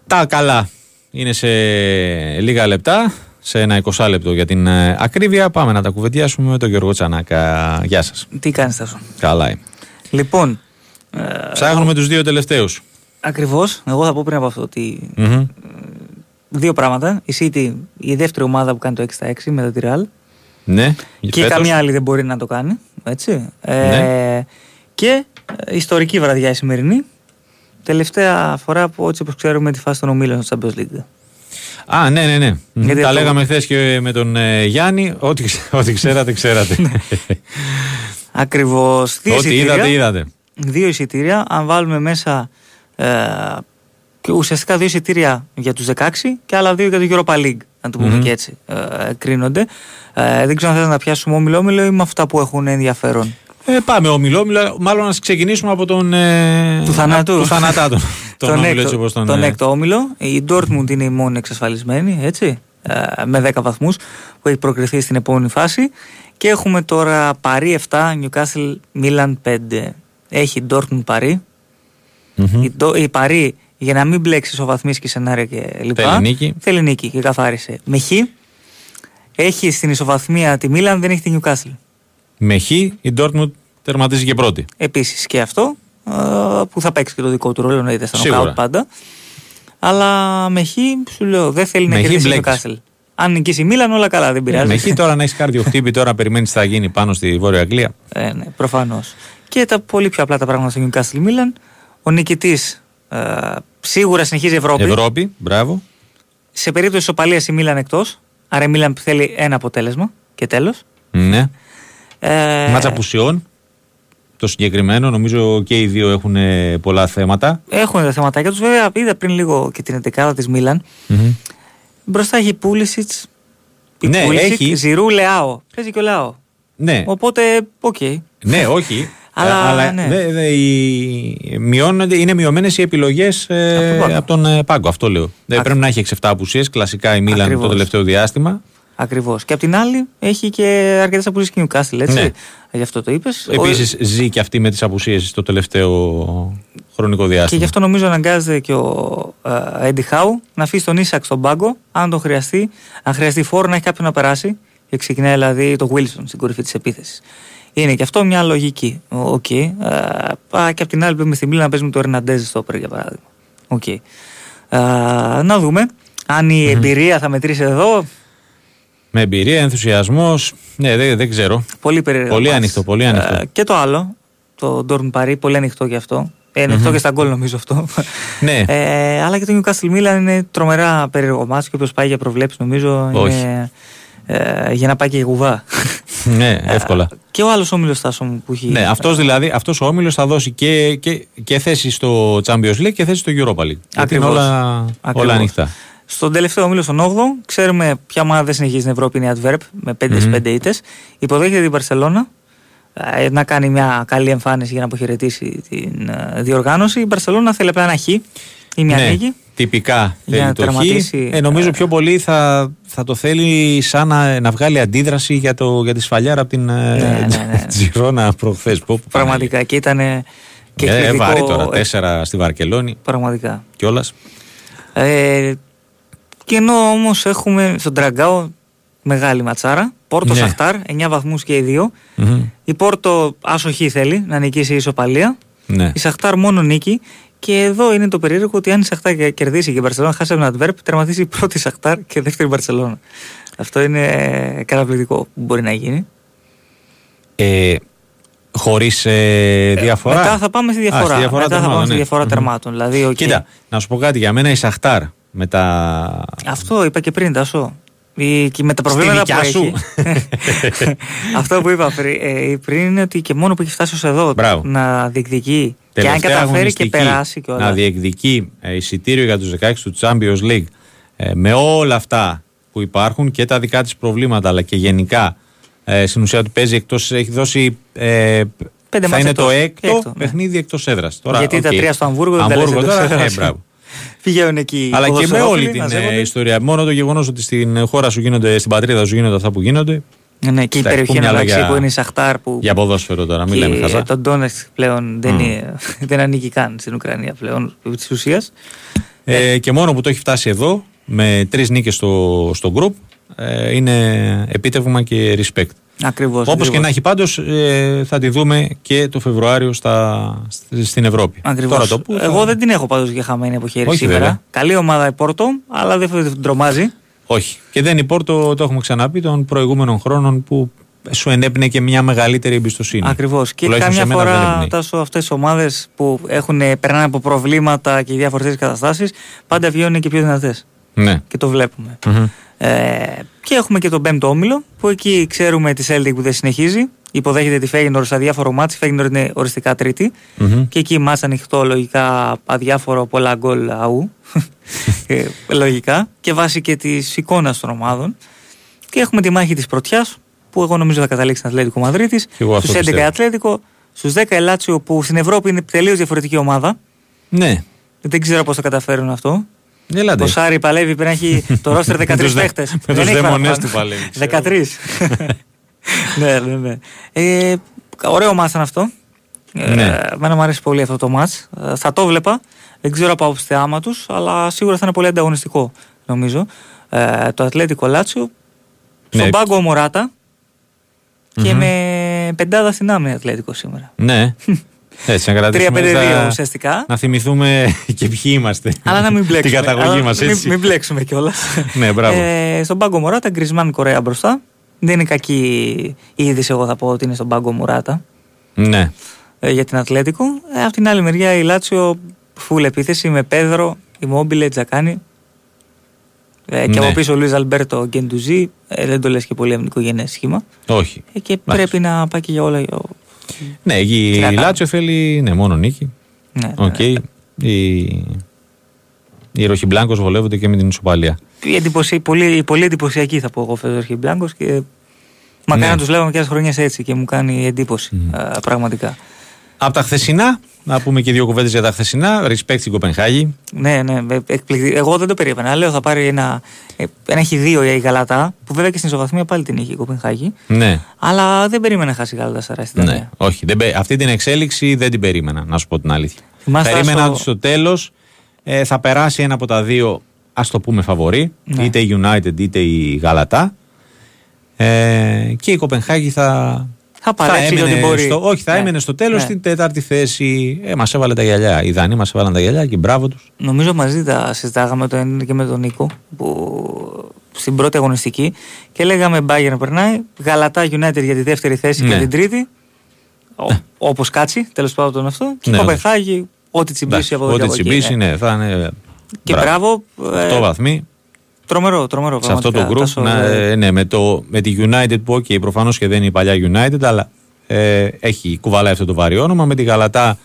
Τα καλά είναι σε λίγα λεπτά, σε ένα 20 λεπτό για την ε, ακρίβεια. Πάμε να τα κουβεντιάσουμε με τον Γιώργο Τσανάκα. Γεια σας. Τι κάνεις Τάσο. Καλά είμαι. Λοιπόν. Ε, Ψάχνουμε τους δύο τελευταίους. Ακριβώς. Εγώ θα πω πριν από αυτό ότι. Mm-hmm. Δύο πράγματα. Η City, η δεύτερη ομάδα που κάνει το 6 6 μετά τη Real. Ναι. Και φέτος. καμία άλλη δεν μπορεί να το κάνει. Έτσι. Ε, ναι. Και ιστορική βραδιά η σημερινή. Τελευταία φορά που έτσι όπως ξέρουμε τη φάση των ομίλων στο Champions League. Α, ναι, ναι, ναι. Τα λέγαμε χθες και με τον ε, Γιάννη. Ό,τι, ό,τι ξέρατε, ξέρατε. Ναι. Ακριβώς. Ό,τι είδατε, είδατε. Δύο εισιτήρια. Αν βάλουμε μέσα. Ε, ουσιαστικά δύο εισιτήρια για τους 16 και άλλα δύο για το Europa League. Να το πούμε και έτσι. Ε, κρίνονται. Ε, δεν ξέρω αν θέλετε να πιάσουμε όμιλο-όμιλο ή με αυτά που έχουν ενδιαφέρον. Ε, πάμε όμιλο, μάλλον να ξεκινήσουμε από τον. Ε, του θανάτου. Του θανατά τον, τον, τον, όμιλο, έτσι όπως τον, τον ε, έκτο όμιλο. Η Dortmund είναι η μόνη εξασφαλισμένη, έτσι. Ε, με 10 βαθμούς που έχει προκριθεί στην επόμενη φάση. Και έχουμε τώρα Παρί 7, Newcastle Milan 5. Έχει Dortmund Παρί. Mm-hmm. Η, η Παρί για να μην μπλέξεις ισοβαθμίσει και σενάρια και λοιπά. Θέλει νίκη. Θέλει νίκη και καθάρισε. Με Χ έχει στην ισοβαθμία τη Μίλαν, δεν έχει τη Newcastle. Με Χ η Dortmund τερματίζει και πρώτη. Επίσης και αυτό που θα παίξει και το δικό του ρόλο, εννοείται στα νοκάουτ πάντα. Αλλά με Χ σου λέω δεν θέλει να κερδίσει η Newcastle. Αν νικήσει η Μίλαν, όλα καλά, δεν πειράζει. Με Χ τώρα να έχεις κάρδιο χτύπη, τώρα περιμένεις τι θα γίνει πάνω στη Βόρεια Αγγλία. Ε, ναι, προφανώς. Και τα πολύ πιο απλά τα πράγματα στο Newcastle Μίλαν. Ο νικητής ε, σίγουρα συνεχίζει Ευρώπη. Ευρώπη, μπράβο. Σε περίπτωση ισοπαλίας η Μίλαν εκτός. Άρα η Μίλαν θέλει ένα αποτέλεσμα και τέλος. Ναι. Ε... Μάτσα απουσιών. Το συγκεκριμένο, νομίζω και οι δύο έχουν πολλά θέματα. Έχουν τα θεματάκια τους. Βέβαια, είδα πριν λίγο και την 11 της Μίλαν. Mm-hmm. Μπροστά έχει Πούλισιτς. Ναι, Πούλισιτς, έχει. Ζιρού Λεάο. Παίζει και ο Λεάο. Ναι. Οπότε, OK. Okay. Ναι, όχι. Αλλά, αλλά ναι. δε, δε, οι, μειώνονται, είναι μειωμένες οι επιλογές ε, από, τον ε, πάγκο. Αυτό λέω. Δεν πρέπει να έχει 6-7 απουσίες. Κλασικά η Μίλαν το τελευταίο διάστημα. Ακριβώς. Και απ' την άλλη έχει και αρκετές απουσίες και Newcastle, έτσι. Ναι. Γι' αυτό το είπες. Επίσης ο... ζει και αυτή με τις απουσίες το τελευταίο χρονικό διάστημα. Και γι' αυτό νομίζω αναγκάζεται και ο Έντι Χάου να αφήσει τον Ίσακ στον πάγκο, αν το χρειαστεί, αν χρειαστεί φορ να έχει κάποιον να περάσει. Και ξεκινάει δηλαδή ο Wilson στην κορυφή της επίθεσης. Είναι και αυτό μια λογική. OK. Okay. Ε, και απ' την άλλη πρέπει στη Μίλαν να παίζουμε Τεό Ερναντέζ στόπερ για παράδειγμα. OK. Okay. Ε, να δούμε. Αν η εμπειρία θα μετρήσει εδώ. Με εμπειρία, ενθουσιασμός. Ναι, δεν, δεν ξέρω. Πολύ περίεργο. Πολύ ανοιχτό. Πολύ ε, ανοιχτό. και το άλλο, το Ντόρν Παρί, πολύ ανοιχτό γι' αυτό. Είναι ανοιχτό και στα γκολ νομίζω αυτό. ναι. Ε, αλλά και το Newcastle Milan είναι τρομερά περίεργο μάτσο και όποιος πάει για προβλέψεις νομίζω Όχι. είναι ε, για να πάει και η γουβά. ναι, εύκολα. και ο άλλος όμιλος Τάσο μου που έχει. Ναι, αυτός δηλαδή, αυτός ο όμιλος θα δώσει και, και, και θέση στο Champions League και θέση στο Europa League. Ακριβώς. Είναι όλα, όλα ανοιχτά. Στον τελευταίο όμιλο, στον 8ο, ξέρουμε ποια ομάδα δεν συνεχίζει στην Ευρώπη, είναι η Adverb με 5 mm-hmm. 5 ήττες. Υποδέχεται την Παρσελώνα ε, να κάνει μια καλή εμφάνιση για να αποχαιρετήσει την ε, διοργάνωση. Η Μπαρσελόνα θέλει απλά ένα χ ή μια ναι. νίκη. Τυπικά θέλει το χ. Ε, νομίζω πιο πολύ θα, θα το θέλει σαν να, να βγάλει αντίδραση για, το, για τη σφαλιάρα από την ναι, ναι, ναι. Τζιρόνα προχθές. Πραγματικά και ήταν και ε, εκπληκτικό. βάρη τώρα, τέσσερα στη Βαρκελόνη. Πραγματικά. Κιόλας. Ε, και ενώ όμως έχουμε στον Τραγκάο μεγάλη ματσάρα. Πόρτο ναι. Σαχτάρ, 9 βαθμούς και οι δυο Η Πόρτο άσοχη θέλει να νικήσει η ισοπαλία. Ναι. Η Σαχτάρ μόνο νίκη. Και εδώ είναι το περίεργο ότι αν η Σαχτάρ κερδίσει και η Μπαρσελόνα χάσει από τον Adverb, τερματίσει η πρώτη Σαχτάρ και δεύτερη Μπαρσελόνα. Αυτό είναι καταπληκτικό που μπορεί να γίνει. Ε, Χωρίς ε, διαφορά; Ε, μετά θα πάμε στη διαφορά. Α, διαφορά μετά τερμάτων, θα πάμε στη ναι. διαφορά τερμάτων. Δηλαδή, okay. Κοίτα, να σου πω κάτι για μένα η Σαχτάρ με τα. Αυτό είπα και πριν, Τάσο. Και με τα προβλήματα που έχει. Αυτό που είπα ε, πριν είναι ότι και μόνο που έχει φτάσει ως εδώ να διεκδικεί και αν καταφέρει και περάσει και όλα. Να διεκδικεί ε, εισιτήριο για τους 16 του Champions League ε, με όλα αυτά που υπάρχουν και τα δικά της προβλήματα αλλά και γενικά στην ουσία του παίζει εκτός, έχει δώσει. θα είναι το έκτο, ναι. παιχνίδι εκτός έδρας. Γιατί τα τρία στο Αμβούργο δεν Αμβούργο τώρα, ε, μπράβο. Πηγαίνουν εκεί. Αλλά και με όλη την ε, ιστορία. Μόνο το γεγονός ότι στην χώρα σου γίνονται, στην πατρίδα σου γίνονται αυτά που γίνονται. Ναι, ναι και η περιοχή αλλάξει που είναι η Σαχτάρ. Που... Για ποδόσφαιρο τώρα, μην λέμε χαζά. Το Ντόνεξ πλέον δεν, δεν ανήκει καν στην Ουκρανία πλέον της ουσίας. Ε, ε, και μόνο που το έχει φτάσει εδώ με τρεις νίκες στο, στο group ε, είναι επίτευγμα και respect. Ακριβώς, Όπως και να έχει πάντως ε, θα τη δούμε και το Φεβρουάριο στα, στην Ευρώπη. Ακριβώς. το που, Εγώ δεν την έχω πάντως για χαμένη από χέρι σήμερα. Βέβαια. Καλή ομάδα η Πόρτο, αλλά δεν την τρομάζει. Όχι. Και δεν η Πόρτο, το έχουμε ξαναπεί, των προηγούμενων χρόνων που σου ενέπνε και μια μεγαλύτερη εμπιστοσύνη. Ακριβώς. Και καμιά φορά αυτές οι ομάδες που έχουν, περνάνε από προβλήματα και διαφορετικέ καταστάσεις πάντα βγαίνουν και πιο δυνατές. Ναι. Και το βλέπουμε. Ε, και έχουμε και τον πέμπτο όμιλο που εκεί ξέρουμε τη Celtic που δεν συνεχίζει. Υποδέχεται τη Φέγγινορ σε αδιάφορο μάτι. Η Φέγγινορ είναι οριστικά τρίτη. Mm-hmm. Και εκεί μάτσα ανοιχτό, λογικά αδιάφορο, πολλά γκολ αού. Ε, λογικά. Και βάσει και της εικόνας των ομάδων. Και έχουμε τη μάχη της πρωτιάς που εγώ νομίζω θα καταλήξει στην Ατλέτικο Μαδρίτης. Στους 11 Ατλέτικο, στους 10 Ελάτσιο που στην Ευρώπη είναι τελείως διαφορετική ομάδα. Ναι. Δεν ξέρω πώς θα καταφέρουν αυτό. Ο Σάρι παλεύει, πρέπει να έχει το ρόστερ 13 παίχτες. Με τους δαίμονε του παλεύει. 13. ναι, ναι, ναι. Ε, ωραίο μάτς ήταν αυτό. Ε, ναι. Ε, εμένα μου αρέσει πολύ αυτό το μάτς. Ε, θα το βλέπα. Δεν ξέρω από άποψη θεάμα τους, αλλά σίγουρα θα είναι πολύ ανταγωνιστικό νομίζω. Ε, το Ατλέτικο Λάτσιο. Στον ναι. πάγκο Μωράτα. Και με πεντάδα στην άμυνα Ατλέτικο σήμερα. Ναι. Έτσι, να κρατήσουμε. 3-5-2 ουσιαστικά. Να θυμηθούμε και ποιοι είμαστε. Αλλά να μην μπλέξουμε. Την καταγωγή μας, έτσι. Μην, μην μπλέξουμε κιόλας. ναι, μπράβο. Ε, στον πάγκο Μωράτα, Γκρισμάν Κορέα μπροστά. Δεν είναι κακή η είδηση, εγώ θα πω ότι είναι στον πάγκο Μουράτα. Ναι. Ε, για την Ατλέτικο. Ε, από την άλλη μεριά η Λάτσιο φουλ επίθεση με Πέδρο, η Μόμπιλε, Τζακάνι. Ε, και ναι. από πίσω ο Λουίζ Αλμπέρτο Γκεντουζή. Ε, δεν το λες και πολύ αμυντικογενέ σχήμα. Όχι. Ε, και πρέπει να πάει και για όλα. Ναι, η, η Λάτσιο θέλει ναι, μόνο νίκη. Ναι, okay. ναι. Οι, οι Ροχιμπλάνκος βολεύονται και με την ισοπαλία. Η εντυπωσία, πολύ, πολύ εντυπωσιακή θα πω εγώ φέτο Ροχιμπλάνκο και μακάρι ναι. να τους λέγαμε και άλλε χρονιές έτσι και μου κάνει εντύπωση mm. πραγματικά. Από τα χθεσινά, να πούμε και δύο κουβέντες για τα χθεσινά. Respect στην Κοπενχάγη. Ναι, ναι, εκπληκτική. Εγώ δεν το περίμενα. Λέω θα πάρει ένα. Ε, ένα έχει δύο η Γαλατά, που βέβαια και στην ισοβαθμία πάλι την είχε η Κοπενχάγη. Ναι. Αλλά δεν περίμενα να χάσει η Γαλατά Σαρά στην Ναι, όχι. Δεν, αυτή την εξέλιξη δεν την περίμενα, να σου πω την αλήθεια. περίμενα ότι στο τέλος ε, θα περάσει ένα από τα δύο, ας το πούμε, φαβορή. Ναι. Είτε η United είτε η Γαλατά. Ε, και η Κοπενχάγη θα, θα παρέξει ότι μπορεί. Στο, όχι, θα ναι. έμενε στο τέλος ναι. στην τέταρτη θέση. Ε, μας έβαλε τα γυαλιά. Οι Δανείοι μας έβαλαν τα γυαλιά και μπράβο τους. Νομίζω μαζί τα συζητάγαμε το και με τον Νίκο που στην πρώτη αγωνιστική και λέγαμε Bayern περνάει. Γαλατά United για τη δεύτερη θέση ναι. και την τρίτη. Ναι. Όπως κάτσει, τέλος πάντων αυτό. Και ναι, Κοπεχάγη, ό,τι τσιμπήσει από εδώ Ό,τι τσιμπήσει, ναι. θα είναι. Και μπράβο. μπράβο ε, βαθμοί. Τρομερό, τρομερό. Σε αυτό το group, να, ε, ναι, με, το, με τη United που okay, προφανώς και δεν είναι η παλιά United, αλλά ε, έχει κουβαλάει αυτό το βαρύ όνομα. Με τη Γαλατά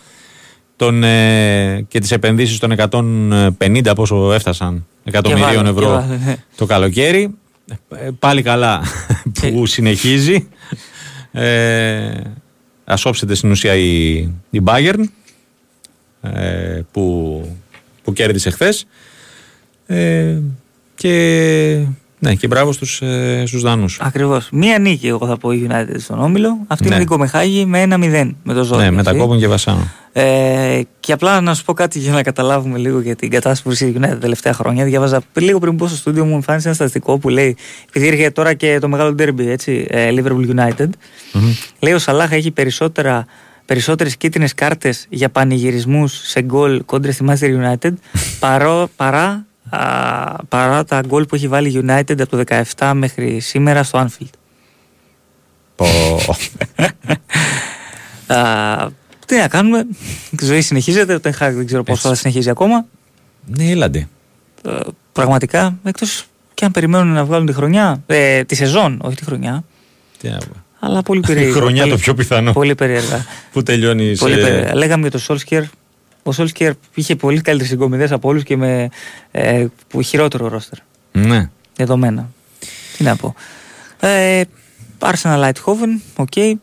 τον, ε, και τις επενδύσεις των 150 πόσο έφτασαν εκατομμυρίων ευρώ ναι. το καλοκαίρι. Ε, πάλι καλά που συνεχίζει. Ε, ας όψετε στην ουσία η, η Bayern ε, που, που κέρδισε χθες. Ε, και, ναι, και μπράβο στους, ε, στους Δανούς. Ακριβώς. Μία νίκη εγώ θα πω η United στον Όμιλο. Αυτή ναι. είναι η Κομεχάγη με ένα 0 με το Ζόρι. Ναι, με τα κόπων και Βασάνο. Ε, και απλά να σου πω κάτι για να καταλάβουμε λίγο για την κατάσταση που βρίσκεται η United τα τελευταία χρόνια. Διάβαζα λίγο πριν πω στο στούντιο μου, εμφάνισε ένα στατιστικό που λέει, επειδή έρχεται τώρα και το μεγάλο derby, έτσι, ε, Liverpool United, mm-hmm. λέει ο Σαλάχα έχει περισσότερα περισσότερες κίτρινες κάρτες για πανηγυρισμούς σε γκολ κόντρα στη Manchester United παρό, παρά παρά τα γκολ που έχει βάλει η United από το 17 μέχρι σήμερα στο Anfield. Πω. τι να κάνουμε, η ζωή συνεχίζεται, το δεν ξέρω πόσο θα συνεχίζει ακόμα. Ναι, έλαντε. Ε, πραγματικά, εκτός και αν περιμένουν να βγάλουν τη χρονιά, ε, τη σεζόν, όχι τη χρονιά. Τι να αλλά πολύ περίεργα. Η χρονιά το πιο πιθανό. Πολύ περίεργα. Που τελειώνει. Πολύ περίεργα. Λέγαμε για το Solskjaer ο Σόλσκερ είχε πολύ καλύτερες συγκομιδές από όλους και με ε, χειρότερο ρόστερ. Ναι. Δεδομένα. Τι να πω. Ε, Arsenal Eindhoven, OK. Okay.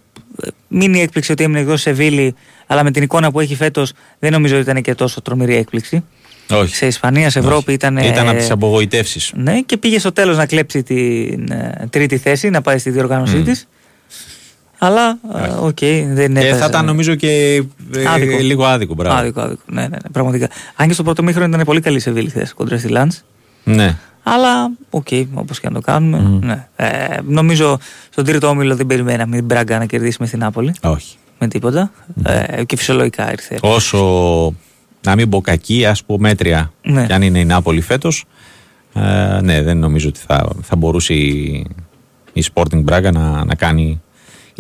Μίνι έκπληξη ότι έμεινε εκτός η Σεβίλλη, αλλά με την εικόνα που έχει φέτος δεν νομίζω ότι ήταν και τόσο τρομερή έκπληξη. Όχι. Σε Ισπανία, σε Ευρώπη ήταν. Ήταν από τις απογοητεύσεις. Ναι, και πήγε στο τέλος να κλέψει την ε, τρίτη θέση, να πάει στη διοργάνωσή mm. της. Αλλά OK, okay, δεν είναι. θα ήταν νομίζω και ε, άδικο. λίγο άδικο. Μπράβο. Άδικο, άδικο. Ναι, ναι, ναι, πραγματικά. Αν και στο πρώτο ημίχρονο ήταν πολύ καλή η Σεβίλλη θέση κόντρα στη Λανς. Ναι. Αλλά OK, okay, όπως και να το κάνουμε. Mm. Ναι. Ε, νομίζω στον τρίτο όμιλο δεν περιμέναμε την Μπράγκα να κερδίσει με στην Νάπολη. Όχι. Με τίποτα. Ε, και φυσιολογικά ήρθε. Όσο να μην πω κακή, ας πω μέτρια, ναι. κι αν είναι η Νάπολη φέτος. Ε, ναι, δεν νομίζω ότι θα, θα μπορούσε η, η η Sporting Braga να, να κάνει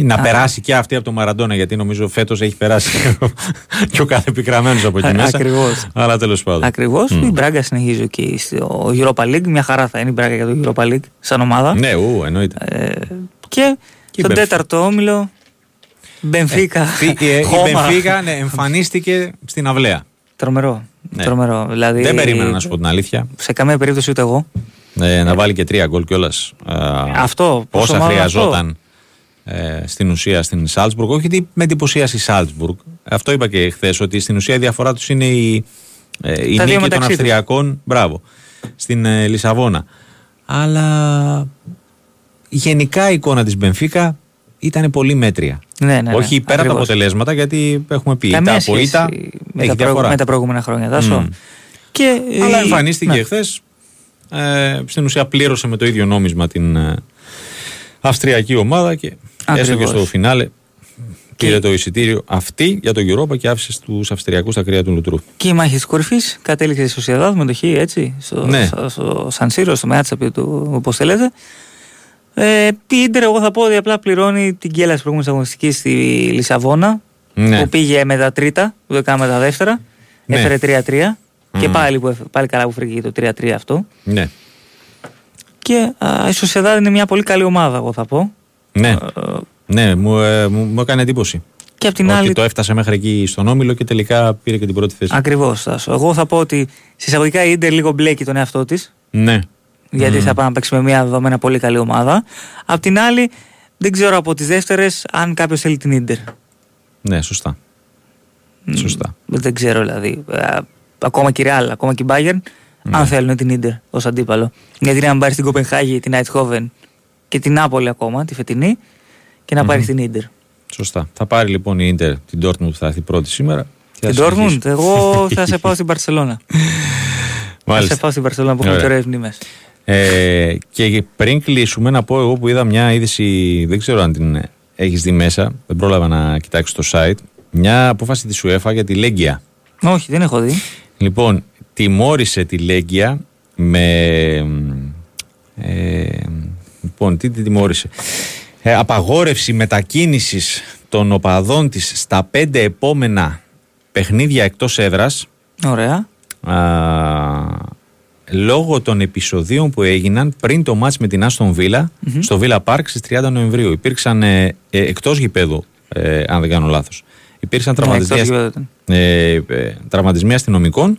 να Α. περάσει και αυτή από το Μαραντόνα, γιατί νομίζω φέτος έχει περάσει και ο κάθε πικραμένος από εκεί μέσα. Ακριβώς. Αλλά τέλος πάντων. Ακριβώς. Mm. Η Μπράγκα συνεχίζει και στο Europa League. Μια χαρά θα είναι η Μπράγκα για το Europa League σαν ομάδα. Ναι, ου, εννοείται. Ε, και, και στον τέταρτο όμιλο. Μπενφίκα. Ε, η Μπενφίκα ναι, εμφανίστηκε στην αυλαία. Τρομερό. Ναι. Τρομερό. Δηλαδή, Δεν περίμενα να σου πω την αλήθεια. Σε καμία περίπτωση ούτε εγώ. Ε, να βάλει και τρία γκολ κιόλας. Αυτό. Όσα χρειαζόταν ε, στην ουσία στην Σάλτσμπουργκ. Όχι ότι με εντυπωσίασε η Σάλτσμπουργκ. Αυτό είπα και χθες, ότι στην ουσία η διαφορά τους είναι η, ε, η νίκη των Αυστριακών. Μπράβο. Στην ε, Λισαβόνα. Αλλά γενικά η εικόνα της Μπενφίκα ήταν πολύ μέτρια. Ναι, ναι, Όχι πέρα από τα αποτελέσματα, γιατί έχουμε πει τα από ήττα με, τα διαφορά. με τα προηγούμενα χρόνια. Τάσο. Mm. Και, Αλλά εμφανίστηκε ναι. χθες. Ε, στην ουσία πλήρωσε με το ίδιο νόμισμα την ε, Αυστριακή ομάδα και Έστω και στο φινάλε πήρε το εισιτήριο αυτή για το Europa και άφησε του Αυστριακούς στα κρύα του Λουτρού. Και η μάχη τη κορυφής κατέληξε στη Σοσιαδάδ με το Χ, έτσι. Στο, ναι. στο, στο Σανσίρο, στο Μεάτσαπι του, όπως θέλετε. Ε, η Ιντερ, εγώ θα πω ότι απλά πληρώνει την κέλα της προηγούμενης αγωνιστικής στη Λισαβόνα. Ναι. Που πήγε με τα τρίτα, που δεν με τα δεύτερα. Ναι. Έφερε 3-3. Και πάλι, πάλι καλά που φύγει το 3-3 αυτό. Ναι. Και α, η Σοσιαδάδ είναι μια πολύ καλή ομάδα, εγώ θα πω. Ναι, ε, ναι μου, ε, μου, μου έκανε εντύπωση. Και απ' την ότι το έφτασε μέχρι εκεί στον Όμιλο και τελικά πήρε και την πρώτη θέση. Ακριβώς. Εγώ θα πω ότι συσσαγωγικά η Ιντερ λίγο μπλέκει τον εαυτό της. Ναι. Γιατί mm. θα πάμε να παίξει με μια δεδομένα πολύ καλή ομάδα. Απ' την άλλη, δεν ξέρω από τις δεύτερες αν κάποιος θέλει την Ιντερ. Ναι, σωστά. Mm. Σωστά. Δεν ξέρω δηλαδή. Ε, ακόμα και η Real, ακόμα και η Bayern, ναι. αν θέλουν την Ιντερ ως αντίπαλο. Γιατί να πάρει την Κοπενχάγη, την Αιτχόβεν και την Νάπολη ακόμα, τη φετινή, και να πάρει την ντερ. Σωστά. Θα πάρει λοιπόν η Ιντερ την Dortmund που θα έρθει πρώτη σήμερα. Την Dortmund, εγώ θα σε πάω στην Παρσελώνα. θα σε πάω στην Παρσελώνα που έχουμε ωραίε μνήμες. Ε, και πριν κλείσουμε, να πω εγώ που είδα μια είδηση, δεν ξέρω αν την έχεις δει μέσα, δεν πρόλαβα να κοιτάξω το site. Μια απόφαση της UEFA για τη Λέγκια. Όχι, δεν έχω δει. Λοιπόν, τιμώρησε τη Λέγκια με. Ε, Λοιπόν, τι τη τιμώρησε. Ε, απαγόρευση μετακίνησης των οπαδών της στα πέντε επόμενα παιχνίδια εκτός έδρας. Ωραία. λόγω των επεισοδίων που έγιναν πριν το μάτς με την Άστον Βίλα στο Βίλα Πάρκ στις 30 Νοεμβρίου. Υπήρξαν ε, ε, εκτός γηπέδου, ε, αν δεν κάνω λάθος. Υπήρξαν ναι, τραυματισμοί, αστυνομικών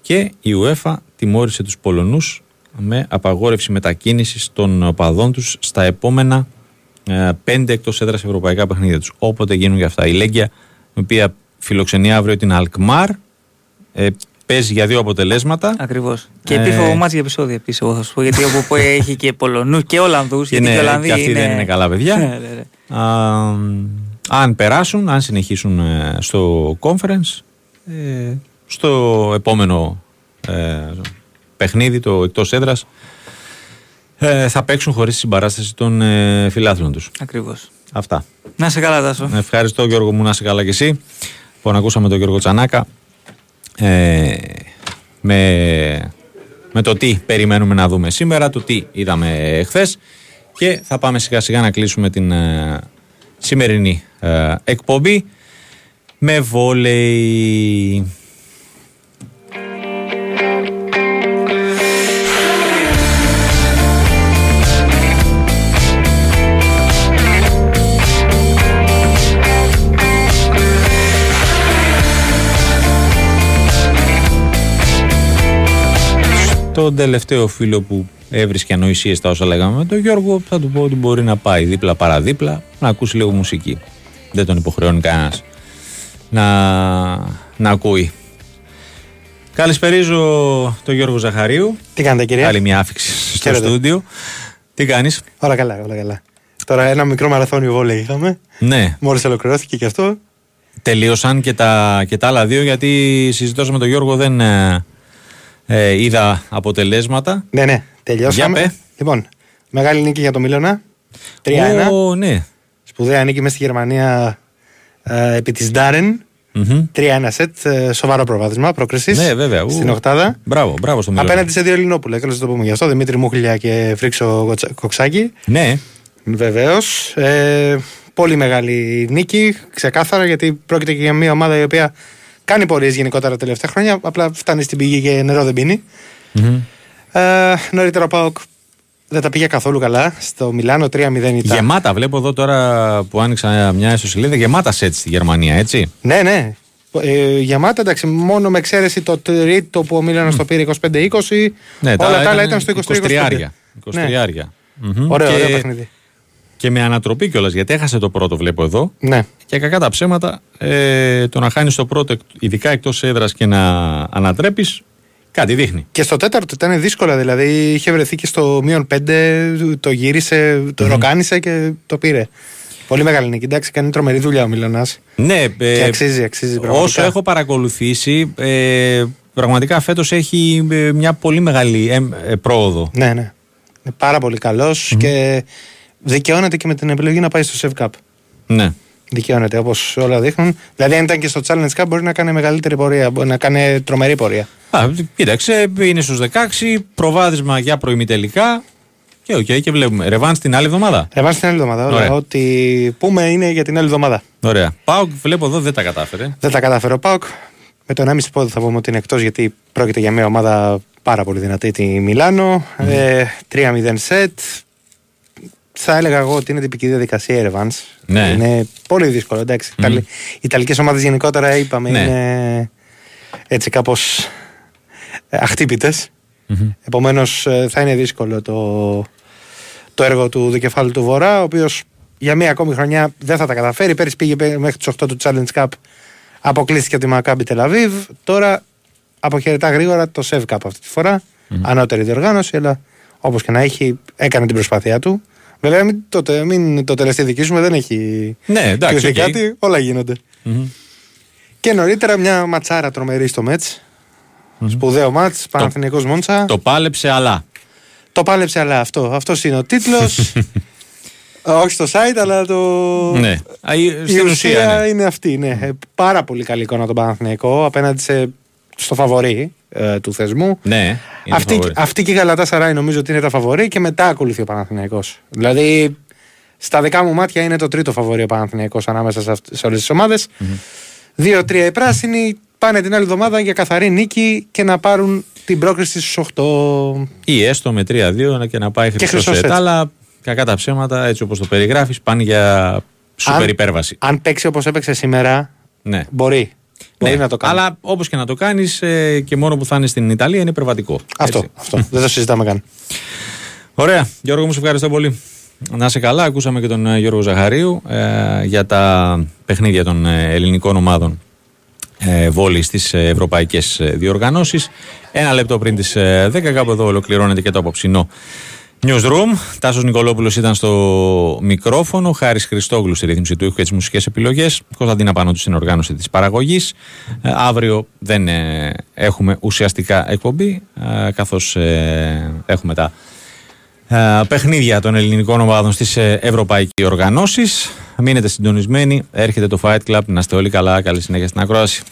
και η UEFA τιμώρησε τους Πολωνούς με απαγόρευση μετακίνησης των οπαδών τους στα επόμενα ε, πέντε εκτός έδρας ευρωπαϊκά παιχνίδια τους. Όποτε γίνουν για αυτά. Η Λέγκια, η οποία φιλοξενεί αύριο την Αλκμάρ, ε, παίζει για δύο αποτελέσματα. Ακριβώς. Και επίφοβο ε, μάτς για επεισόδια επίσης, εγώ θα σου πω. Γιατί όπου έχει και Πολωνού και Ολλανδούς. Και, ναι, και αυτοί δεν είναι καλά παιδιά. Ναι, ναι, ναι. Α, αν περάσουν, αν συνεχίσουν ε, στο conference, ε, στο επόμενο ε, παιχνίδι, το εκτός έδρας, ε, θα παίξουν χωρίς συμπαράσταση των ε, φιλάθλων τους. Ακριβώς. Αυτά. Να σε καλά, Τάσο. Ευχαριστώ, Γιώργο μου, να σε καλά κι εσύ. Λοιπόν, ακούσαμε τον Γιώργο Τσανάκα. Ε, με, με το τι περιμένουμε να δούμε σήμερα, το τι είδαμε χθε. Και θα πάμε σιγά σιγά να κλείσουμε την ε, σημερινή ε, εκπομπή με βόλεϊ. Τον τελευταίο φίλο που έβρισκε ανοησίες στα όσα λέγαμε με τον Γιώργο, θα του πω ότι μπορεί να πάει δίπλα παραδίπλα να ακούσει λίγο μουσική. Δεν τον υποχρεώνει κανένας να, να ακούει. Καλησπερίζω τον Γιώργο Ζαχαρίου. Τι κάνετε κύριε. Άλλη μια άφηξη στο στούντιο. Τι κάνεις; Όλα καλά, όλα καλά. Τώρα ένα μικρό μαραθώνιο βόλεϊ είχαμε. Ναι. Μόλις ολοκληρώθηκε και αυτό. Τελείωσαν και τα, και τα άλλα δύο γιατί συζητώσαμε με τον Γιώργο δεν, ε, ε, είδα αποτελέσματα. Ναι, ναι, τελειώσαμε. Λοιπόν, μεγάλη νίκη για το Μίλωνα. 3-1. ναι. Σπουδαία νίκη μέσα στη Γερμανία ε, επί της Ντάρεν. Mm-hmm. 3-1 σετ, ε, σοβαρό προβάδισμα πρόκρισης. Ναι, βέβαια. Στην Οχτάδα. Μπράβο, μπράβο στον Απέναντι σε δύο Ελληνόπουλα, καλώ το πούμε γι' αυτό. Δημήτρη Μούχλια και Φρίξο Κοξάκη. Ναι. Βεβαίως. Ε, πολύ μεγάλη νίκη, ξεκάθαρα, γιατί πρόκειται και για μια ομάδα η οποία κάνει πορείες γενικότερα τα τελευταία χρόνια. Απλά φτάνει στην πηγή και νερό δεν πίνει. Mm-hmm. Ε, νωρίτερα ο Πάοκ δεν τα πήγε καθόλου καλά. Στο Μιλάνο 3-0 ήταν. Γεμάτα, βλέπω εδώ τώρα που άνοιξα μια ιστοσελίδα, γεμάτα σετ στη Γερμανία, έτσι. Ναι, ναι. Ε, γεμάτα, εντάξει, μόνο με εξαίρεση το τρίτο που ο Μίλανος mm. το πήρε 25-20. Ναι, όλα τα άλλα ήταν στο 23-25. 23 ναι. mm-hmm. Ωραίο, και... ωραίο παιχνίδι. Και με ανατροπή κιόλας, γιατί έχασε το πρώτο, βλέπω εδώ. Ναι. Και κακά τα ψέματα, ε, το να χάνεις το πρώτο, ειδικά εκτός έδρας και να ανατρέπεις, Κάτι δείχνει. Και στο τέταρτο ήταν δύσκολα. Δηλαδή είχε βρεθεί και στο μείον 5, το γύρισε, το mm ροκάνισε και το πήρε. Πολύ μεγάλη νίκη. Εντάξει, κάνει τρομερή δουλειά ο Μιλανάς. Ναι, και ε, αξίζει, αξίζει πραγματικά. Όσο έχω παρακολουθήσει, ε, πραγματικά φέτος έχει ε, μια πολύ μεγάλη ε, ε, πρόοδο. Ναι, ναι. Είναι πάρα πολύ καλός και δικαιώνεται και με την επιλογή να πάει στο Sev Cup. Ναι δικαιώνεται όπως όλα δείχνουν. Δηλαδή, αν ήταν και στο Challenge Cup, μπορεί να κάνει μεγαλύτερη πορεία, μπορεί να κάνει τρομερή πορεία. Α, κοίταξε, είναι στους 16, προβάδισμα για προημιτελικά. Και OK, okay, και βλέπουμε. Ρεβάνς την άλλη εβδομάδα. Ρεβάν την άλλη εβδομάδα. Ωραία. Ό,τι πούμε είναι για την άλλη εβδομάδα. Ωραία. ΠΑΟΚ, βλέπω εδώ δεν τα κατάφερε. Δεν τα κατάφερε ο ΠΑΟΚ. Με το 1,5 πόδι θα πούμε ότι είναι εκτός γιατί πρόκειται για μια ομάδα πάρα πολύ δυνατή, τη Μιλάνο. Mm. Ε, 3-0 σετ θα έλεγα εγώ ότι είναι τυπική διαδικασία η Evans. Ναι. Είναι πολύ δύσκολο. Εντάξει. Mm. Οι Ιταλικές ομάδες γενικότερα είπαμε ναι. είναι έτσι κάπως αχτύπητες. Mm-hmm. Επομένως ε, θα είναι δύσκολο το, το έργο του δικεφάλου του Βορρά, ο οποίος για μία ακόμη χρονιά δεν θα τα καταφέρει. Πέρυσι πήγε μέχρι τις 8 του Challenge Cup, αποκλείστηκε από τη Μακάμπι Τελαβίβ. Τώρα αποχαιρετά γρήγορα το Sev Cup αυτή τη φορά. Mm-hmm. Ανώτερη διοργάνωση, αλλά όπως και να έχει, έκανε την προσπάθειά του. Βέβαια, μην το, μην το τελευταίο δικήσουμε, δεν έχει ναι, εντάξει, okay. κάτι, όλα γίνονται. Mm-hmm. Και νωρίτερα μια ματσάρα τρομερή στο Μέτς. Mm-hmm. Σπουδαίο μάτς, Παναθυνικό Μόντσα. Το πάλεψε, αλλά. Το πάλεψε, αλλά αυτό. Αυτός είναι ο τίτλος. Όχι στο site, αλλά το. Ναι. Η ουσία ναι. είναι αυτή. Ναι. Mm. Πάρα πολύ καλή εικόνα τον Παναθηναϊκό απέναντι σε, στο φαβορή ε, του θεσμού. Ναι. Αυτή, αυτή και η Γαλατά Σαράι νομίζω ότι είναι τα φαβορή και μετά ακολουθεί ο Παναθηναϊκός. Δηλαδή στα δικά μου μάτια είναι το τρίτο φαβορή ο Παναθηναϊκός ανάμεσα σε, σε όλες τις ομάδες. Δύο-τρία οι πράσινοι πάνε την άλλη εβδομάδα για καθαρή νίκη και να πάρουν την πρόκριση στου 8. Ή έστω με 3-2 και να πάει χρυσός σετ. Αλλά κακά τα ψέματα, έτσι όπως το περιγράφεις, πάνε για σούπερ υπέρβαση. Αν παίξει όπως έπαιξε σήμερα, ναι. μπορεί. Μπορεί ναι, να το κάνει. Αλλά όπως και να το κάνεις ε, και μόνο που θα είναι στην Ιταλία είναι υπερβατικό. Αυτό. αυτό. Δεν το συζητάμε καν. Ωραία. Γιώργο, μου σε ευχαριστώ πολύ. Να σε καλά, ακούσαμε και τον ε, Γιώργο Ζαχαρίου ε, για τα παιχνίδια των ε, ελληνικών ομάδων ε, βόλης στις ευρωπαϊκές διοργανώσεις. Ένα λεπτό πριν τις 10 κάπου εδώ ολοκληρώνεται και το απόψινό Newsroom. Τάσος Νικολόπουλος ήταν στο μικρόφωνο. Χάρης Χριστόγλου στη ρύθμιση του ήχου και τις μουσικές επιλογές. Κωνσταντίνα Πάνω του στην οργάνωση της παραγωγής. Ε, αύριο δεν ε, έχουμε ουσιαστικά εκπομπή, ε, καθώς έχουμε τα παιχνίδια των ελληνικών ομάδων στις ευρωπαϊκές οργανώσεις. Μείνετε συντονισμένοι. Έρχεται το Fight Club. Να είστε όλοι καλά. Καλή συνέχεια στην ακρόαση.